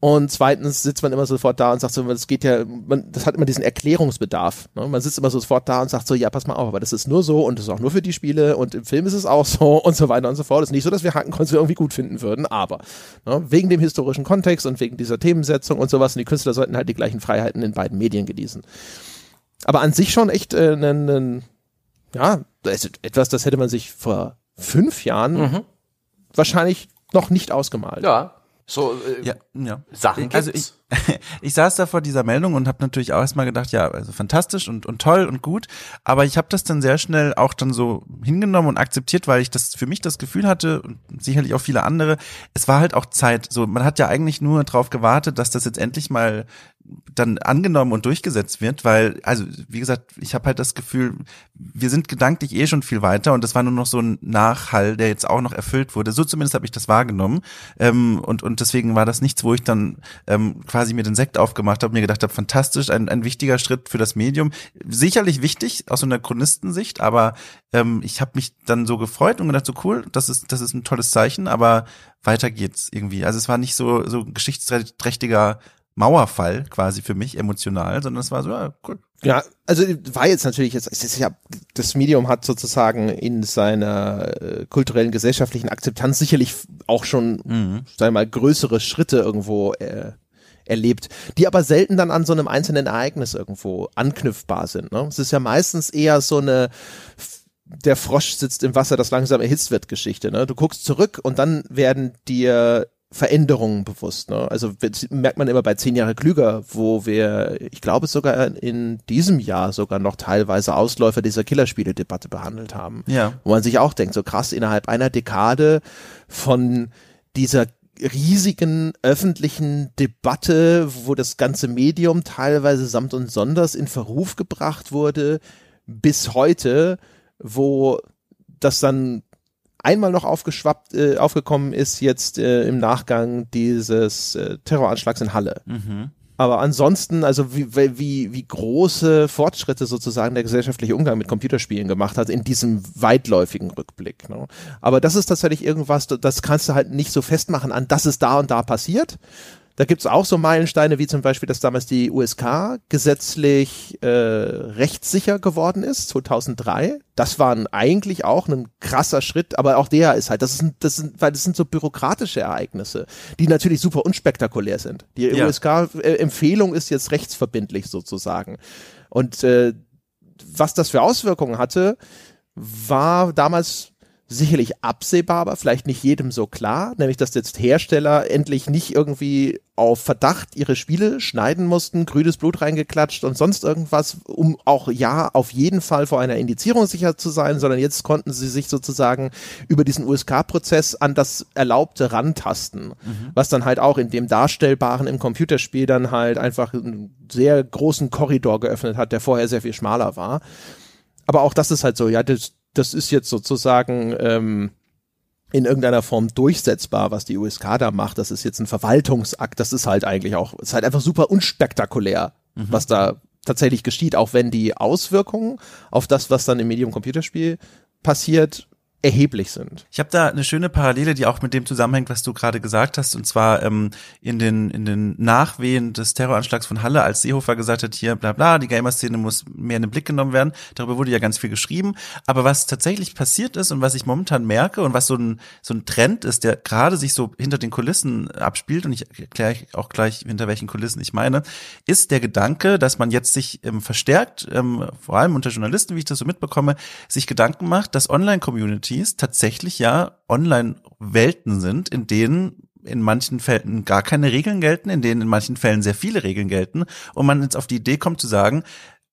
Und zweitens sitzt man immer sofort da und sagt so, das geht ja, man, das hat immer diesen Erklärungsbedarf. Ne? Man sitzt immer sofort da und sagt so, ja, pass mal auf, aber das ist nur so und das ist auch nur für die Spiele und im Film ist es auch so und so weiter und so fort. Es ist nicht so, dass wir Hakenkreuz irgendwie gut finden würden, aber ne? wegen dem historischen Kontext und wegen dieser Themensetzung und sowas, und die Künstler sollten halt die gleichen Freiheiten in beiden Medien genießen. Aber an sich schon echt äh, ein, ja, etwas, das hätte man sich vor fünf Jahren mhm. wahrscheinlich noch nicht ausgemalt.
Ja, so
äh, ja, ja.
Sachen
also ich, ich saß da vor dieser Meldung und habe natürlich auch erstmal gedacht, ja, also fantastisch und, und toll und gut, aber ich habe das dann sehr schnell auch dann so hingenommen und akzeptiert, weil ich das für mich das Gefühl hatte und sicherlich auch viele andere, es war halt auch Zeit. So, man hat ja eigentlich nur darauf gewartet, dass das jetzt endlich mal dann angenommen und durchgesetzt wird, weil, also wie gesagt, ich habe halt das Gefühl, wir sind gedanklich eh schon viel weiter und das war nur noch so ein Nachhall, der jetzt auch noch erfüllt wurde. So zumindest habe ich das wahrgenommen ähm, und und deswegen war das nichts, wo ich dann ähm, quasi mir den Sekt aufgemacht habe, mir gedacht habe, fantastisch, ein, ein wichtiger Schritt für das Medium, sicherlich wichtig aus so einer Chronistensicht, aber ähm, ich habe mich dann so gefreut und gedacht, so cool, das ist das ist ein tolles Zeichen, aber weiter geht's irgendwie. Also es war nicht so so geschichtsträchtiger Mauerfall quasi für mich emotional, sondern es war so, ja, cool.
Ja, also war jetzt natürlich jetzt, es ist ja, das Medium hat sozusagen in seiner äh, kulturellen, gesellschaftlichen Akzeptanz sicherlich auch schon, mhm. sagen wir mal, größere Schritte irgendwo äh, erlebt, die aber selten dann an so einem einzelnen Ereignis irgendwo anknüpfbar sind. Ne? Es ist ja meistens eher so eine der Frosch sitzt im Wasser, das langsam erhitzt wird Geschichte. Ne? Du guckst zurück und dann werden dir Veränderungen bewusst. Ne? Also merkt man immer bei zehn Jahre klüger, wo wir, ich glaube sogar in diesem Jahr sogar noch teilweise Ausläufer dieser Killerspiele-Debatte behandelt haben.
Ja.
Wo man sich auch denkt, so krass, innerhalb einer Dekade von dieser riesigen öffentlichen Debatte, wo das ganze Medium teilweise samt und sonders in Verruf gebracht wurde, bis heute, wo das dann einmal noch aufgeschwappt, äh, aufgekommen ist jetzt äh, im Nachgang dieses äh, Terroranschlags in Halle. Mhm. Aber ansonsten, also wie, wie, wie große Fortschritte sozusagen der gesellschaftliche Umgang mit Computerspielen gemacht hat in diesem weitläufigen Rückblick. Ne? Aber das ist tatsächlich irgendwas, das kannst du halt nicht so festmachen an, das ist da und da passiert, da gibt's auch so Meilensteine, wie zum Beispiel, dass damals die USK gesetzlich äh, rechtssicher geworden ist, 2003. Das war eigentlich auch ein krasser Schritt, aber auch der ist halt, das ist, das sind, weil das sind so bürokratische Ereignisse, die natürlich super unspektakulär sind. Die ja. USK-Empfehlung ist jetzt rechtsverbindlich sozusagen. Und äh, was das für Auswirkungen hatte, war damals sicherlich absehbar, aber vielleicht nicht jedem so klar, nämlich dass jetzt Hersteller endlich nicht irgendwie auf Verdacht ihre Spiele schneiden mussten, grünes Blut reingeklatscht und sonst irgendwas, um auch ja auf jeden Fall vor einer Indizierung sicher zu sein, sondern jetzt konnten sie sich sozusagen über diesen USK-Prozess an das Erlaubte rantasten, mhm. was dann halt auch in dem Darstellbaren im Computerspiel dann halt einfach einen sehr großen Korridor geöffnet hat, der vorher sehr viel schmaler war. Aber auch das ist halt so, ja, das, das ist jetzt sozusagen ähm, in irgendeiner Form durchsetzbar, was die USK da macht. Das ist jetzt ein Verwaltungsakt. Das ist halt eigentlich auch, ist halt einfach super unspektakulär, mhm. was da tatsächlich geschieht, auch wenn die Auswirkungen auf das, was dann im Medium Computerspiel passiert, erheblich sind.
Ich habe da eine schöne Parallele, die auch mit dem zusammenhängt, was du gerade gesagt hast, und zwar ähm, in den in den Nachwehen des Terroranschlags von Halle, als Seehofer gesagt hat, hier bla bla, die Gamer-Szene muss mehr in den Blick genommen werden. Darüber wurde ja ganz viel geschrieben. Aber was tatsächlich passiert ist und was ich momentan merke und was so ein so ein Trend ist, der gerade sich so hinter den Kulissen abspielt, und ich erkläre auch gleich, hinter welchen Kulissen ich meine, ist der Gedanke, dass man jetzt sich ähm, verstärkt, ähm, vor allem unter Journalisten, wie ich das so mitbekomme, sich Gedanken macht, dass Online-Community NFTs tatsächlich ja Online-Welten sind, in denen in manchen Fällen gar keine Regeln gelten, in denen in manchen Fällen sehr viele Regeln gelten und man jetzt auf die Idee kommt zu sagen,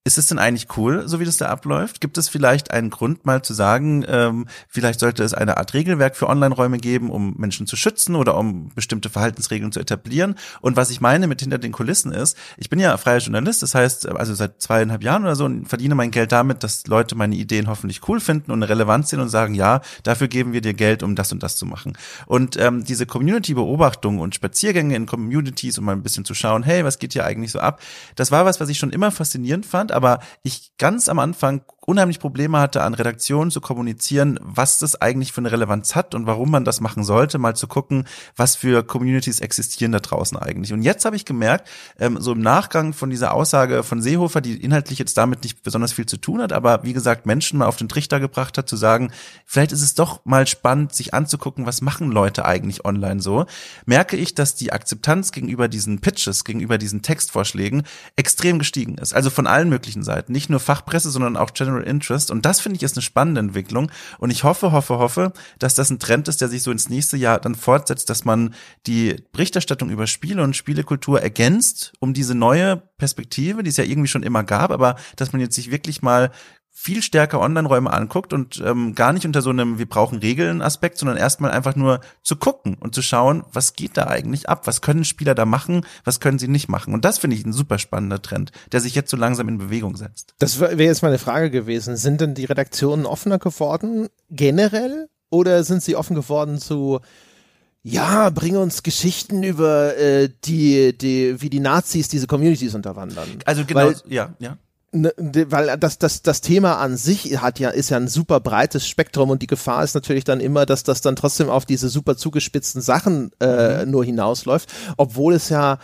ist es denn eigentlich cool, so wie das da abläuft? Gibt es vielleicht einen Grund, mal zu sagen, ähm, vielleicht sollte es eine Art Regelwerk für Online-Räume geben, um Menschen zu schützen oder um bestimmte Verhaltensregeln zu etablieren? Und was ich meine mit hinter den Kulissen ist, ich bin ja freier Journalist, das heißt, also seit zweieinhalb Jahren oder so und verdiene mein Geld damit, dass Leute meine Ideen hoffentlich cool finden und Relevanz sehen und sagen, ja, dafür geben wir dir Geld, um das und das zu machen. Und ähm, diese Community-Beobachtung und Spaziergänge in Communities, um mal ein bisschen zu schauen, hey, was geht hier eigentlich so ab? Das war was, was ich schon immer faszinierend fand, aber ich ganz am Anfang unheimlich Probleme hatte, an Redaktionen zu kommunizieren, was das eigentlich für eine Relevanz hat und warum man das machen sollte, mal zu gucken, was für Communities existieren da draußen eigentlich. Und jetzt habe ich gemerkt, ähm, so im Nachgang von dieser Aussage von Seehofer, die inhaltlich jetzt damit nicht besonders viel zu tun hat, aber wie gesagt, Menschen mal auf den Trichter gebracht hat, zu sagen, vielleicht ist es doch mal spannend, sich anzugucken, was machen Leute eigentlich online so, merke ich, dass die Akzeptanz gegenüber diesen Pitches, gegenüber diesen Textvorschlägen extrem gestiegen ist. Also von allen möglichen Seiten. Nicht nur Fachpresse, sondern auch General Interest. Und das finde ich ist eine spannende Entwicklung. Und ich hoffe, hoffe, hoffe, dass das ein Trend ist, der sich so ins nächste Jahr dann fortsetzt, dass man die Berichterstattung über Spiele und Spielekultur ergänzt, um diese neue Perspektive, die es ja irgendwie schon immer gab, aber dass man jetzt sich wirklich mal viel stärker Online-Räume anguckt und ähm, gar nicht unter so einem wir brauchen Regeln Aspekt, sondern erstmal einfach nur zu gucken und zu schauen, was geht da eigentlich ab, was können Spieler da machen, was können sie nicht machen. Und das finde ich ein super spannender Trend, der sich jetzt so langsam in Bewegung setzt.
Das wäre jetzt meine Frage gewesen. Sind denn die Redaktionen offener geworden generell oder sind sie offen geworden zu ja, bring uns Geschichten über äh, die, die, wie die Nazis diese Communities unterwandern.
Also genau, Weil, ja, ja
ne, weil das, das, das Thema an sich hat ja, ist ja ein super breites Spektrum und die Gefahr ist natürlich dann immer, dass das dann trotzdem auf diese super zugespitzten Sachen äh, mhm. nur hinausläuft, obwohl es ja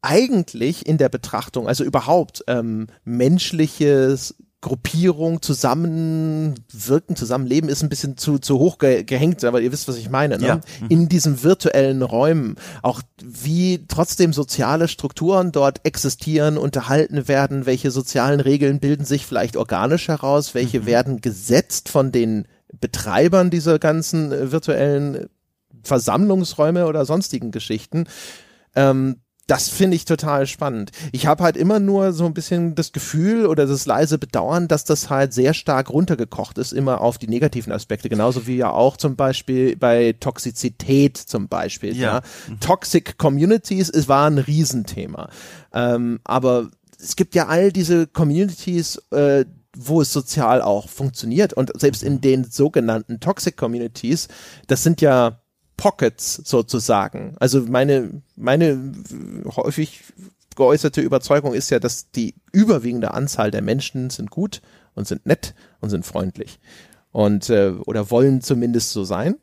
eigentlich in der Betrachtung, also überhaupt ähm, menschliches Gruppierung, zusammenwirken, zusammenleben ist ein bisschen zu, zu hoch ge gehängt, aber ihr wisst, was ich meine. Ne? Ja. Mhm. In diesen virtuellen Räumen, auch wie trotzdem soziale Strukturen dort existieren, unterhalten werden, welche sozialen Regeln bilden sich vielleicht organisch heraus, welche mhm. werden gesetzt von den Betreibern dieser ganzen äh, virtuellen Versammlungsräume oder sonstigen Geschichten. Ähm, das finde ich total spannend. Ich habe halt immer nur so ein bisschen das Gefühl oder das leise Bedauern, dass das halt sehr stark runtergekocht ist, immer auf die negativen Aspekte. Genauso wie ja auch zum Beispiel bei Toxizität zum Beispiel. Ja. ja. Mhm. Toxic Communities, es war ein Riesenthema. Ähm, aber es gibt ja all diese Communities, äh, wo es sozial auch funktioniert. Und selbst in den sogenannten Toxic Communities, das sind ja Pockets sozusagen. Also meine, meine häufig geäußerte Überzeugung ist ja, dass die überwiegende Anzahl der Menschen sind gut und sind nett und sind freundlich und äh, oder wollen zumindest so sein.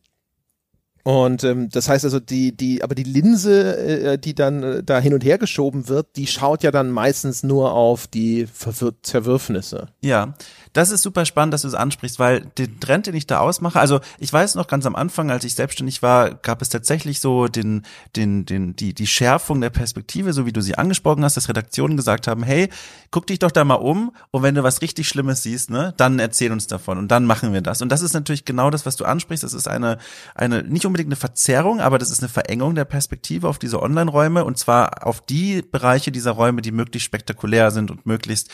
Und ähm, das heißt also, die, die, aber die Linse, äh, die dann äh, da hin und her geschoben wird, die schaut ja dann meistens nur auf die Verwir Zerwürfnisse.
Ja, das ist super spannend, dass du es ansprichst, weil den Trend, den ich da ausmache, also ich weiß noch ganz am Anfang, als ich selbstständig war, gab es tatsächlich so den, den, den, die, die Schärfung der Perspektive, so wie du sie angesprochen hast, dass Redaktionen gesagt haben, hey, guck dich doch da mal um und wenn du was richtig Schlimmes siehst, ne, dann erzähl uns davon und dann machen wir das. Und das ist natürlich genau das, was du ansprichst. Das ist eine, eine, nicht unbedingt eine Verzerrung, aber das ist eine Verengung der Perspektive auf diese Online-Räume und zwar auf die Bereiche dieser Räume, die möglichst spektakulär sind und möglichst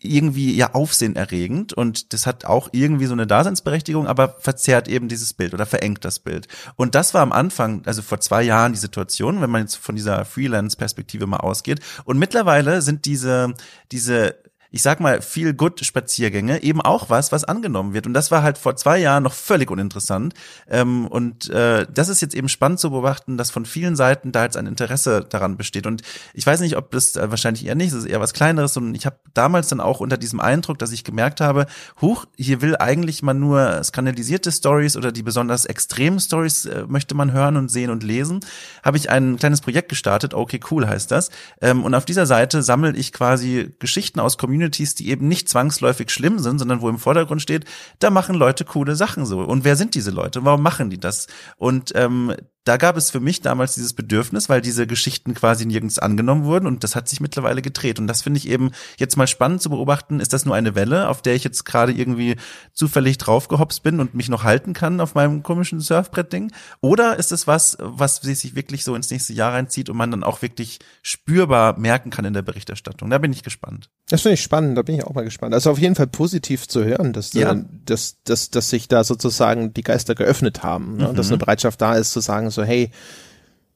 irgendwie ja aufsehenerregend und das hat auch irgendwie so eine Daseinsberechtigung, aber verzerrt eben dieses Bild oder verengt das Bild. Und das war am Anfang, also vor zwei Jahren die Situation, wenn man jetzt von dieser Freelance-Perspektive mal ausgeht. Und mittlerweile sind diese, diese ich sag mal, viel good Spaziergänge eben auch was, was angenommen wird. Und das war halt vor zwei Jahren noch völlig uninteressant. Ähm, und äh, das ist jetzt eben spannend zu beobachten, dass von vielen Seiten da jetzt ein Interesse daran besteht. Und ich weiß nicht, ob das äh, wahrscheinlich eher nicht, das ist eher was Kleineres. Und ich habe damals dann auch unter diesem Eindruck, dass ich gemerkt habe, huch, hier will eigentlich man nur skandalisierte Stories oder die besonders extremen Stories äh, möchte man hören und sehen und lesen, habe ich ein kleines Projekt gestartet, okay, cool heißt das. Ähm, und auf dieser Seite sammle ich quasi Geschichten aus Community Communities, die eben nicht zwangsläufig schlimm sind, sondern wo im Vordergrund steht, da machen Leute coole Sachen so. Und wer sind diese Leute? Warum machen die das? Und ähm, da gab es für mich damals dieses Bedürfnis, weil diese Geschichten quasi nirgends angenommen wurden und das hat sich mittlerweile gedreht. Und das finde ich eben jetzt mal spannend zu beobachten. Ist das nur eine Welle, auf der ich jetzt gerade irgendwie zufällig draufgehopst bin und mich noch halten kann auf meinem komischen Surfbrett-Ding? Oder ist es was, was sich wirklich so ins nächste Jahr reinzieht und man dann auch wirklich spürbar merken kann in der Berichterstattung? Da bin ich gespannt.
Das finde ich spannend, da bin ich auch mal gespannt. Also auf jeden Fall positiv zu hören, dass, ja. dass, dass, dass sich da sozusagen die Geister geöffnet haben. Ne? Mhm. Dass eine Bereitschaft da ist zu sagen, so hey,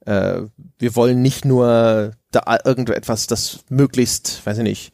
äh, wir wollen nicht nur da irgendetwas, das möglichst, weiß ich nicht,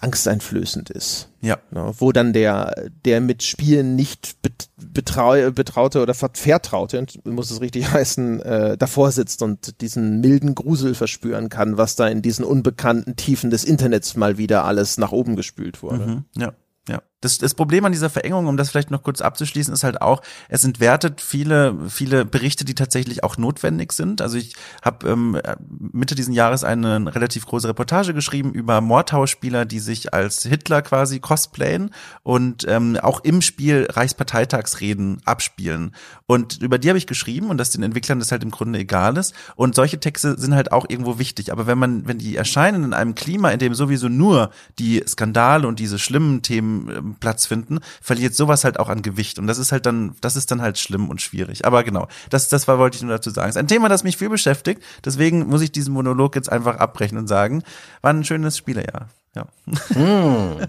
angsteinflößend ist.
Ja.
Ne, wo dann der, der mit Spielen nicht betrau betraute oder vertraute, muss es richtig heißen, äh, davor sitzt und diesen milden Grusel verspüren kann, was da in diesen unbekannten Tiefen des Internets mal wieder alles nach oben gespült wurde.
Mhm. Ja. Ja. Das, das Problem an dieser Verengung, um das vielleicht noch kurz abzuschließen, ist halt auch, es entwertet viele, viele Berichte, die tatsächlich auch notwendig sind. Also ich habe ähm, Mitte diesen Jahres eine relativ große Reportage geschrieben über Mordtauschspieler, die sich als Hitler quasi cosplayen und ähm, auch im Spiel Reichsparteitagsreden abspielen. Und über die habe ich geschrieben und dass den Entwicklern das halt im Grunde egal ist. Und solche Texte sind halt auch irgendwo wichtig. Aber wenn man, wenn die erscheinen in einem Klima, in dem sowieso nur die Skandale und diese schlimmen Themen ähm, Platz finden, verliert sowas halt auch an Gewicht. Und das ist halt dann, das ist dann halt schlimm und schwierig. Aber genau, das, das war, wollte ich nur dazu sagen. Es ist ein Thema, das mich viel beschäftigt. Deswegen muss ich diesen Monolog jetzt einfach abbrechen und sagen, war ein schönes Spielejahr. Ja.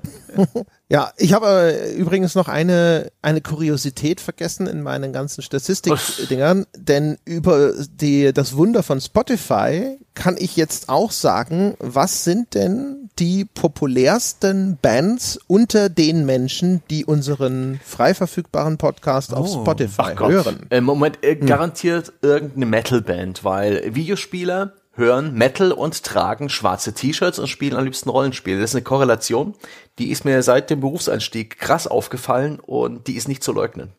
ja, ich habe äh, übrigens noch eine, eine Kuriosität vergessen in meinen ganzen Statistik-Dingern, denn über die, das Wunder von Spotify kann ich jetzt auch sagen, was sind denn die populärsten Bands unter den Menschen, die unseren frei verfügbaren Podcast oh. auf Spotify hören?
Im Moment äh, garantiert hm. irgendeine Metal-Band, weil Videospieler hören Metal und tragen schwarze T-Shirts und spielen am liebsten Rollenspiele. Das ist eine Korrelation, die ist mir seit dem Berufseinstieg krass aufgefallen und die ist nicht zu leugnen.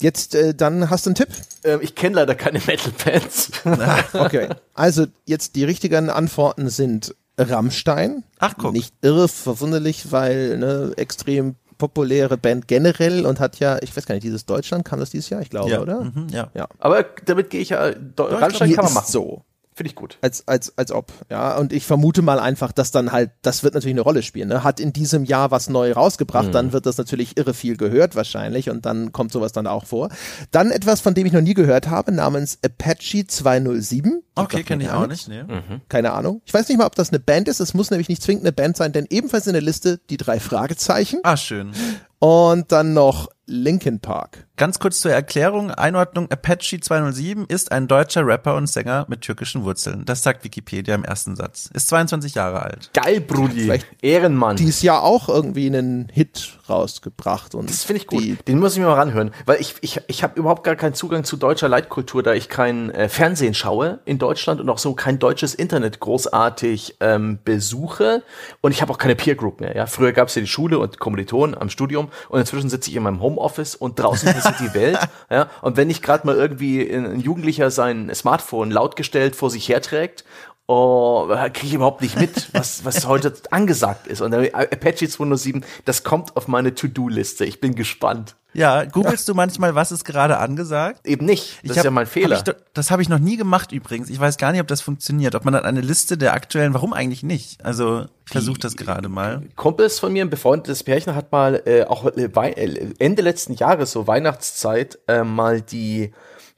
Jetzt, äh, dann hast du einen Tipp?
Ähm, ich kenne leider keine Metal-Bands.
okay. Also, jetzt die richtigen Antworten sind Rammstein.
Ach, guck.
Nicht irre verwunderlich, weil ne, extrem populäre Band generell und hat ja, ich weiß gar nicht, dieses Deutschland kam das dieses Jahr, ich glaube,
ja.
oder?
Mhm, ja.
ja. Aber damit gehe ich ja, Rammstein kann man machen.
So.
Finde ich gut.
Als, als, als ob, ja. Und ich vermute mal einfach, dass dann halt, das wird natürlich eine Rolle spielen, ne? Hat in diesem Jahr was neu rausgebracht, mhm. dann wird das natürlich irre viel gehört wahrscheinlich und dann kommt sowas dann auch vor. Dann etwas, von dem ich noch nie gehört habe, namens Apache 207.
Okay, kenne ich auch nicht, ne?
Mhm. Keine Ahnung. Ich weiß nicht mal, ob das eine Band ist. Es muss nämlich nicht zwingend eine Band sein, denn ebenfalls in der Liste die drei Fragezeichen.
Ah, schön.
Und dann noch Linkin Park.
Ganz kurz zur Erklärung, Einordnung, Apache 207 ist ein deutscher Rapper und Sänger mit türkischen Wurzeln. Das sagt Wikipedia im ersten Satz. Ist 22 Jahre alt.
Geil, Brudi. Vielleicht Ehrenmann.
Dies Jahr auch irgendwie einen Hit rausgebracht. Und
das finde ich gut. Den muss ich mir mal ranhören, weil ich, ich, ich habe überhaupt gar keinen Zugang zu deutscher Leitkultur, da ich kein äh, Fernsehen schaue in Deutschland und auch so kein deutsches Internet großartig ähm, besuche. Und ich habe auch keine Peer Group mehr. Ja? Früher gab es ja die Schule und Kommilitonen am Studium und inzwischen sitze ich in meinem Homeoffice und draußen passiert die Welt. Ja? Und wenn nicht gerade mal irgendwie ein Jugendlicher sein Smartphone lautgestellt vor sich herträgt oh, kriege ich überhaupt nicht mit, was, was heute angesagt ist. Und Apache 207, das kommt auf meine To-Do-Liste. Ich bin gespannt.
Ja, googelst du manchmal, was ist gerade angesagt?
Eben nicht. Das ich ist hab, ja mein Fehler.
Hab ich, das habe ich noch nie gemacht übrigens. Ich weiß gar nicht, ob das funktioniert. Ob man dann eine Liste der aktuellen, warum eigentlich nicht? Also ich versuche das gerade mal.
Kumpels von mir, ein befreundetes Pärchen, hat mal äh, auch äh, äh Ende letzten Jahres, so Weihnachtszeit, äh, mal die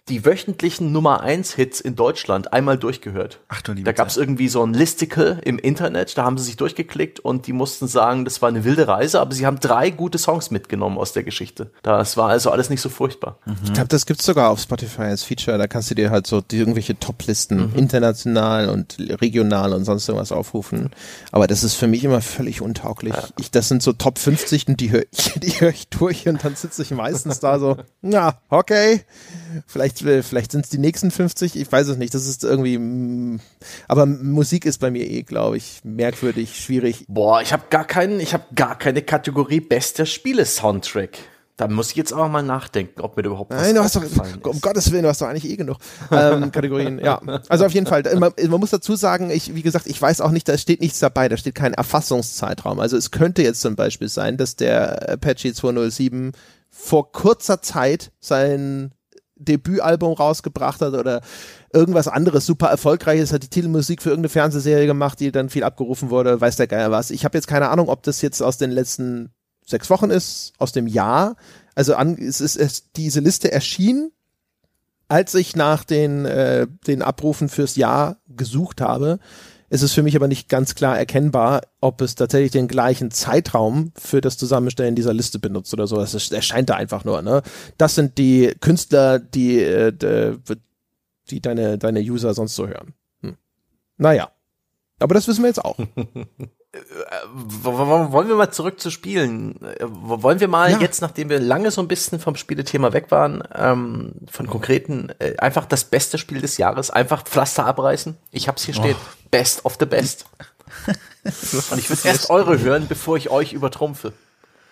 die wöchentlichen Nummer 1 Hits in Deutschland einmal durchgehört.
Ach du liebe
Da gab es irgendwie so ein Listicle im Internet, da haben sie sich durchgeklickt und die mussten sagen, das war eine wilde Reise, aber sie haben drei gute Songs mitgenommen aus der Geschichte. Das war also alles nicht so furchtbar.
Mhm. Ich glaube, das gibt's sogar auf Spotify als Feature, da kannst du dir halt so die irgendwelche Toplisten mhm. international und regional und sonst irgendwas aufrufen. Aber das ist für mich immer völlig untauglich. Ja. Ich, das sind so Top 50 und die höre ich, die höre ich durch und dann sitze ich meistens da so, ja, okay, vielleicht vielleicht, vielleicht sind es die nächsten 50, ich weiß es nicht. Das ist irgendwie, mm, aber Musik ist bei mir eh, glaube ich, merkwürdig, schwierig.
Boah, ich habe gar keinen, ich habe gar keine Kategorie bester Spiele-Soundtrack. Da muss ich jetzt auch mal nachdenken, ob mir überhaupt was
Nein, du hast doch, um Gottes Willen, du hast doch eigentlich eh genug ähm, Kategorien. Ja, also auf jeden Fall. Man, man, muss dazu sagen, ich, wie gesagt, ich weiß auch nicht, da steht nichts dabei, da steht kein Erfassungszeitraum. Also es könnte jetzt zum Beispiel sein, dass der Apache 207 vor kurzer Zeit sein Debütalbum rausgebracht hat oder irgendwas anderes super erfolgreiches, hat die Titelmusik für irgendeine Fernsehserie gemacht, die dann viel abgerufen wurde, weiß der Geier was. Ich habe jetzt keine Ahnung, ob das jetzt aus den letzten sechs Wochen ist, aus dem Jahr. Also an, es ist es, diese Liste erschien, als ich nach den, äh, den Abrufen fürs Jahr gesucht habe. Es ist für mich aber nicht ganz klar erkennbar, ob es tatsächlich den gleichen Zeitraum für das Zusammenstellen dieser Liste benutzt oder so. Das erscheint da einfach nur. Ne? Das sind die Künstler, die, äh, die deine, deine User sonst so hören. Hm. Naja. Aber das wissen wir jetzt auch.
wollen wir mal zurück zu Spielen? Wollen wir mal ja. jetzt, nachdem wir lange so ein bisschen vom Spielethema weg waren, ähm, von konkreten, äh, einfach das beste Spiel des Jahres, einfach Pflaster abreißen? Ich hab's hier oh. stehen. Best of the best. Und ich würde erst eure hören, bevor ich euch übertrumpfe.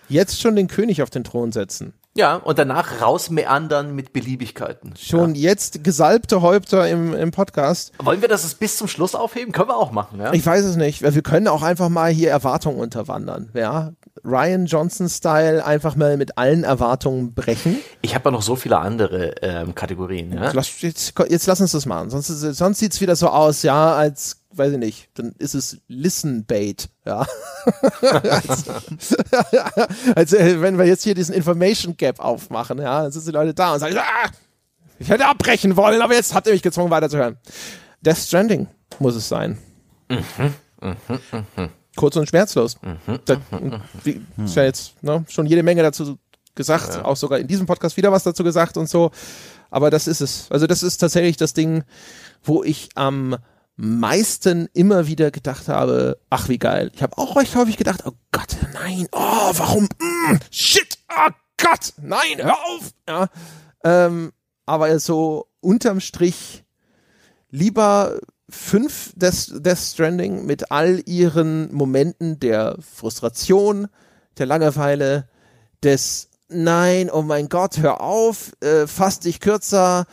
jetzt schon den König auf den Thron setzen.
Ja, und danach rausmeandern mit Beliebigkeiten.
Schon jetzt gesalbte Häupter im, im Podcast.
Wollen wir das bis zum Schluss aufheben? Können wir auch machen, ja?
Ich weiß es nicht. Wir können auch einfach mal hier Erwartungen unterwandern. Ja? Ryan Johnson-Style einfach mal mit allen Erwartungen brechen.
Ich habe ja noch so viele andere ähm, Kategorien. Ja?
Lass, jetzt, jetzt lass uns das machen. Sonst, sonst sieht's wieder so aus, ja, als weiß ich nicht, dann ist es Listen Bait, ja. als, als, wenn wir jetzt hier diesen Information Gap aufmachen, ja, dann sind die Leute da und sagen, ah, ich hätte abbrechen wollen, aber jetzt habt ihr mich gezwungen weiterzuhören. Death Stranding muss es sein. Mhm, mh, mh. Kurz und schmerzlos. Mhm, da, wie, ist ja jetzt ne, schon jede Menge dazu gesagt, ja. auch sogar in diesem Podcast wieder was dazu gesagt und so. Aber das ist es. Also das ist tatsächlich das Ding, wo ich am meisten immer wieder gedacht habe, ach wie geil. Ich habe auch recht häufig gedacht, oh Gott, nein, oh, warum, mm, shit, oh Gott, nein, hör auf. Ja, ähm, aber so unterm Strich lieber fünf Death, Death Stranding mit all ihren Momenten der Frustration, der Langeweile, des Nein, oh mein Gott, hör auf, äh, fass dich kürzer,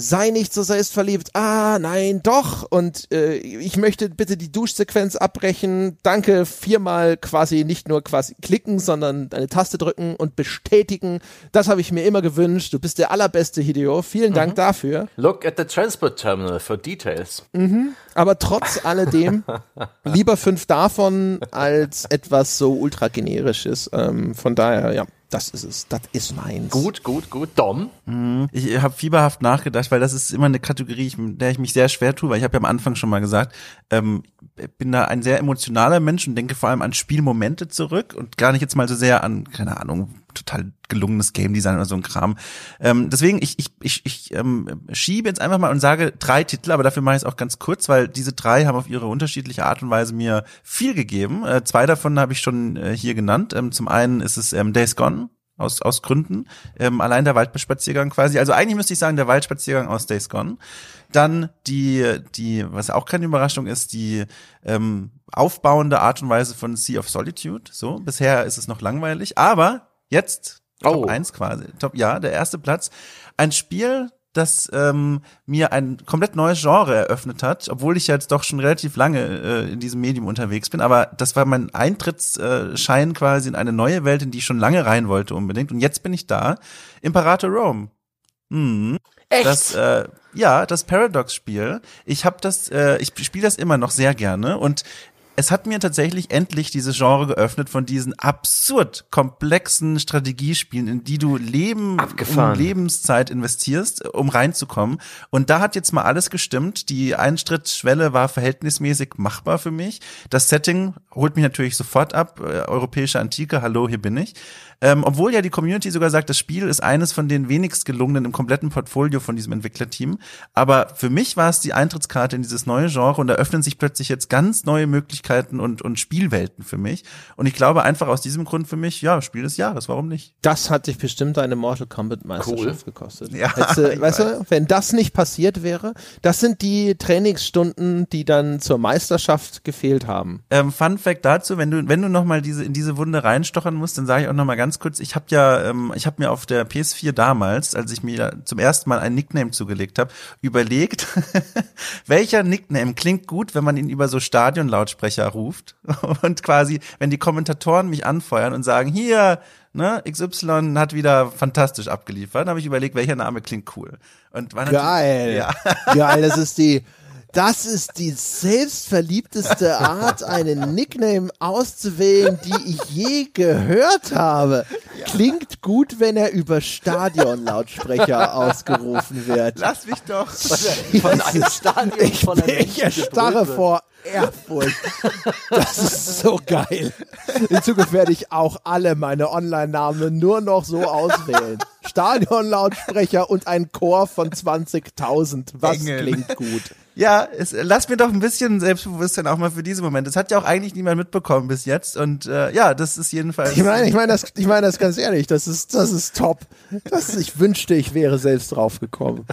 sei nicht so selbstverliebt. Ah, nein, doch. Und äh, ich möchte bitte die Duschsequenz abbrechen. Danke, viermal quasi nicht nur quasi klicken, sondern eine Taste drücken und bestätigen. Das habe ich mir immer gewünscht. Du bist der allerbeste Hideo. Vielen Dank mhm. dafür.
Look at the transport terminal for details.
Mhm. Aber trotz alledem lieber fünf davon als etwas so ultra generisches. Ähm, von daher, ja. Das ist es. Das ist meins.
Gut, gut, gut. Dom?
Mhm. Ich habe fieberhaft nachgedacht, weil das ist immer eine Kategorie, in der ich mich sehr schwer tue, weil ich habe ja am Anfang schon mal gesagt, ähm, bin da ein sehr emotionaler Mensch und denke vor allem an Spielmomente zurück und gar nicht jetzt mal so sehr an, keine Ahnung, total gelungenes Game Design oder so ein Kram. Ähm, deswegen, ich, ich, ich, ich ähm, schiebe jetzt einfach mal und sage drei Titel, aber dafür mache ich es auch ganz kurz, weil diese drei haben auf ihre unterschiedliche Art und Weise mir viel gegeben. Äh, zwei davon habe ich schon äh, hier genannt. Ähm, zum einen ist es ähm, Days Gone, aus, aus Gründen. Ähm, allein der Waldspaziergang quasi. Also eigentlich müsste ich sagen, der Waldspaziergang aus Days Gone. Dann die, die, was auch keine Überraschung ist, die ähm, aufbauende Art und Weise von Sea of Solitude. So, bisher ist es noch langweilig, aber Jetzt Top oh. 1 quasi. Top, ja, der erste Platz. Ein Spiel, das ähm, mir ein komplett neues Genre eröffnet hat, obwohl ich jetzt doch schon relativ lange äh, in diesem Medium unterwegs bin. Aber das war mein Eintrittsschein quasi in eine neue Welt, in die ich schon lange rein wollte unbedingt. Und jetzt bin ich da. Imperator Rome. Mhm.
Echt?
Das, äh, ja, das Paradox-Spiel. Ich habe das, äh, ich spiele das immer noch sehr gerne und es hat mir tatsächlich endlich dieses Genre geöffnet von diesen absurd komplexen Strategiespielen, in die du Leben
Abgefahren.
um Lebenszeit investierst, um reinzukommen. Und da hat jetzt mal alles gestimmt. Die Eintrittsschwelle war verhältnismäßig machbar für mich. Das Setting holt mich natürlich sofort ab. Äh, europäische Antike, hallo, hier bin ich. Ähm, obwohl ja die Community sogar sagt, das Spiel ist eines von den wenigst gelungenen im kompletten Portfolio von diesem Entwicklerteam. Aber für mich war es die Eintrittskarte in dieses neue Genre und da öffnen sich plötzlich jetzt ganz neue Möglichkeiten und, und Spielwelten für mich. Und ich glaube einfach aus diesem Grund für mich, ja, Spiel des Jahres, warum nicht?
Das hat dich bestimmt eine Mortal Kombat Meisterschaft cool. gekostet.
Ja,
du, weißt du, wenn das nicht passiert wäre, das sind die Trainingsstunden, die dann zur Meisterschaft gefehlt haben.
Ähm, Fun Fact dazu, wenn du, wenn du noch mal diese, in diese Wunde reinstochern musst, dann sage ich auch noch mal ganz ganz kurz, ich habe ja, ähm, ich habe mir auf der PS4 damals, als ich mir zum ersten Mal ein Nickname zugelegt habe, überlegt, welcher Nickname klingt gut, wenn man ihn über so Stadionlautsprecher ruft und quasi, wenn die Kommentatoren mich anfeuern und sagen, hier, ne, XY hat wieder fantastisch abgeliefert, habe ich überlegt, welcher Name klingt cool. Und
war Geil. Ja. Geil, das ist die das ist die selbstverliebteste Art, einen Nickname auszuwählen, die ich je gehört habe. Klingt gut, wenn er über Stadionlautsprecher ausgerufen wird.
Lass mich doch.
Von einem Stadion,
ich, von einem ich erstarre vor Ehrfurcht. Das ist so geil. In Zukunft werde ich auch alle meine Online-Namen nur noch so auswählen. Stadionlautsprecher und ein Chor von 20.000. Was Engel. klingt gut?
Ja, es, lass mir doch ein bisschen Selbstbewusstsein auch mal für diese Momente. Das hat ja auch eigentlich niemand mitbekommen bis jetzt. Und äh, ja, das ist jedenfalls.
Ich meine, ich meine das, ich meine das ganz ehrlich. Das ist, das ist top. Das, ich wünschte, ich wäre selbst draufgekommen.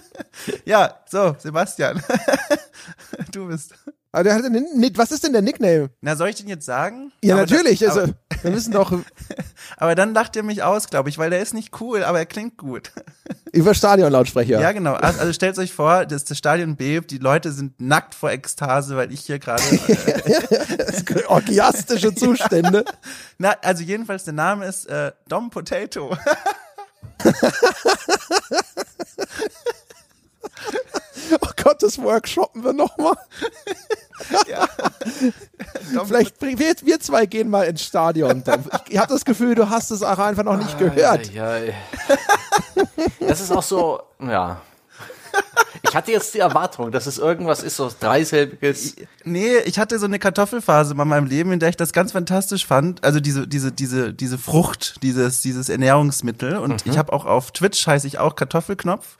ja, so Sebastian, du bist.
Aber der hat einen, Nick- was ist denn der Nickname?
Na, soll ich den jetzt sagen?
Ja,
Aber
natürlich.
Das,
also,
aber,
wir müssen doch
aber dann lacht ihr mich aus, glaube ich, weil der ist nicht cool, aber er klingt gut.
über Stadionlautsprecher.
Ja, genau. Also, stellt euch vor, das, das Stadion bebt, die Leute sind nackt vor Ekstase, weil ich hier gerade. Äh,
Orgiastische Zustände.
na, also jedenfalls der Name ist äh, Dom Potato.
Oh Gott, das Workshoppen wir nochmal.
Dom
Vielleicht wir, wir zwei gehen mal ins Stadion. Ich, habe das Gefühl, du hast es auch einfach noch nicht gehört.
Ja, ja. Das ist auch so, ja. Ich hatte jetzt die Erwartung, dass es irgendwas ist, so dreisilbiges.
Nee, ich hatte so eine Kartoffelphase in meinem Leben, in der ich das ganz fantastisch fand. Also diese, diese, diese, diese Frucht, dieses, dieses Ernährungsmittel. Und ich habe auch auf Twitch heiße ich auch Kartoffelknopf.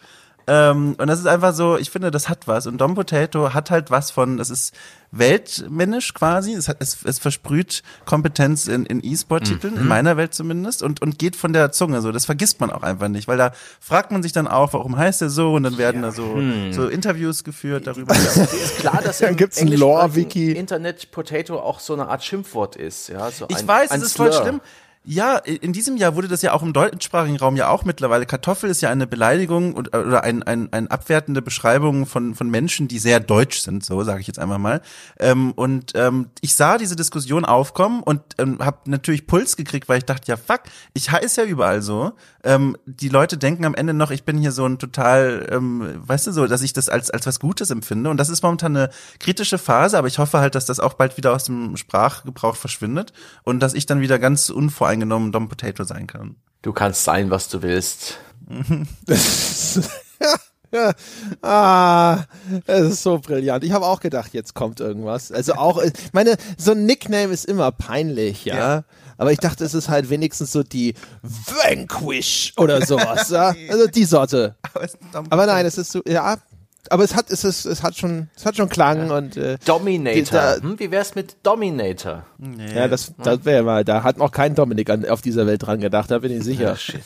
Ähm, und das ist einfach so, ich finde, das hat was. Und Dom Potato hat halt was von, das ist weltmännisch quasi. Es, hat, es, es versprüht Kompetenz in, in E-Sport-Titeln, in meiner Welt zumindest, und, und geht von der Zunge so. Das vergisst man auch einfach nicht, weil da fragt man sich dann auch, warum heißt er so? Und dann werden da so, so Interviews geführt darüber.
Ist klar, dass
Dann
im
gibt's ein Lore-Wiki.
Internet Potato auch so eine Art Schimpfwort ist. Ja, so
Ich
ein,
weiß,
ein
es ist voll
Slur.
schlimm. Ja, in diesem Jahr wurde das ja auch im deutschsprachigen Raum ja auch mittlerweile. Kartoffel ist ja eine Beleidigung und, oder ein, ein, ein abwertende Beschreibung von, von Menschen, die sehr deutsch sind, so sage ich jetzt einfach mal. Ähm, und ähm, ich sah diese Diskussion aufkommen und ähm, habe natürlich Puls gekriegt, weil ich dachte, ja fuck, ich heiße ja überall so. Ähm, die Leute denken am Ende noch, ich bin hier so ein total, ähm, weißt du so, dass ich das als, als was Gutes empfinde. Und das ist momentan eine kritische Phase, aber ich hoffe halt, dass das auch bald wieder aus dem Sprachgebrauch verschwindet und dass ich dann wieder ganz unvoreingenommen Dom Potato sein kann.
Du kannst sein, was du willst.
Ah, es ist so brillant. Ich habe auch gedacht, jetzt kommt irgendwas. Also auch, ich meine, so ein Nickname ist immer peinlich, ja.
Ja.
Aber ich dachte, es ist halt wenigstens so die Vanquish oder sowas, ja. Also die Sorte.
Aber,
nein, es ist so, ja. Aber es hat, es ist, es hat schon, es hat schon Klang und äh,
Dominator.
Da-
hm, wie wär's mit Dominator?
Nee.
ja, das, das wäre mal, da hat noch kein Dominik an, auf dieser Welt dran gedacht, da bin ich sicher.
shit.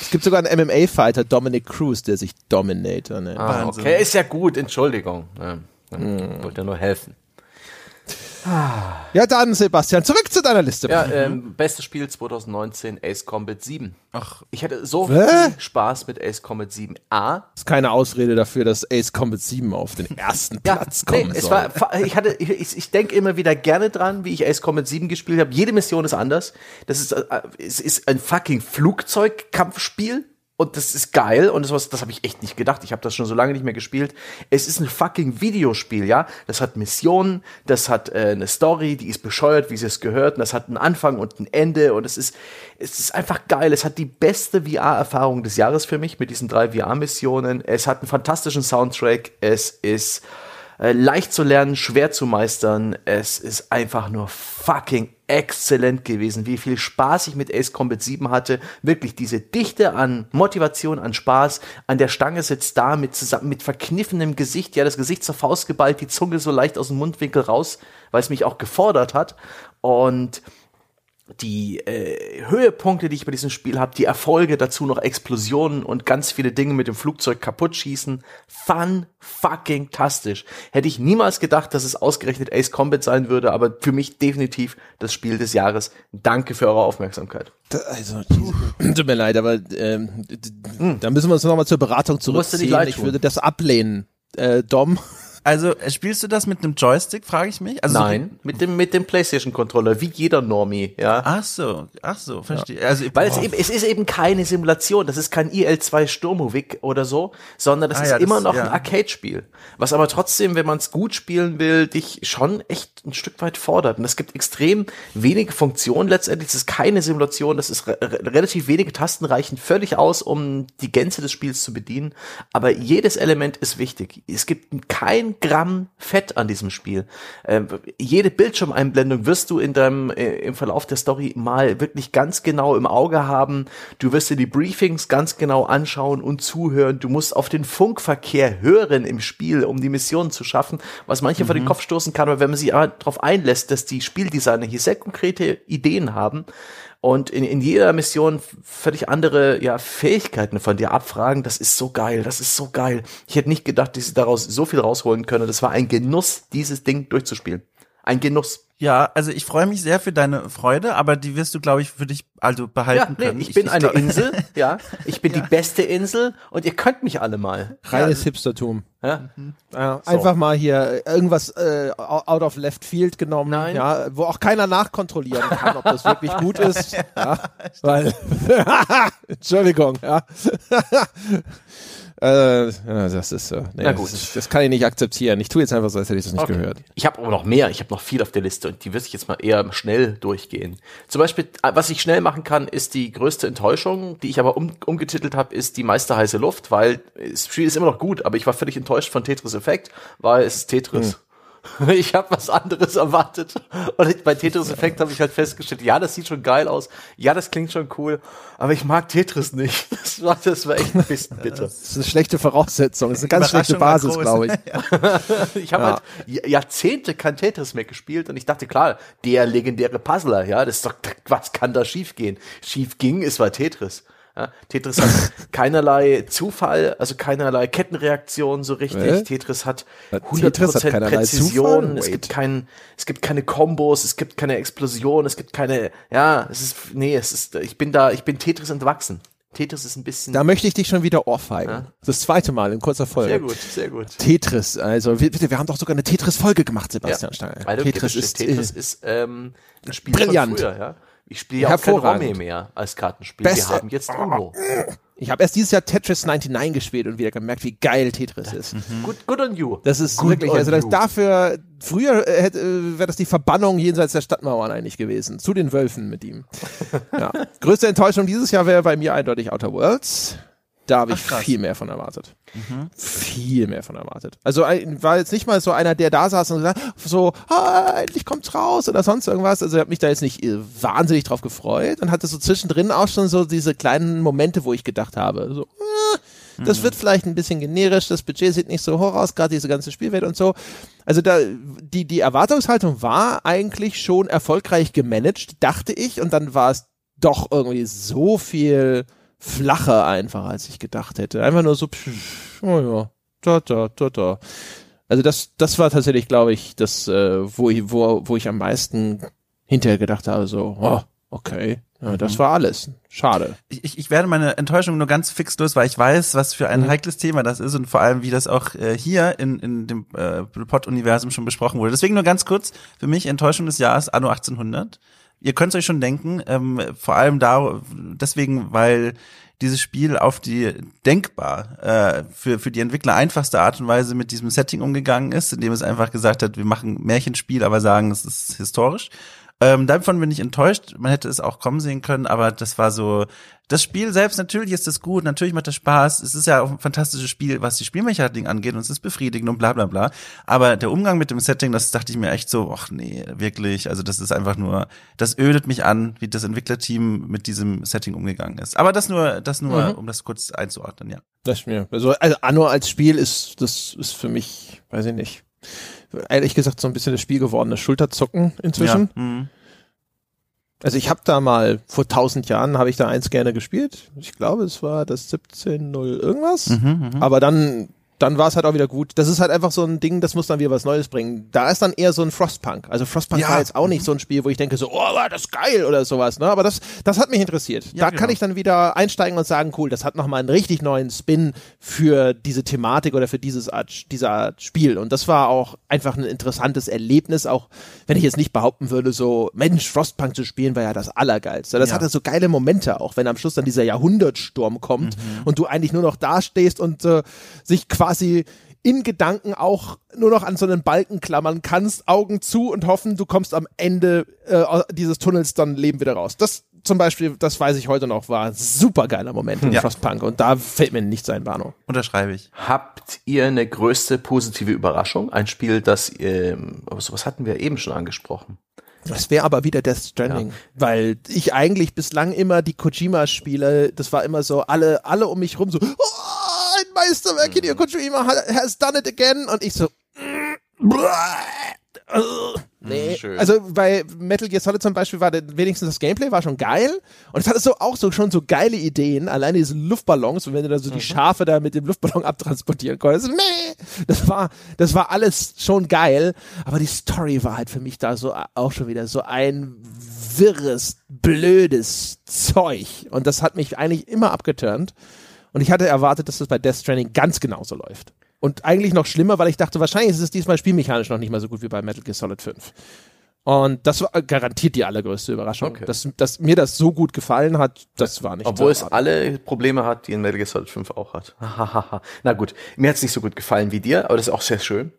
Es gibt sogar einen MMA-Fighter, Dominic Cruz, der sich Dominator nennt.
Ah, okay, ist ja gut, Entschuldigung. Ja, ja,
Hm.
Wollte nur helfen.
Ja, dann, Sebastian, zurück zu deiner Liste.
Ja, ähm, bestes Spiel 2019, Ace Combat 7.
Ach,
Ich hatte so
Hä?
viel Spaß mit Ace Combat 7. A,
ist keine Ausrede dafür, dass Ace Combat 7 auf den ersten
Ja,
Platz
nee,
kommen
es
soll.
war, ich hatte, ich, ich denke immer wieder gerne dran, wie ich Ace Combat 7 gespielt habe. Jede Mission ist anders. Das ist, äh, es ist ein fucking Flugzeugkampfspiel. Und das ist geil und das, was- das habe ich echt nicht gedacht. Ich habe das schon so lange nicht mehr gespielt. Es ist ein fucking Videospiel, ja. Das hat Missionen, das hat äh, eine Story, die ist bescheuert, wie sie es gehört. Und das hat einen Anfang und ein Ende und es ist, es ist einfach geil. Es hat die beste VR-Erfahrung des Jahres für mich mit diesen drei VR-Missionen. Es hat einen fantastischen Soundtrack. Es ist äh, leicht zu lernen, schwer zu meistern. Es ist einfach nur fucking exzellent gewesen, wie viel Spaß ich mit Ace Combat 7 hatte. Wirklich diese Dichte an Motivation, an Spaß. An der Stange sitzt da mit, zusammen, mit verkniffenem Gesicht, ja, das Gesicht zur Faust geballt, die Zunge so leicht aus dem Mundwinkel raus, weil es mich auch gefordert hat. Und die äh, Höhepunkte, die ich bei diesem Spiel habe, die Erfolge, dazu noch Explosionen und ganz viele Dinge mit dem Flugzeug kaputt schießen. Fun fucking tastisch. Hätte ich niemals gedacht, dass es ausgerechnet Ace Combat sein würde, aber für mich definitiv das Spiel des Jahres. Danke für eure Aufmerksamkeit.
Da- Also, tut mir leid, aber ähm, d- da müssen wir uns nochmal zur Beratung zurückziehen. Ich würde das ablehnen. Äh, Dom,
Also spielst du das mit einem Joystick, frage ich mich? Also so-
Nein, mit dem, mit dem PlayStation-Controller, wie jeder Normie, ja.
Ach so, ach so, verstehe. Also
Weil es eben, es ist eben keine Simulation, das ist kein IL2 Sturmovik oder so, sondern das
Ah
ist
ja, das-
immer noch
ja.
ein Arcade-Spiel. Was aber trotzdem, wenn man es gut spielen will, dich schon echt ein Stück weit fordert. Und es gibt extrem wenige Funktionen letztendlich. Es ist keine Simulation, das ist re relativ wenige Tasten reichen völlig aus, um die Gänze des Spiels zu bedienen. Aber jedes Element ist wichtig. Es gibt kein Gramm Fett an diesem Spiel. Ähm, jede Bildschirmeinblendung wirst du in deinem, äh, im Verlauf der Story mal wirklich ganz genau im Auge haben. Du wirst dir die Briefings ganz genau anschauen und zuhören. Du musst auf den Funkverkehr hören im Spiel, um die Missionen zu schaffen, was manche vor den Kopf stoßen kann. Aber wenn man sich darauf einlässt, dass die Spieldesigner hier sehr konkrete Ideen haben, und in, in jeder Mission völlig andere ja, Fähigkeiten von dir abfragen. Das ist so geil, das ist so geil. Ich hätte nicht gedacht, dass sie daraus so viel rausholen können. Das war ein Genuss, dieses Ding durchzuspielen. Ein Genuss.
Ja, also ich freue mich sehr für deine Freude, aber die wirst du, glaube ich, für dich also behalten
ja, nee,
können.
Ich bin
ich,
eine Insel, ja. Ich bin
Ja.
die beste Insel und ihr könnt mich alle mal.
Reines Hipstertum.
Ja.
Ja, Einfach mal hier irgendwas äh, out of left field genommen,
Nein.
ja, wo auch keiner nachkontrollieren kann, ob das wirklich gut ist. Ja, weil, Entschuldigung, ja. Äh, das ist so. Nee,
Na gut.
Das, das kann ich nicht akzeptieren. Ich tue jetzt einfach so, als hätte ich das nicht
Okay.
gehört.
Ich habe aber noch mehr. Ich habe noch viel auf der Liste und die würde ich jetzt mal eher schnell durchgehen. Zum Beispiel, äh, was ich schnell machen kann, ist die größte Enttäuschung, die ich aber um, umgetitelt habe, ist die meiste heiße Luft, weil das Spiel ist immer noch gut, aber ich war völlig enttäuscht von Tetris Effekt, weil es ist Tetris. Ich habe was anderes erwartet. Und ich, bei Tetris Effekt habe ich halt festgestellt, ja, das sieht schon geil aus, ja, das klingt schon cool, aber ich mag Tetris nicht. Das war, das war echt ein bisschen bitter.
Das ist eine schlechte Voraussetzung. Das ist eine ganz schlechte Basis, glaube ich.
Ich habe
Ja.
halt Jahrzehnte kein Tetris mehr gespielt und ich dachte, klar, der legendäre Puzzler, ja, das ist doch, was kann da schief gehen? Schief ging, es war Tetris. Ja, Tetris hat keinerlei Zufall, also keinerlei Kettenreaktion so richtig.
Hä?
Tetris hat
Hat
100%
Tetris hat
Präzision.
Zufall?
Es
Wait.
gibt kein, es gibt keine Kombos, es gibt keine Explosion, es gibt keine, ja, es ist, nee, es ist, ich bin da, ich bin Tetris entwachsen. Tetris ist ein bisschen,
Da möchte ich dich schon wieder ohrfeigen. Das zweite Mal in kurzer Folge.
sehr gut, sehr gut.
Tetris, also wir, bitte, wir haben doch sogar eine Tetris-Folge gemacht, Sebastian
Ja. Du
Tetris
Tetris
ist,
Tetris
äh,
ist ähm, ein Spiel
brillant.
von früher, ja. Ich spiele ja auch kein. Romy mehr als Kartenspiel.
Beste-
Wir haben jetzt Uno.
ich habe erst dieses Jahr Tetris 99 gespielt und wieder gemerkt, wie geil Tetris ist.
Good, good on you.
Das ist
Good
wirklich, also das dafür, früher äh, äh, wäre das die Verbannung jenseits der Stadtmauern eigentlich gewesen. Zu den Wölfen mit ihm. Ja. Größte Enttäuschung dieses Jahr wäre bei mir eindeutig Outer Worlds. Da habe ich
Ach,
viel mehr von erwartet. Viel mehr von erwartet. Also war jetzt nicht mal so einer, der da saß und gesagt, so, ah, endlich kommt's raus oder sonst irgendwas. Also ich habe mich da jetzt nicht äh, wahnsinnig drauf gefreut und hatte so zwischendrin auch schon so diese kleinen Momente, wo ich gedacht habe, so, äh, das wird vielleicht ein bisschen generisch, das Budget sieht nicht so hoch aus, gerade diese ganze Spielwelt und so. Also da, die, die Erwartungshaltung war eigentlich schon erfolgreich gemanagt, dachte ich, und dann war es doch irgendwie so viel flacher einfach, als ich gedacht hätte. Einfach nur so, pff, oh ja, da, da, da, da. Also das, das war tatsächlich, glaube ich, das, äh, wo ich, wo, wo ich am meisten hinterher gedacht habe, so, oh, okay, ja, das war alles. Schade.
Ich, ich- ich werde meine Enttäuschung nur ganz fix los, weil ich weiß, was für
Mhm.
ein heikles Thema das ist und vor allem, wie das auch äh, hier in, in dem äh, Pod-Universum schon besprochen wurde. Deswegen nur ganz kurz, für mich Enttäuschung des Jahres Anno 1800. Ihr könnt euch schon denken, ähm, vor allem da, deswegen, weil dieses Spiel auf die denkbar äh, für, für die Entwickler einfachste Art und Weise mit diesem Setting umgegangen ist, indem es einfach gesagt hat, wir machen Märchenspiel, aber sagen, es ist historisch. Ähm, davon bin ich enttäuscht. Man hätte es auch kommen sehen können, aber das war so. Das Spiel selbst, natürlich ist es gut, natürlich macht es Spaß. Es ist ja auch ein fantastisches Spiel, was die Spielmechanik angeht und es ist befriedigend und bla bla bla. Aber der Umgang mit dem Setting, das dachte ich mir echt so, ach nee, wirklich. Also das ist einfach nur, das ödet mich an, wie das Entwicklerteam mit diesem Setting umgegangen ist. Aber das nur, das nur,
Mhm.
um das kurz einzuordnen, ja.
Das mir. Also, also Anno als Spiel ist, das ist für mich, weiß ich nicht. Ehrlich gesagt, so ein bisschen das Spiel gewordene Schulterzucken inzwischen.
Ja. Mhm.
Also ich habe da mal vor tausend Jahren habe ich da eins gerne gespielt. Ich glaube, es war das 17.0 irgendwas.
Mhm, mhm.
Aber dann, dann war es halt auch wieder gut. Das ist halt einfach so ein Ding, das muss dann wieder was Neues bringen. Da ist dann eher so ein Frostpunk. Also Frostpunk
Ja.
war jetzt auch nicht so ein Spiel, wo ich denke so, oh, war das geil oder sowas. Ne? Aber das, das hat mich interessiert.
Ja,
da
genau.
kann ich dann wieder einsteigen und sagen, cool, das hat nochmal einen richtig neuen Spin für diese Thematik oder für dieses Art, dieser Art Spiel. Und das war auch einfach ein interessantes Erlebnis, auch wenn ich jetzt nicht behaupten würde, so, Mensch, Frostpunk zu spielen war ja das Allergeilste. Das
Ja.
hatte so geile Momente auch, wenn am Schluss dann dieser Jahrhundertsturm kommt
Mhm.
und du eigentlich nur noch dastehst und äh, sich quasi in Gedanken auch nur noch an so einen Balken klammern kannst, Augen zu und hoffen, du kommst am Ende äh, dieses Tunnels dann leben wieder raus. Das zum Beispiel, das weiß ich heute noch, war ein super geiler Moment in
Ja.
Frostpunk und da fällt mir nichts ein, Bano.
Unterschreibe ich.
Habt ihr eine größte positive Überraschung? Ein Spiel, das, ähm, aber sowas hatten wir eben schon angesprochen.
Das wäre aber wieder Death Stranding, weil ich eigentlich bislang immer die Kojima-Spiele, das war immer so, alle, alle um mich rum so, oh, ein Meisterwerk, Hideo Kojima ha- has done it again. Und ich so, Nee,
Schön.
also bei Metal Gear Solid zum Beispiel war wenigstens das Gameplay war schon geil. Und es hatte so auch so schon so geile Ideen, alleine diese Luftballons und wenn du da so die Schafe da mit dem Luftballon abtransportieren konntest, nee, das war das war alles schon geil, aber die Story war halt für mich da so auch schon wieder so ein wirres, blödes Zeug. Und das hat mich eigentlich immer abgeturnt und ich hatte erwartet, dass das bei Death Stranding ganz genauso läuft. Und eigentlich noch schlimmer, weil ich dachte, wahrscheinlich ist es diesmal spielmechanisch noch nicht mal so gut wie bei Metal Gear Solid 5. Und das war garantiert die allergrößte Überraschung.
Okay.
Dass, dass mir das so gut gefallen hat, das war nicht
Obwohl es alle Probleme hat, die in Metal Gear Solid 5 auch hat. Na gut, mir hat es nicht so gut gefallen wie dir, aber das ist auch sehr schön.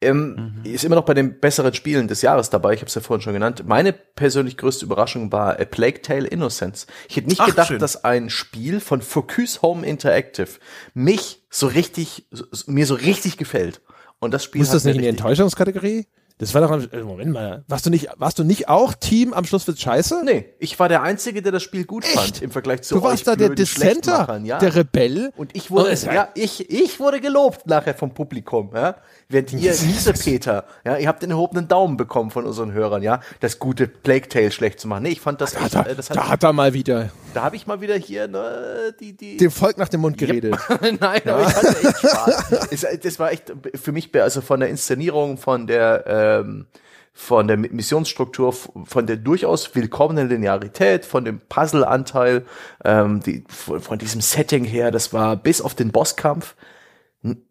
Ähm,
Mhm.
Ist immer noch bei den besseren Spielen des Jahres dabei, ich habe es ja vorhin schon genannt. Meine persönlich größte Überraschung war A Plague Tale Innocence. Ich hätte nicht
Ach,
gedacht,
schön.
dass ein Spiel von Focus Home Interactive mich so richtig, so- mir so richtig gefällt. Und das Spiel hat
das nicht in die Enttäuschungskategorie? Das war doch, am- äh, Moment mal, warst du nicht, warst du nicht auch Team am Schluss wird scheiße?
Nee, ich war der Einzige, der das Spiel gut fand im Vergleich zu
Du warst
euch
da der Dissenter,
ja.
der Rebell.
Und ich wurde,
Oh, ja-
ja, ich, ich wurde gelobt nachher vom Publikum, ja. Während ihr, Peter, ja, ihr habt den erhobenen Daumen bekommen von unseren Hörern, ja, das gute Plague Tale schlecht zu machen. Nee, ich fand das,
Da,
echt,
da,
äh, das hat,
da hat er mal wieder
da habe ich mal wieder hier, ne, die, die,
dem Volk nach dem Mund geredet.
Nein, aber ich hatte echt Spaß. es, das war echt für mich, also von der Inszenierung, von der, ähm, von der Missionsstruktur, von der durchaus willkommenen Linearität, von dem Puzzle-Anteil, ähm, die, von, von diesem Setting her, das war bis auf den Bosskampf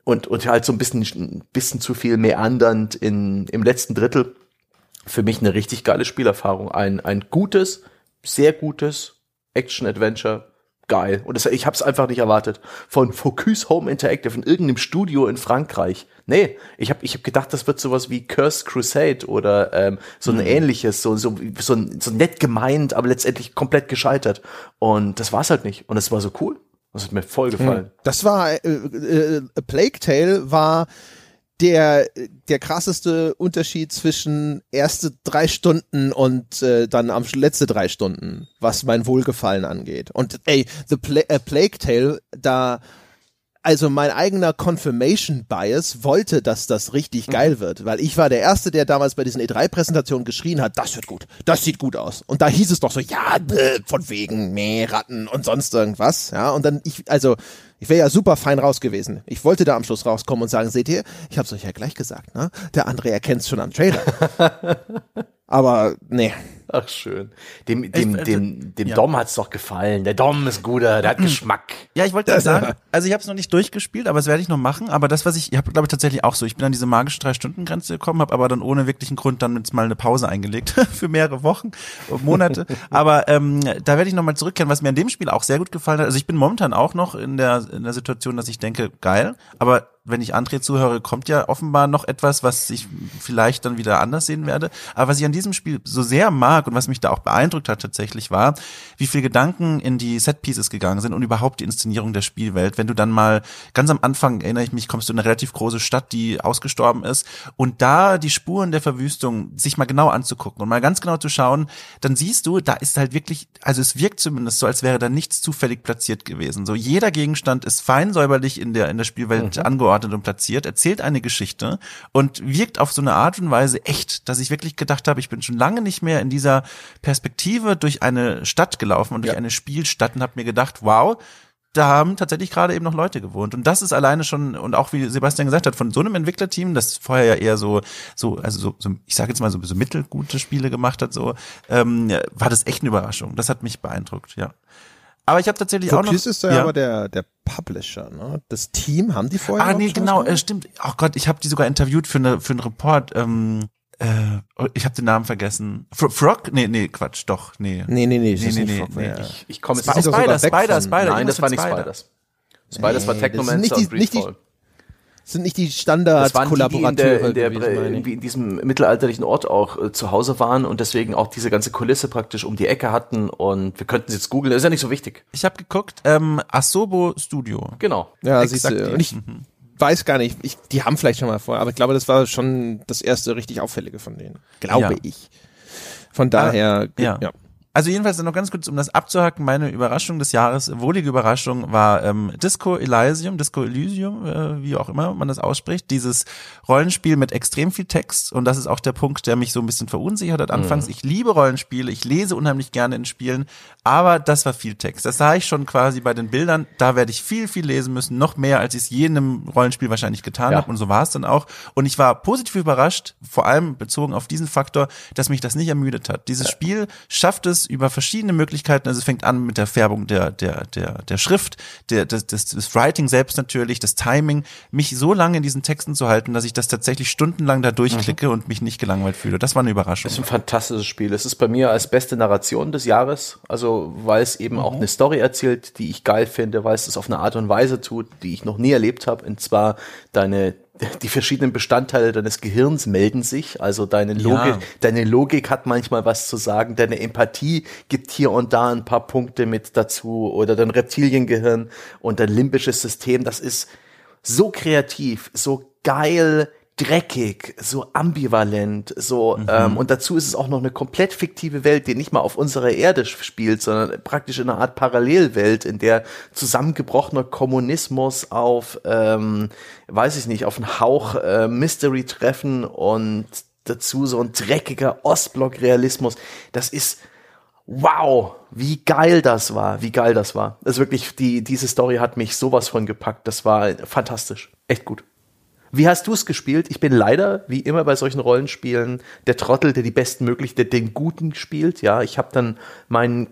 und, und halt so ein bisschen, bisschen zu viel meandernd in, im letzten Drittel. Für mich eine richtig geile Spielerfahrung. Ein, ein gutes, sehr gutes Action-Adventure. Geil. Und das, ich habe es einfach nicht erwartet. Von Focus Home Interactive in irgendeinem Studio in Frankreich. Nee, ich habe ich hab gedacht, das wird sowas wie Cursed Crusade oder ähm, so ein ähnliches, so, so, so, so nett gemeint, aber letztendlich komplett gescheitert. Und das war's halt nicht. Und es war so cool. Das hat mir voll gefallen.
Das war, äh, äh, A Plague Tale war der, der krasseste Unterschied zwischen erste drei Stunden und äh, dann am letzte drei Stunden, was mein Wohlgefallen angeht. Und ey, The Pla äh, Plague Tale, da also mein eigener Confirmation Bias wollte, dass das richtig geil wird, weil ich war der Erste, der damals bei diesen E3-Präsentationen geschrien hat, das wird gut, das sieht gut aus. Und da hieß es doch so, ja, von wegen, nee, Ratten und sonst irgendwas, ja. Und dann ich, also ich wäre ja super fein raus gewesen. Ich wollte da am Schluss rauskommen und sagen, seht ihr, ich hab's euch ja gleich gesagt, ne? Der André erkennt's schon am Trailer. Aber nee.
Ach schön. Dem, dem,
äh,
dem, dem
ja.
Dom hat's doch gefallen. Der Dom ist guter, der hat Geschmack.
Ja, ich wollte ja sagen, also ich habe es noch nicht durchgespielt, aber das werde ich noch machen. Aber das, was ich, ich habe glaube ich tatsächlich auch so, ich bin an diese magische Drei-Stunden-Grenze gekommen, habe aber dann ohne wirklichen Grund dann jetzt mal eine Pause eingelegt für mehrere Wochen, Monate. aber ähm, da werde ich nochmal zurückkehren, was mir an dem Spiel auch sehr gut gefallen hat. Also ich bin momentan auch noch in der, in der Situation, dass ich denke, geil, aber wenn ich André zuhöre, kommt ja offenbar noch etwas, was ich vielleicht dann wieder anders sehen werde. Aber was ich an diesem Spiel so sehr mag und was mich da auch beeindruckt hat tatsächlich war, wie viel Gedanken in die Setpieces gegangen sind und überhaupt die Inszenierung der Spielwelt. Wenn du dann mal ganz am Anfang, erinnere ich mich, kommst du in eine relativ große Stadt, die ausgestorben ist und da die Spuren der Verwüstung sich mal genau anzugucken und mal ganz genau zu schauen, dann siehst du, da ist halt wirklich, also es wirkt zumindest so, als wäre da nichts zufällig platziert gewesen. So jeder Gegenstand ist fein säuberlich in der in der Spielwelt angeordnet und platziert, erzählt eine Geschichte und wirkt auf so eine Art und Weise echt, dass ich wirklich gedacht habe, ich bin schon lange nicht mehr in dieser Perspektive durch eine Stadt gelaufen und durch
Ja.
eine Spielstadt und habe mir gedacht, wow, da haben tatsächlich gerade eben noch Leute gewohnt. Und das ist alleine schon, und auch wie Sebastian gesagt hat, von so einem Entwicklerteam, das vorher ja eher so, so, also so, so ich sage jetzt mal so, so mittelgute Spiele gemacht hat, so, ähm, war das echt eine Überraschung. Das hat mich beeindruckt, ja. Aber ich habe tatsächlich auch noch.
Focus ist ja, aber der, der Publisher, ne? Das Team haben die vorher
Ah, nee,
schon
genau, äh, stimmt. Oh Gott, ich habe die sogar interviewt für eine für einen Report. Ähm, äh, ich habe den Namen vergessen. Fro Frog? Nee, nee, Quatsch, doch, nee.
Nee, nee, nee,
Nee,
ist
nee,
nicht
nee, nee.
Ich, ich komme jetzt
Spider-
Spider, Spider, Spider.
Nein, das war nicht
Spider.
Spiders. Spiders war
Nee, das
Technomancer
nicht die-
und
nicht die-
Redfall.
Sind nicht die
Das waren die, die in der,
Standard-Kollaborateure
in, der, irgendwie in diesem mittelalterlichen Ort auch äh, zu Hause waren und deswegen auch diese ganze Kulisse praktisch um die Ecke hatten und wir könnten sie jetzt googeln, ist ja nicht so wichtig.
Ich habe geguckt, ähm, Asobo Studio.
Genau.
Ja,
Exakt
siehst du. ich weiß gar nicht, ich, die haben vielleicht schon mal vorher, aber ich glaube, das war schon das erste richtig auffällige von denen. Glaube
Ja.
ich. Von daher,
ja.
ja.
Also jedenfalls noch ganz kurz, um das abzuhacken, meine Überraschung des Jahres, wohlige Überraschung war ähm, Disco Elysium, Disco Elysium, äh, wie auch immer man das ausspricht, dieses Rollenspiel mit extrem viel Text und das ist auch der Punkt, der mich so ein bisschen verunsichert hat anfangs. Mhm. Ich liebe Rollenspiele, ich lese unheimlich gerne in Spielen, aber das war viel Text. Das sah ich schon quasi bei den Bildern, da werde ich viel, viel lesen müssen, noch mehr, als ich es je in einem Rollenspiel wahrscheinlich getan ja. habe und so war es dann auch. Und ich war positiv überrascht, vor allem bezogen auf diesen Faktor, dass mich das nicht ermüdet hat. Dieses ja. Spiel schafft es über verschiedene Möglichkeiten. Also es fängt an mit der Färbung der, der, der, der Schrift, der, des, des, des Writing selbst natürlich, das Timing, mich so lange in diesen Texten zu halten, dass ich das tatsächlich stundenlang da durchklicke mhm. und mich nicht gelangweilt fühle. Das war eine Überraschung.
Es ist ein fantastisches Spiel. Es ist bei mir als beste Narration des Jahres. Also, weil es eben mhm. auch eine Story erzählt, die ich geil finde, weil es es auf eine Art und Weise tut, die ich noch nie erlebt habe. Und zwar deine die verschiedenen Bestandteile deines Gehirns melden sich. Also deine Logik, ja. deine Logik hat manchmal was zu sagen. Deine Empathie gibt hier und da ein paar Punkte mit dazu oder dein Reptiliengehirn und dein limbisches System. Das ist so kreativ, so geil dreckig, so ambivalent, so mhm. ähm, und dazu ist es auch noch eine komplett fiktive Welt, die nicht mal auf unserer Erde spielt, sondern praktisch in einer Art Parallelwelt, in der zusammengebrochener Kommunismus auf, ähm, weiß ich nicht, auf einen Hauch äh, Mystery treffen und dazu so ein dreckiger Ostblock-Realismus. Das ist wow, wie geil das war, wie geil das war. Das ist wirklich, die, diese Story hat mich sowas von gepackt. Das war fantastisch. Echt gut. Wie hast du es gespielt? Ich bin leider, wie immer bei solchen Rollenspielen, der Trottel, der die besten möglich, der den Guten spielt. Ja, ich habe dann meinen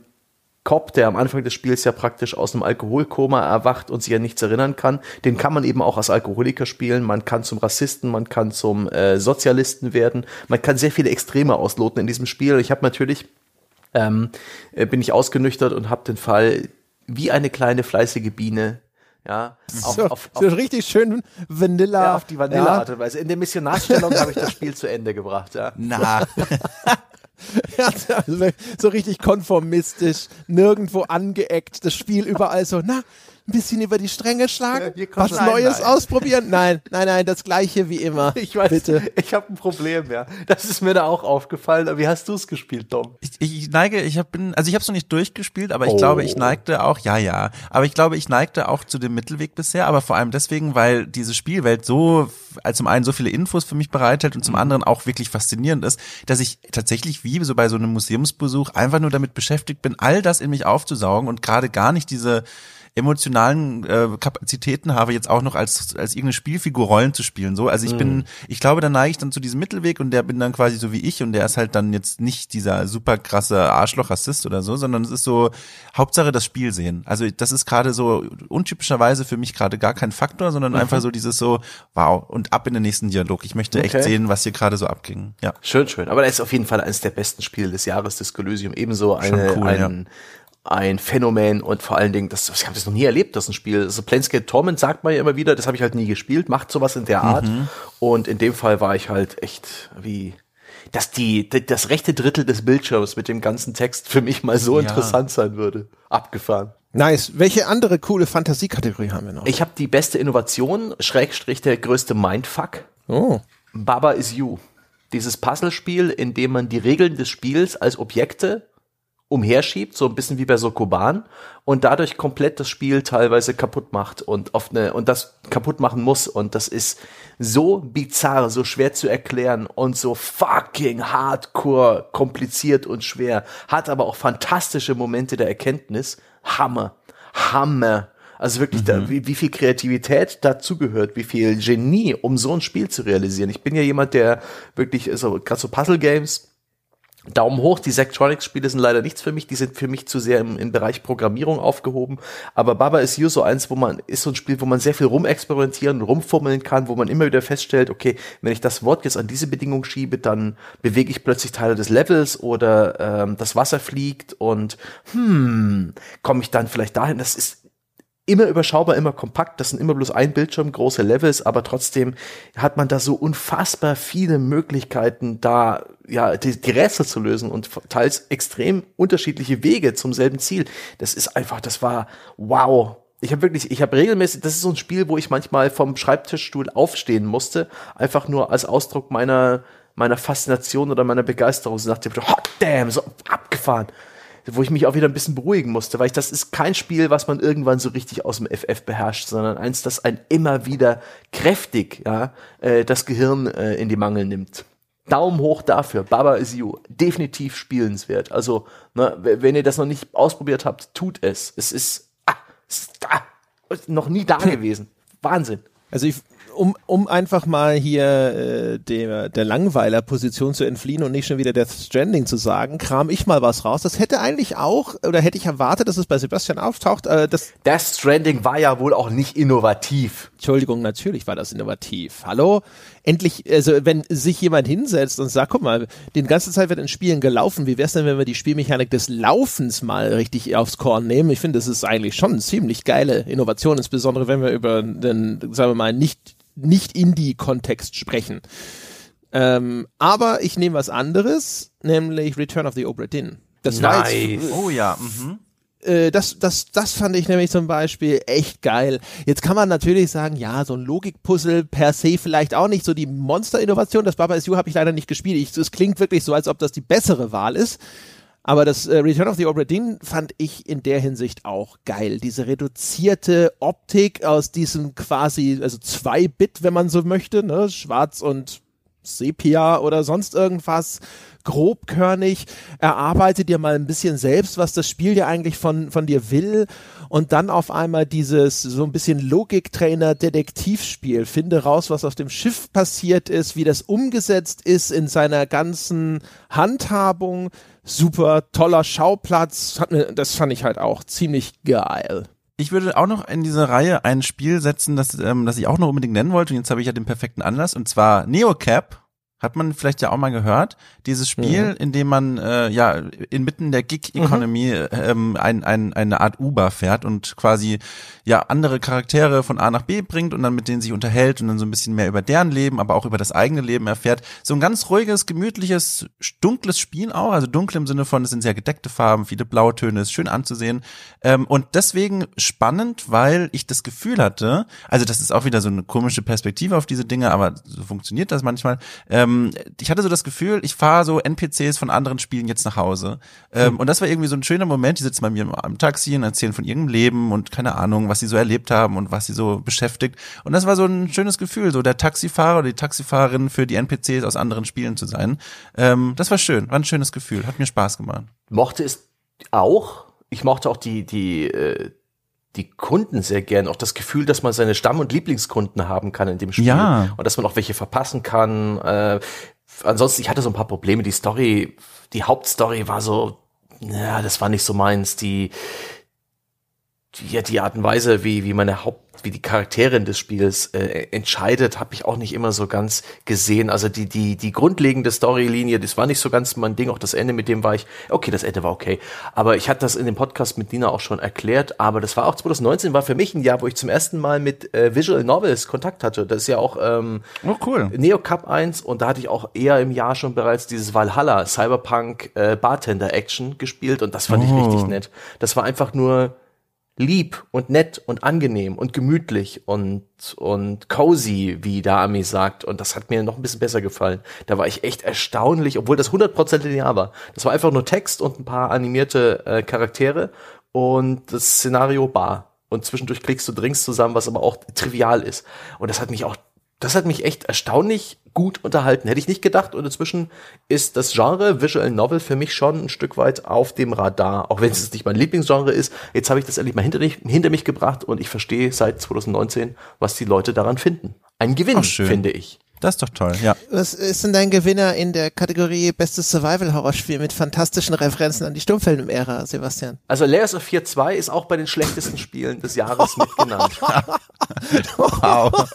Cop, der am Anfang des Spiels ja praktisch aus einem Alkoholkoma erwacht und sich an nichts erinnern kann, den kann man eben auch als Alkoholiker spielen. Man kann zum Rassisten, man kann zum äh, Sozialisten werden. Man kann sehr viele Extreme ausloten in diesem Spiel. Ich habe natürlich ähm, äh, bin ich ausgenüchtert und habe den Fall wie eine kleine fleißige Biene ja,
auf, so, auf, auf, so richtig schön Vanilla. Ja,
auf die Vanilla-Art und Weise. In der Missionarstellung habe ich das Spiel zu Ende gebracht, ja.
Na.
ja, also so richtig konformistisch, nirgendwo angeeckt, das Spiel überall so, na, ein bisschen über die Stränge schlagen, ja, was nein, Neues nein. ausprobieren. Nein, nein, nein, das gleiche wie immer.
Ich weiß, bitte. Ich habe ein Problem, ja. Das ist mir da auch aufgefallen. Wie hast du es gespielt, Tom?
Ich, ich neige, ich hab, bin, also ich habe es noch nicht durchgespielt, aber ich oh. glaube, ich neigte auch, ja, ja, aber ich glaube, ich neigte auch zu dem Mittelweg bisher, aber vor allem deswegen, weil diese Spielwelt so, also zum einen so viele Infos für mich bereithält und zum mhm. anderen auch wirklich faszinierend ist, dass ich tatsächlich wie so bei so einem Museumsbesuch einfach nur damit beschäftigt bin, all das in mich aufzusaugen und gerade gar nicht diese emotionalen äh, Kapazitäten habe, jetzt auch noch als als irgendeine Spielfigur Rollen zu spielen. So, also ich mhm. bin, ich glaube, da neige ich dann zu diesem Mittelweg und der bin dann quasi so wie ich und der ist halt dann jetzt nicht dieser super krasse Arschloch-Rassist oder so, sondern es ist so Hauptsache das Spiel sehen. Also das ist gerade so untypischerweise für mich gerade gar kein Faktor, sondern mhm. einfach so dieses so wow und ab in den nächsten Dialog. Ich möchte okay. echt sehen, was hier gerade so abging. Ja.
Schön, schön. Aber das ist auf jeden Fall eines der besten Spiele des Jahres, des Elysium. Ebenso eine, cool, ein, ja ein Phänomen und vor allen Dingen, das, ich habe das noch nie erlebt, das ist ein Spiel. Also Planescape Torment sagt man ja immer wieder, das habe ich halt nie gespielt, macht sowas in der Art. Mhm. Und in dem Fall war ich halt echt wie, dass die, das rechte Drittel des Bildschirms mit dem ganzen Text für mich mal so ja. interessant sein würde. Abgefahren.
Nice. Welche andere coole Fantasiekategorie haben wir noch?
Ich habe die beste Innovation, Schrägstrich der größte Mindfuck.
Oh.
Baba is You. Dieses Puzzlespiel, in dem man die Regeln des Spiels als Objekte umherschiebt, so ein bisschen wie bei Sokoban und dadurch komplett das Spiel teilweise kaputt macht und auf eine und das kaputt machen muss und das ist so bizarr, so schwer zu erklären und so fucking hardcore kompliziert und schwer, hat aber auch fantastische Momente der Erkenntnis. Hammer. Hammer. Also wirklich, mhm. da, wie, wie viel Kreativität dazugehört, wie viel Genie, um so ein Spiel zu realisieren. Ich bin ja jemand, der wirklich, also gerade so Puzzle Games, Daumen hoch, die Sectronics-Spiele sind leider nichts für mich, die sind für mich zu sehr im, im Bereich Programmierung aufgehoben. Aber Baba is You so eins, wo man, ist so ein Spiel, wo man sehr viel rumexperimentieren rumfummeln kann, wo man immer wieder feststellt, okay, wenn ich das Wort jetzt an diese Bedingung schiebe, dann bewege ich plötzlich Teile des Levels oder ähm, das Wasser fliegt und hm, komme ich dann vielleicht dahin. Das ist immer überschaubar, immer kompakt. Das sind immer bloß ein Bildschirm, große Levels, aber trotzdem hat man da so unfassbar viele Möglichkeiten, da ja die, die Rätsel zu lösen und teils extrem unterschiedliche Wege zum selben Ziel. Das ist einfach, das war wow. Ich habe wirklich, ich habe regelmäßig, das ist so ein Spiel, wo ich manchmal vom Schreibtischstuhl aufstehen musste, einfach nur als Ausdruck meiner meiner Faszination oder meiner Begeisterung. So nach dem Hot damn, so abgefahren wo ich mich auch wieder ein bisschen beruhigen musste, weil ich das ist kein Spiel, was man irgendwann so richtig aus dem FF beherrscht, sondern eins, das ein immer wieder kräftig ja, äh, das Gehirn äh, in die Mangel nimmt. Daumen hoch dafür. Baba is you. Definitiv spielenswert. Also, ne, wenn ihr das noch nicht ausprobiert habt, tut es. Es ist, ah, es ist ah, noch nie da gewesen. Wahnsinn.
Also ich, um, um einfach mal hier äh, der, der Langweiler-Position zu entfliehen und nicht schon wieder Death Stranding zu sagen, kram ich mal was raus. Das hätte eigentlich auch, oder hätte ich erwartet, dass es bei Sebastian auftaucht. Äh, das
Death Stranding war ja wohl auch nicht innovativ.
Entschuldigung, natürlich war das innovativ. Hallo? Endlich, also wenn sich jemand hinsetzt und sagt, guck mal, die ganze Zeit wird in Spielen gelaufen, wie wär's denn, wenn wir die Spielmechanik des Laufens mal richtig aufs Korn nehmen? Ich finde, das ist eigentlich schon eine ziemlich geile Innovation, insbesondere wenn wir über den, sagen wir mal, nicht nicht Indie-Kontext sprechen. Ähm, aber ich nehme was anderes, nämlich Return of the Obra Dinn.
Das nice. war jetzt,
oh ja. Mhm.
Äh, das, das, das fand ich nämlich zum Beispiel echt geil. Jetzt kann man natürlich sagen, ja, so ein Logikpuzzle per se vielleicht auch nicht so die Monster-Innovation. Das Baba Is You habe ich leider nicht gespielt. Es klingt wirklich so, als ob das die bessere Wahl ist. Aber das äh, Return of the Obra Dinn fand ich in der Hinsicht auch geil. Diese reduzierte Optik aus diesem quasi, also zwei Bit, wenn man so möchte, ne, schwarz und Sepia oder sonst irgendwas, grobkörnig, erarbeitet dir mal ein bisschen selbst, was das Spiel dir eigentlich von, von dir will und dann auf einmal dieses so ein bisschen Logiktrainer-Detektivspiel, finde raus, was auf dem Schiff passiert ist, wie das umgesetzt ist in seiner ganzen Handhabung, super toller Schauplatz, hat mir, das fand ich halt auch ziemlich geil.
Ich würde auch noch in diese Reihe ein Spiel setzen, das, ähm, das ich auch noch unbedingt nennen wollte. Und jetzt habe ich ja den perfekten Anlass. Und zwar Neocap hat man vielleicht ja auch mal gehört. Dieses Spiel, mhm. in dem man äh, ja inmitten der Gig-Economy mhm. ähm, ein, ein, eine Art Uber fährt und quasi ja andere Charaktere von A nach B bringt und dann mit denen sich unterhält und dann so ein bisschen mehr über deren Leben, aber auch über das eigene Leben erfährt. So ein ganz ruhiges, gemütliches, dunkles Spiel auch, also dunkel im Sinne von, es sind sehr gedeckte Farben, viele Blautöne, ist schön anzusehen. Ähm, und deswegen spannend, weil ich das Gefühl hatte, also das ist auch wieder so eine komische Perspektive auf diese Dinge, aber so funktioniert das manchmal. Ähm, ähm, ich hatte so das Gefühl, ich fahre so NPCs von anderen Spielen jetzt nach Hause. Ähm. Und das war irgendwie so ein schöner Moment. Die sitzen bei mir im Taxi und erzählen von ihrem Leben und keine Ahnung, was sie so erlebt haben und was sie so beschäftigt. Und das war so ein schönes Gefühl, so der Taxifahrer oder die Taxifahrerin für die NPCs aus anderen Spielen zu sein. Ähm, das war schön, war ein schönes Gefühl, hat mir Spaß gemacht.
Mochte es auch. Ich mochte auch die, die, äh, die Kunden sehr gern. Auch das Gefühl, dass man seine Stamm- und Lieblingskunden haben kann in dem Spiel.
Ja.
Und dass man auch welche verpassen kann. Äh, ansonsten, ich hatte so ein paar Probleme. Die Story, die Hauptstory war so, ja, das war nicht so meins. Die, die, die Art und Weise, wie, wie meine Haupt, wie die Charakterin des Spiels äh, entscheidet, habe ich auch nicht immer so ganz gesehen. Also die, die, die grundlegende Storylinie, das war nicht so ganz mein Ding. Auch das Ende, mit dem war ich, okay, das Ende war okay. Aber ich hatte das in dem Podcast mit Dina auch schon erklärt. Aber das war auch 2019, war für mich ein Jahr, wo ich zum ersten Mal mit äh, Visual Novels Kontakt hatte. Das ist ja auch ähm,
oh, cool.
Neo Cup 1 und da hatte ich auch eher im Jahr schon bereits dieses Valhalla Cyberpunk äh, Bartender Action gespielt und das fand oh. ich richtig nett. Das war einfach nur lieb und nett und angenehm und gemütlich und, und cozy, wie der Ami sagt. Und das hat mir noch ein bisschen besser gefallen. Da war ich echt erstaunlich, obwohl das 100% linear war. Das war einfach nur Text und ein paar animierte äh, Charaktere und das Szenario bar. Und zwischendurch klickst du Drinks zusammen, was aber auch trivial ist. Und das hat mich auch das hat mich echt erstaunlich gut unterhalten. Hätte ich nicht gedacht. Und inzwischen ist das Genre Visual Novel für mich schon ein Stück weit auf dem Radar. Auch wenn es nicht mein Lieblingsgenre ist. Jetzt habe ich das endlich mal hinter mich, hinter mich gebracht und ich verstehe seit 2019, was die Leute daran finden. Ein Gewinn, finde ich.
Das ist doch toll, ja.
Was ist denn dein Gewinner in der Kategorie Bestes Survival-Horrorspiel mit fantastischen Referenzen an die Stummfilm-Ära, Sebastian?
Also Layers of Fear 2 ist auch bei den schlechtesten Spielen des Jahres mitgenannt.
wow.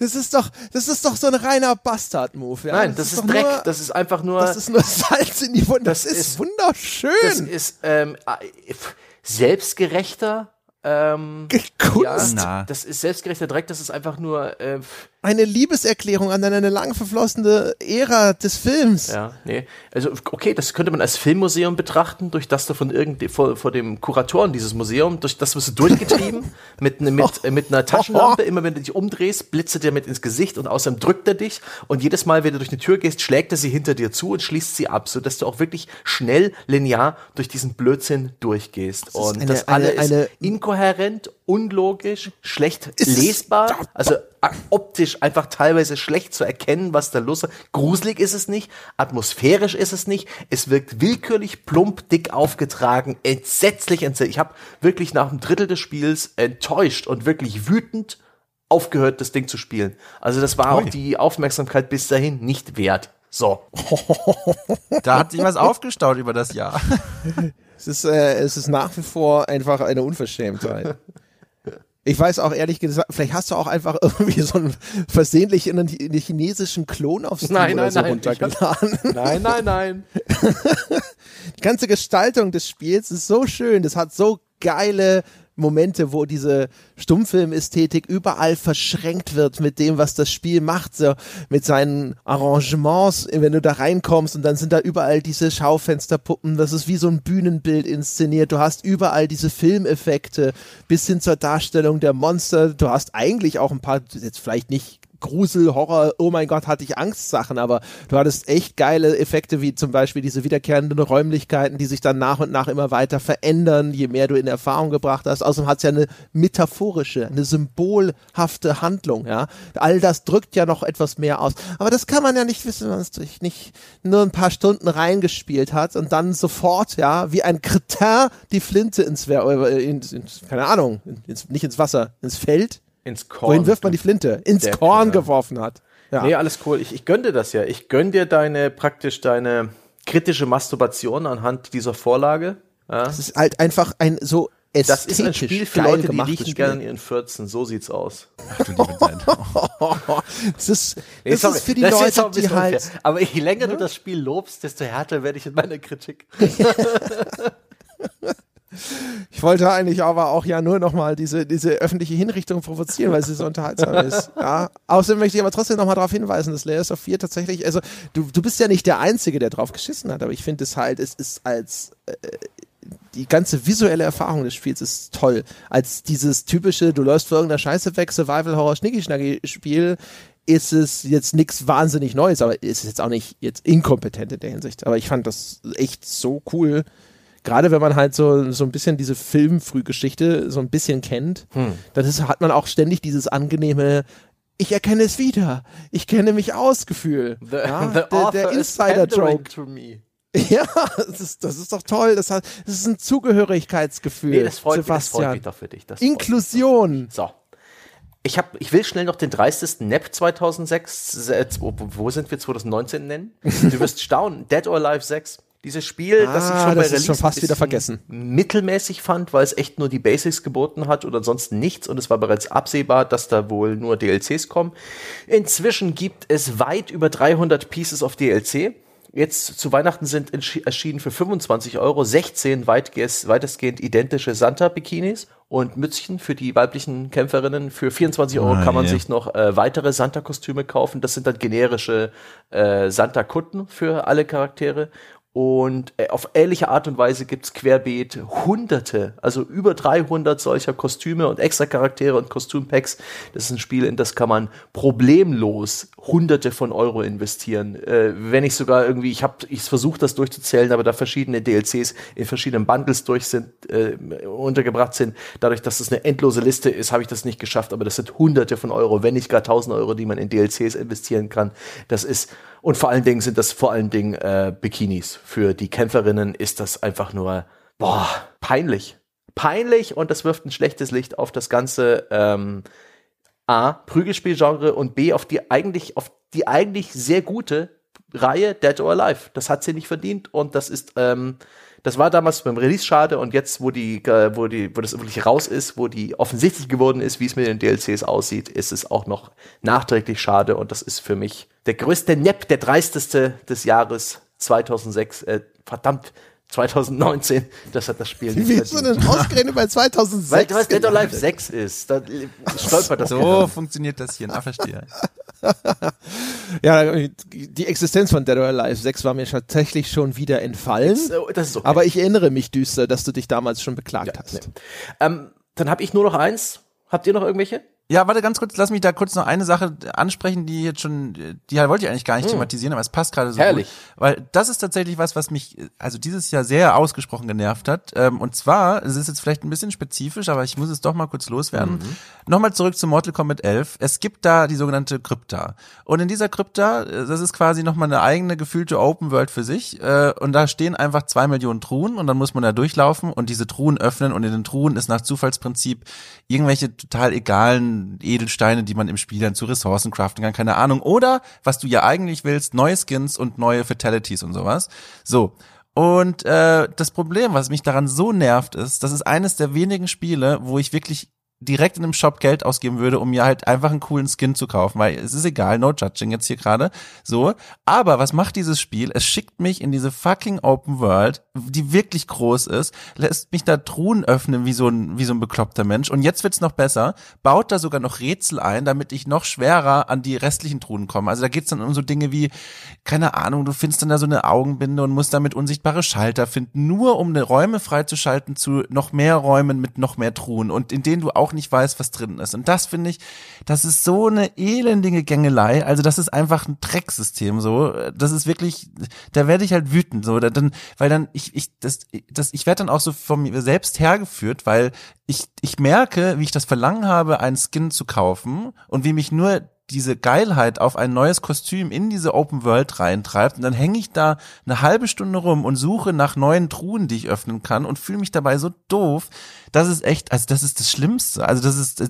Das ist doch, das ist doch so ein reiner Bastard-Move. Ja?
Nein, das, das ist, ist Dreck. Nur, das ist einfach nur.
Das ist nur Salz in die Wunde. Das, das ist, ist wunderschön. Das
ist ähm, äh, selbstgerechter. Ähm,
Kunst.
Ja, das ist selbstgerechter Dreck. Das ist einfach nur. Äh,
eine Liebeserklärung an eine lang verflossene Ära des Films.
Ja, nee. Also, okay, das könnte man als Filmmuseum betrachten, durch das du von irgendwie, vor, vor dem Kuratoren dieses Museum, durch das wirst du durchgetrieben, mit, ne, mit, äh, mit einer Taschenlampe, immer wenn du dich umdrehst, blitzt er dir mit ins Gesicht und außerdem drückt er dich und jedes Mal, wenn du durch eine Tür gehst, schlägt er sie hinter dir zu und schließt sie ab, sodass du auch wirklich schnell, linear durch diesen Blödsinn durchgehst. Das und
eine,
das alle
eine, eine
ist inkohärent, unlogisch, schlecht lesbar, also optisch einfach teilweise schlecht zu erkennen, was da los ist. Gruselig ist es nicht, atmosphärisch ist es nicht, es wirkt willkürlich, plump, dick aufgetragen, entsetzlich entsetzlich. Ich habe wirklich nach einem Drittel des Spiels enttäuscht und wirklich wütend aufgehört, das Ding zu spielen. Also das war
Ui.
auch die Aufmerksamkeit bis dahin nicht wert. So.
Da hat sich was aufgestaut über das Jahr.
Es ist, äh, es ist nach wie vor einfach eine Unverschämtheit. Ich weiß auch ehrlich gesagt, vielleicht hast du auch einfach irgendwie so einen versehentlich in einen, in einen chinesischen Klon auf Steam
Nein,
oder
nein,
so
nein.
runtergeladen.
Nein, nein, nein.
Die ganze Gestaltung des Spiels ist so schön. Das hat so geile Momente, wo diese Stummfilmästhetik überall verschränkt wird mit dem, was das Spiel macht, so mit seinen Arrangements, wenn du da reinkommst und dann sind da überall diese Schaufensterpuppen, das ist wie so ein Bühnenbild inszeniert, du hast überall diese Filmeffekte bis hin zur Darstellung der Monster, du hast eigentlich auch ein paar, jetzt vielleicht nicht Grusel, Horror, oh mein Gott, hatte ich Angst Sachen, aber du hattest echt geile Effekte, wie zum Beispiel diese wiederkehrenden Räumlichkeiten, die sich dann nach und nach immer weiter verändern, je mehr du in Erfahrung gebracht hast. Außerdem hat es ja eine metaphorische, eine symbolhafte Handlung, ja. All das drückt ja noch etwas mehr aus. Aber das kann man ja nicht wissen, wenn man es nicht nur ein paar Stunden reingespielt hat und dann sofort, ja, wie ein Kretin die Flinte ins, äh, ins, ins keine Ahnung, ins, nicht ins Wasser, ins Feld.
Ins Korn.
Wohin wirft man die Flinte? Ins
Der
Korn
Killer.
geworfen hat. Ja.
Nee, alles cool. Ich, ich gönn dir das ja. Ich gönn dir deine, praktisch deine kritische Masturbation anhand dieser Vorlage. Ja.
Das ist halt einfach ein so
Das ist ein Spiel für Leute, die riechen gerne in ihren 14. So sieht's aus.
Das ist,
Nee,
das
sorry,
ist für die Leute, die halt.
unfair. Aber je länger du das Spiel lobst, desto härter werde ich in meiner Kritik.
Ich wollte eigentlich aber auch ja nur nochmal diese, diese öffentliche Hinrichtung provozieren, weil sie so unterhaltsam ist. Ja. Außerdem möchte ich aber trotzdem nochmal darauf hinweisen, dass Layers of 4 tatsächlich, also du, du bist ja nicht der Einzige, der drauf geschissen hat, aber ich finde es halt, es ist als äh, die ganze visuelle Erfahrung des Spiels ist toll. Als dieses typische, du läufst vor irgendeiner Scheiße weg, Survival-Horror-Schnicki-Schnacki-Spiel, ist es jetzt nichts wahnsinnig Neues, aber ist es jetzt auch nicht jetzt inkompetent in der Hinsicht. Aber ich fand das echt so cool. Gerade wenn man halt so, so ein bisschen diese Filmfrühgeschichte so ein bisschen kennt, dann ist, hat man auch ständig dieses angenehme, ich erkenne es wieder, ich kenne mich aus Gefühl.
The,
ja,
the
der, der Insider-Joke. Ja, das ist, das ist doch toll. Das, hat, das ist ein Zugehörigkeitsgefühl.
Nee, das freut, mich, das
Sebastian.
freut mich doch für dich. Das freut mich.
Inklusion.
So. Ich, hab, ich will schnell noch den dreistesten NEP 2006, äh, wo, wo sind wir, 2019 nennen? Du wirst staunen. Dead or Alive 6. Dieses Spiel, das ich
Ah,
schon bei Release
schon fast wieder vergessen.
mittelmäßig fand, weil es echt nur die Basics geboten hat und ansonsten nichts und es war bereits absehbar, dass da wohl nur DLCs kommen. Inzwischen gibt es weit über 300 Pieces of DLC. Jetzt zu Weihnachten sind erschienen für 25 Euro 16 weitges- weitestgehend identische Santa-Bikinis und Mützchen für die weiblichen Kämpferinnen. Für 24 Euro
Ah,
kann man
je.
sich noch äh, weitere Santa-Kostüme kaufen. Das sind dann generische äh, Santa-Kutten für alle Charaktere. Und äh, auf ähnliche Art und Weise gibt's querbeet hunderte, also über 300 solcher Kostüme und extra Charaktere und Kostümpacks. Das ist ein Spiel, in das kann man problemlos hunderte von Euro investieren. Äh, wenn ich sogar irgendwie, ich habe ich versucht, das durchzuzählen, aber da verschiedene DLCs in verschiedenen Bundles durch sind, äh, untergebracht sind. Dadurch, dass es eine endlose Liste ist, habe ich das nicht geschafft, aber das sind hunderte von Euro, wenn nicht gar tausend Euro, die man in DLCs investieren kann. Das ist und vor allen Dingen sind das vor allen Dingen äh, Bikinis. Für die Kämpferinnen ist das einfach nur boah, peinlich. Peinlich und das wirft ein schlechtes Licht auf das ganze ähm, A, Prügelspielgenre und B, auf die eigentlich, auf die eigentlich sehr gute Reihe Dead or Alive. Das hat sie nicht verdient und das ist, ähm, das war damals beim Release schade und jetzt, wo die, äh, wo die, wo das wirklich raus ist, wo die offensichtlich geworden ist, wie es mit den DLCs aussieht, ist es auch noch nachträglich schade und das ist für mich der größte Nepp, der dreisteste des Jahres 2006. Äh, verdammt, 2019, das hat das Spiel nicht
Wie du denn ausgerechnet bei 2006?
Weil was Dead or Alive
gelandet?
6 ist, da stolpert das
So
Gehirn.
funktioniert das hier. Na, verstehe.
Ja, die Existenz von Dead or Alive 6 war mir tatsächlich schon wieder entfallen.
So, Das ist okay.
Aber ich erinnere mich düster, dass du dich damals schon beklagt
Ja,
hast.
nee. ähm, dann habe ich nur noch eins. Habt ihr noch irgendwelche?
Ja, warte ganz kurz, lass mich da kurz noch eine Sache ansprechen, die jetzt schon, die wollte ich eigentlich gar nicht thematisieren, aber es passt gerade so
Herrlich.
gut. Weil das ist tatsächlich was, was mich also dieses Jahr sehr ausgesprochen genervt hat. Ähm, und zwar, es ist jetzt vielleicht ein bisschen spezifisch, aber ich muss es doch mal kurz loswerden. Nochmal zurück zu Mortal Kombat 11. Es gibt da die sogenannte Krypta. Und in dieser Krypta, äh, das ist quasi nochmal eine eigene gefühlte Open World für sich. Äh, und da stehen einfach zwei Millionen Truhen und dann muss man da durchlaufen und diese Truhen öffnen und in den Truhen ist nach Zufallsprinzip irgendwelche total egalen Edelsteine, die man im Spiel dann zu Ressourcen craften kann, keine Ahnung. Oder, was du ja eigentlich willst, neue Skins und neue Fatalities und sowas. So. Und äh, das Problem, was mich daran so nervt, ist, das ist eines der wenigen Spiele, wo ich wirklich direkt in einem Shop Geld ausgeben würde, um mir halt einfach einen coolen Skin zu kaufen, weil es ist egal, no judging jetzt hier gerade, so. Aber was macht dieses Spiel? Es schickt mich in diese fucking Open World, die wirklich groß ist, lässt mich da Truhen öffnen wie so ein, wie so ein bekloppter Mensch und jetzt wird's noch besser, baut da sogar noch Rätsel ein, damit ich noch schwerer an die restlichen Truhen komme. Also da geht's dann um so Dinge wie, keine Ahnung, du findest dann da so eine Augenbinde und musst damit unsichtbare Schalter finden, nur um eine Räume freizuschalten zu noch mehr Räumen mit noch mehr Truhen und in denen du auch nicht weißt, was drin ist. Und das finde ich, das ist so eine elendige Gängelei. Also das ist einfach ein Drecksystem so. Das ist wirklich, da werde ich halt wütend so, Da- dann, weil dann ich ich das das ich werde dann auch so von mir selbst hergeführt, weil ich ich merke, wie ich das Verlangen habe, einen Skin zu kaufen und wie mich nur diese Geilheit auf ein neues Kostüm in diese Open World reintreibt und dann hänge ich da eine halbe Stunde rum und suche nach neuen Truhen, die ich öffnen kann und fühle mich dabei so doof. Das ist echt, also das ist das Schlimmste. Also das ist,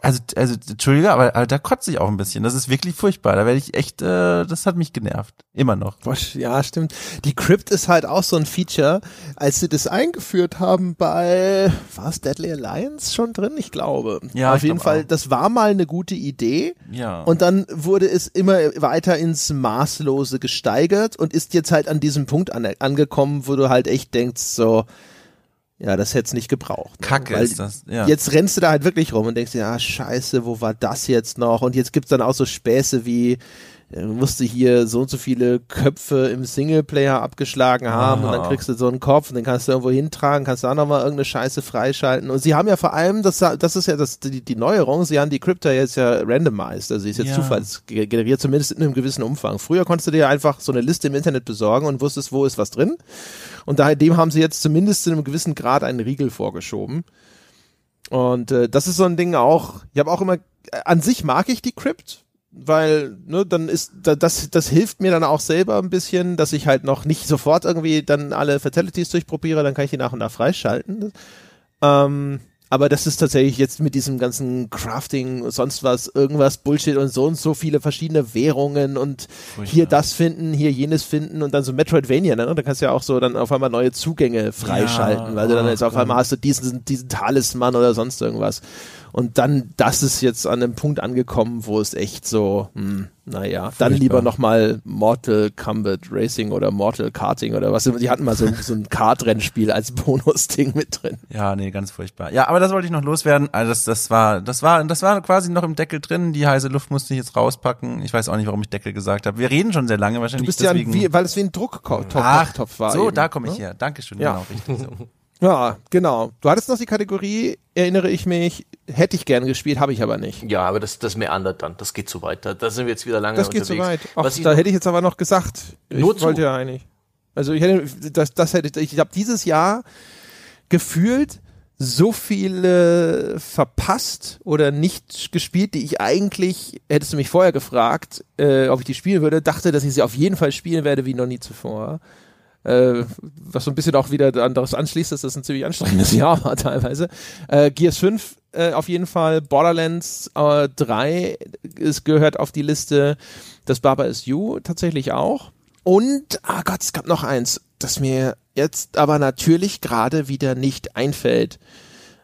also, also Entschuldige, aber, aber da kotze ich auch ein bisschen. Das ist wirklich furchtbar. Da werde ich echt, äh, das hat mich genervt. Immer noch.
Ja, stimmt. Die Crypt ist halt auch so ein Feature. Als sie das eingeführt haben bei, war es Deadly Alliance schon drin? Ich glaube.
Ja,
Auf jeden Fall,
auch.
das war mal eine gute Idee.
Ja.
Und dann wurde es immer weiter ins Maßlose gesteigert und ist jetzt halt an diesem Punkt an, angekommen, wo du halt echt denkst, so, ja, das hätte es nicht gebraucht. ne?
Kacke
Weil
ist das. Ja.
Jetzt rennst du da halt wirklich rum und denkst dir, ja, scheiße, wo war das jetzt noch? Und jetzt gibt's dann auch so Späße wie, musste hier so und so viele Köpfe im Singleplayer abgeschlagen haben und dann
Ah.
kriegst du so einen Kopf und den kannst du irgendwo hintragen, kannst du auch nochmal irgendeine Scheiße freischalten. Und sie haben ja vor allem, das, das ist ja das, die, die Neuerung, sie haben die Crypta jetzt ja randomized, also sie ist jetzt
Ja.
zufallsgeneriert, zumindest in einem gewissen Umfang. Früher konntest du dir einfach so eine Liste im Internet besorgen und wusstest, wo ist was drin. Und daher dem haben sie jetzt zumindest zu einem gewissen Grad einen Riegel vorgeschoben. Und äh, das ist so ein Ding auch, ich habe auch immer, äh, an sich mag ich die Crypt, weil, ne, dann ist, da, das, das hilft mir dann auch selber ein bisschen, dass ich halt noch nicht sofort irgendwie dann alle Fatalities durchprobiere, dann kann ich die nach und nach freischalten. Ähm, aber das ist tatsächlich jetzt mit diesem ganzen Crafting, sonst was, irgendwas Bullshit und so und so viele verschiedene Währungen und hier das finden, hier jenes finden und dann so Metroidvania, ne? Da kannst du ja auch so dann auf einmal neue Zugänge freischalten,
Ja,
weil du dann
oh
jetzt auf einmal hast du diesen, diesen Talisman oder sonst irgendwas. Und dann, das ist jetzt an einem Punkt angekommen, wo es echt so, hm, naja, dann
Furchtbar.
lieber nochmal Mortal Kombat Racing oder Mortal Karting oder was. Die hatten mal so, so ein Kartrennspiel als Bonusding mit drin.
Ja, nee, ganz furchtbar. Ja, aber das wollte ich noch loswerden. Also das, das war, das war, das war quasi noch im Deckel drin. Die heiße Luft musste ich jetzt rauspacken. Ich weiß auch nicht, warum ich Deckel gesagt habe. Wir reden schon sehr lange
Du
wahrscheinlich.
bist ja,
deswegen.
ein, wie, weil es wie ein Drucktopf
Ach,
Topf war.
so,
eben,
da komme ich
ne?
her. Dankeschön.
Ja.
Genau, richtig. So.
Ja, genau. Du hattest noch die Kategorie, erinnere ich mich, hätte ich gern gespielt, habe ich aber nicht.
Ja, aber das, das meandert dann. Das geht zu weit. Da, da sind wir jetzt wieder lange
Das geht zu
unterwegs.
weit. Ach,
Was ich
da hätte ich jetzt aber noch gesagt. Ich
Nur zu.
wollte ja eigentlich. Also ich hätte, das, das hätte, ich habe dieses Jahr gefühlt so viele verpasst oder nicht gespielt, die ich eigentlich, hättest du mich vorher gefragt, äh, ob ich die spielen würde, dachte, dass ich sie auf jeden Fall spielen werde wie noch nie zuvor. Äh, was so ein bisschen auch wieder an das anschließt, dass das ein ziemlich anstrengendes Jahr war teilweise. Äh, Gears 5 äh, auf jeden Fall, Borderlands äh, 3 ist, gehört auf die Liste, das Baba is You tatsächlich auch. Und, ah Gott, es gab noch eins, das mir jetzt aber natürlich gerade wieder nicht einfällt.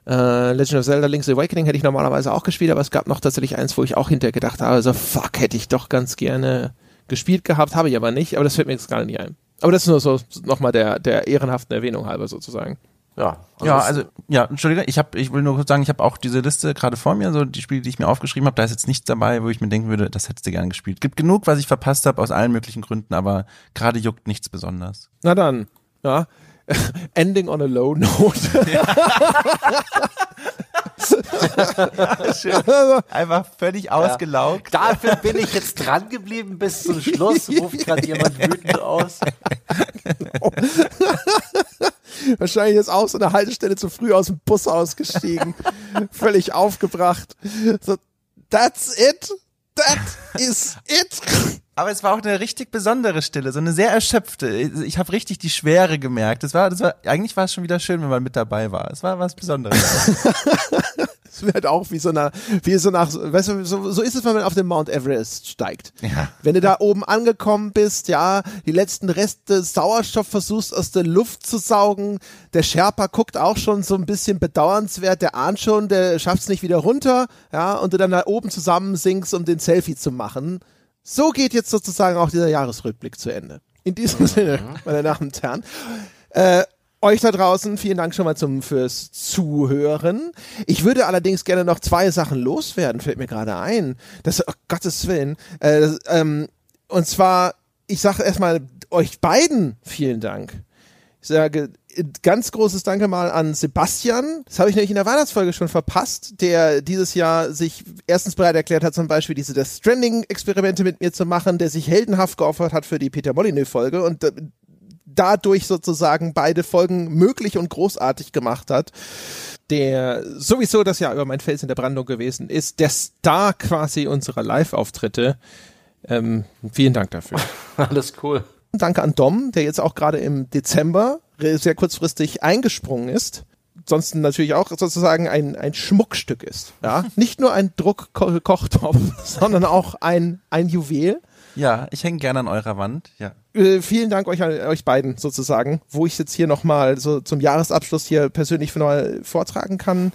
Äh, Legend of Zelda Link's Awakening hätte ich normalerweise auch gespielt, aber es gab noch tatsächlich eins, wo ich auch hinterher gedacht habe, so fuck, hätte ich doch ganz gerne gespielt gehabt, habe ich aber nicht, aber das fällt mir jetzt gerade nicht ein. Aber das ist nur so nochmal der, der ehrenhaften Erwähnung halber sozusagen.
Ja,
ja, also ja, entschuldige, ich habe, ich will nur kurz sagen, ich habe auch diese Liste gerade vor mir, so die Spiele, die ich mir aufgeschrieben habe, da ist jetzt nichts dabei, wo ich mir denken würde, das hättest du gern gespielt. Gibt genug, was ich verpasst habe aus allen möglichen Gründen, aber gerade juckt nichts besonders.
Na dann, ja. Ending on a low note.
Schön. Einfach völlig ausgelaugt.
Ja. Dafür bin ich jetzt dran geblieben bis zum Schluss. Ruft gerade jemand wütend aus.
Wahrscheinlich ist auch so eine Haltestelle zu früh aus dem Bus ausgestiegen. Völlig aufgebracht. So, that's it. That is it.
Aber es war auch eine richtig besondere Stille, so eine sehr erschöpfte. Ich habe richtig die Schwere gemerkt. Das war, das war, eigentlich war es schon wieder schön, wenn man mit dabei war. Es war was Besonderes.
Es wird auch wie so nach, wie so nach, weißt du, so, so ist es, wenn man auf den Mount Everest steigt.
Ja.
Wenn du da oben angekommen bist, ja, die letzten Reste Sauerstoff versuchst aus der Luft zu saugen, der Sherpa guckt auch schon so ein bisschen bedauernswert, der ahnt schon, der schafft's nicht wieder runter, ja, und du dann da oben zusammen singst, um den Selfie zu machen. So geht jetzt sozusagen auch dieser Jahresrückblick zu Ende. In diesem Sinne, meine Damen und Herren. Äh, euch da draußen, vielen Dank schon mal zum fürs Zuhören. Ich würde allerdings gerne noch zwei Sachen loswerden, fällt mir gerade ein. Das, oh Gottes Willen. Äh, das, ähm, und zwar, ich sage erstmal euch beiden vielen Dank. Ich sage ganz großes Danke mal an Sebastian. Das habe ich nämlich in der Weihnachtsfolge schon verpasst, der dieses Jahr sich erstens bereit erklärt hat, zum Beispiel diese Death Stranding-Experimente mit mir zu machen, der sich heldenhaft geopfert hat für die Peter Molyneux-Folge und äh, dadurch sozusagen beide Folgen möglich und großartig gemacht hat. Der sowieso das Jahr über mein Fels in der Brandung gewesen ist, der Star quasi unserer Live-Auftritte. Ähm, vielen Dank dafür.
Alles cool.
Danke an Dom, der jetzt auch gerade im Dezember sehr kurzfristig eingesprungen ist. Sonst natürlich auch sozusagen ein, ein Schmuckstück ist. Ja? Nicht nur ein Druckkochtopf, sondern auch ein, ein Juwel.
Ja, ich hänge gerne an eurer Wand, ja.
Äh, vielen Dank euch, euch beiden sozusagen, wo ich jetzt hier nochmal so zum Jahresabschluss hier persönlich neu vortragen kann.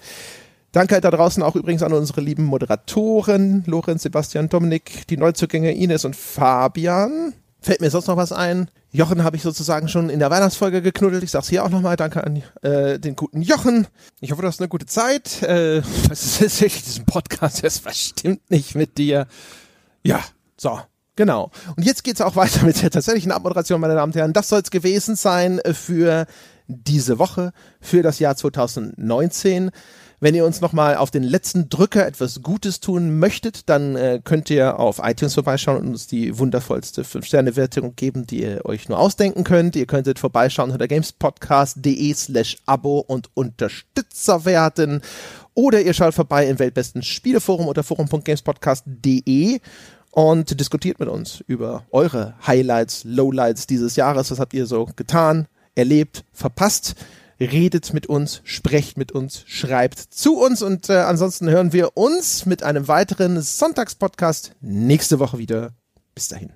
Danke da draußen auch übrigens an unsere lieben Moderatoren, Lorenz, Sebastian, Dominik, die Neuzugänge Ines und Fabian. Fällt mir sonst noch was ein? Jochen habe ich sozusagen schon in der Weihnachtsfolge geknuddelt. Ich sag's hier auch nochmal. Danke an äh, den guten Jochen. Ich hoffe, du hast eine gute Zeit. Äh, was ist tatsächlich diesen Podcast? Das verstimmt nicht mit dir. Ja, so. Genau. Und jetzt geht's auch weiter mit der tatsächlichen Abmoderation, meine Damen und Herren. Das soll's gewesen sein für diese Woche, für das Jahr 2019. Wenn ihr uns nochmal auf den letzten Drücker etwas Gutes tun möchtet, dann äh, könnt ihr auf iTunes vorbeischauen und uns die wundervollste 5-Sterne-Wertung geben, die ihr euch nur ausdenken könnt. Ihr könntet vorbeischauen unter gamespodcast.de slash Abo und Unterstützer werden. Oder ihr schaut vorbei im Weltbesten Spieleforum unter forum.gamespodcast.de und diskutiert mit uns über eure Highlights, Lowlights dieses Jahres. Was habt ihr so getan, erlebt, verpasst? Redet mit uns, sprecht mit uns, schreibt zu uns und äh, ansonsten hören wir uns mit einem weiteren Sonntagspodcast nächste Woche wieder. Bis dahin.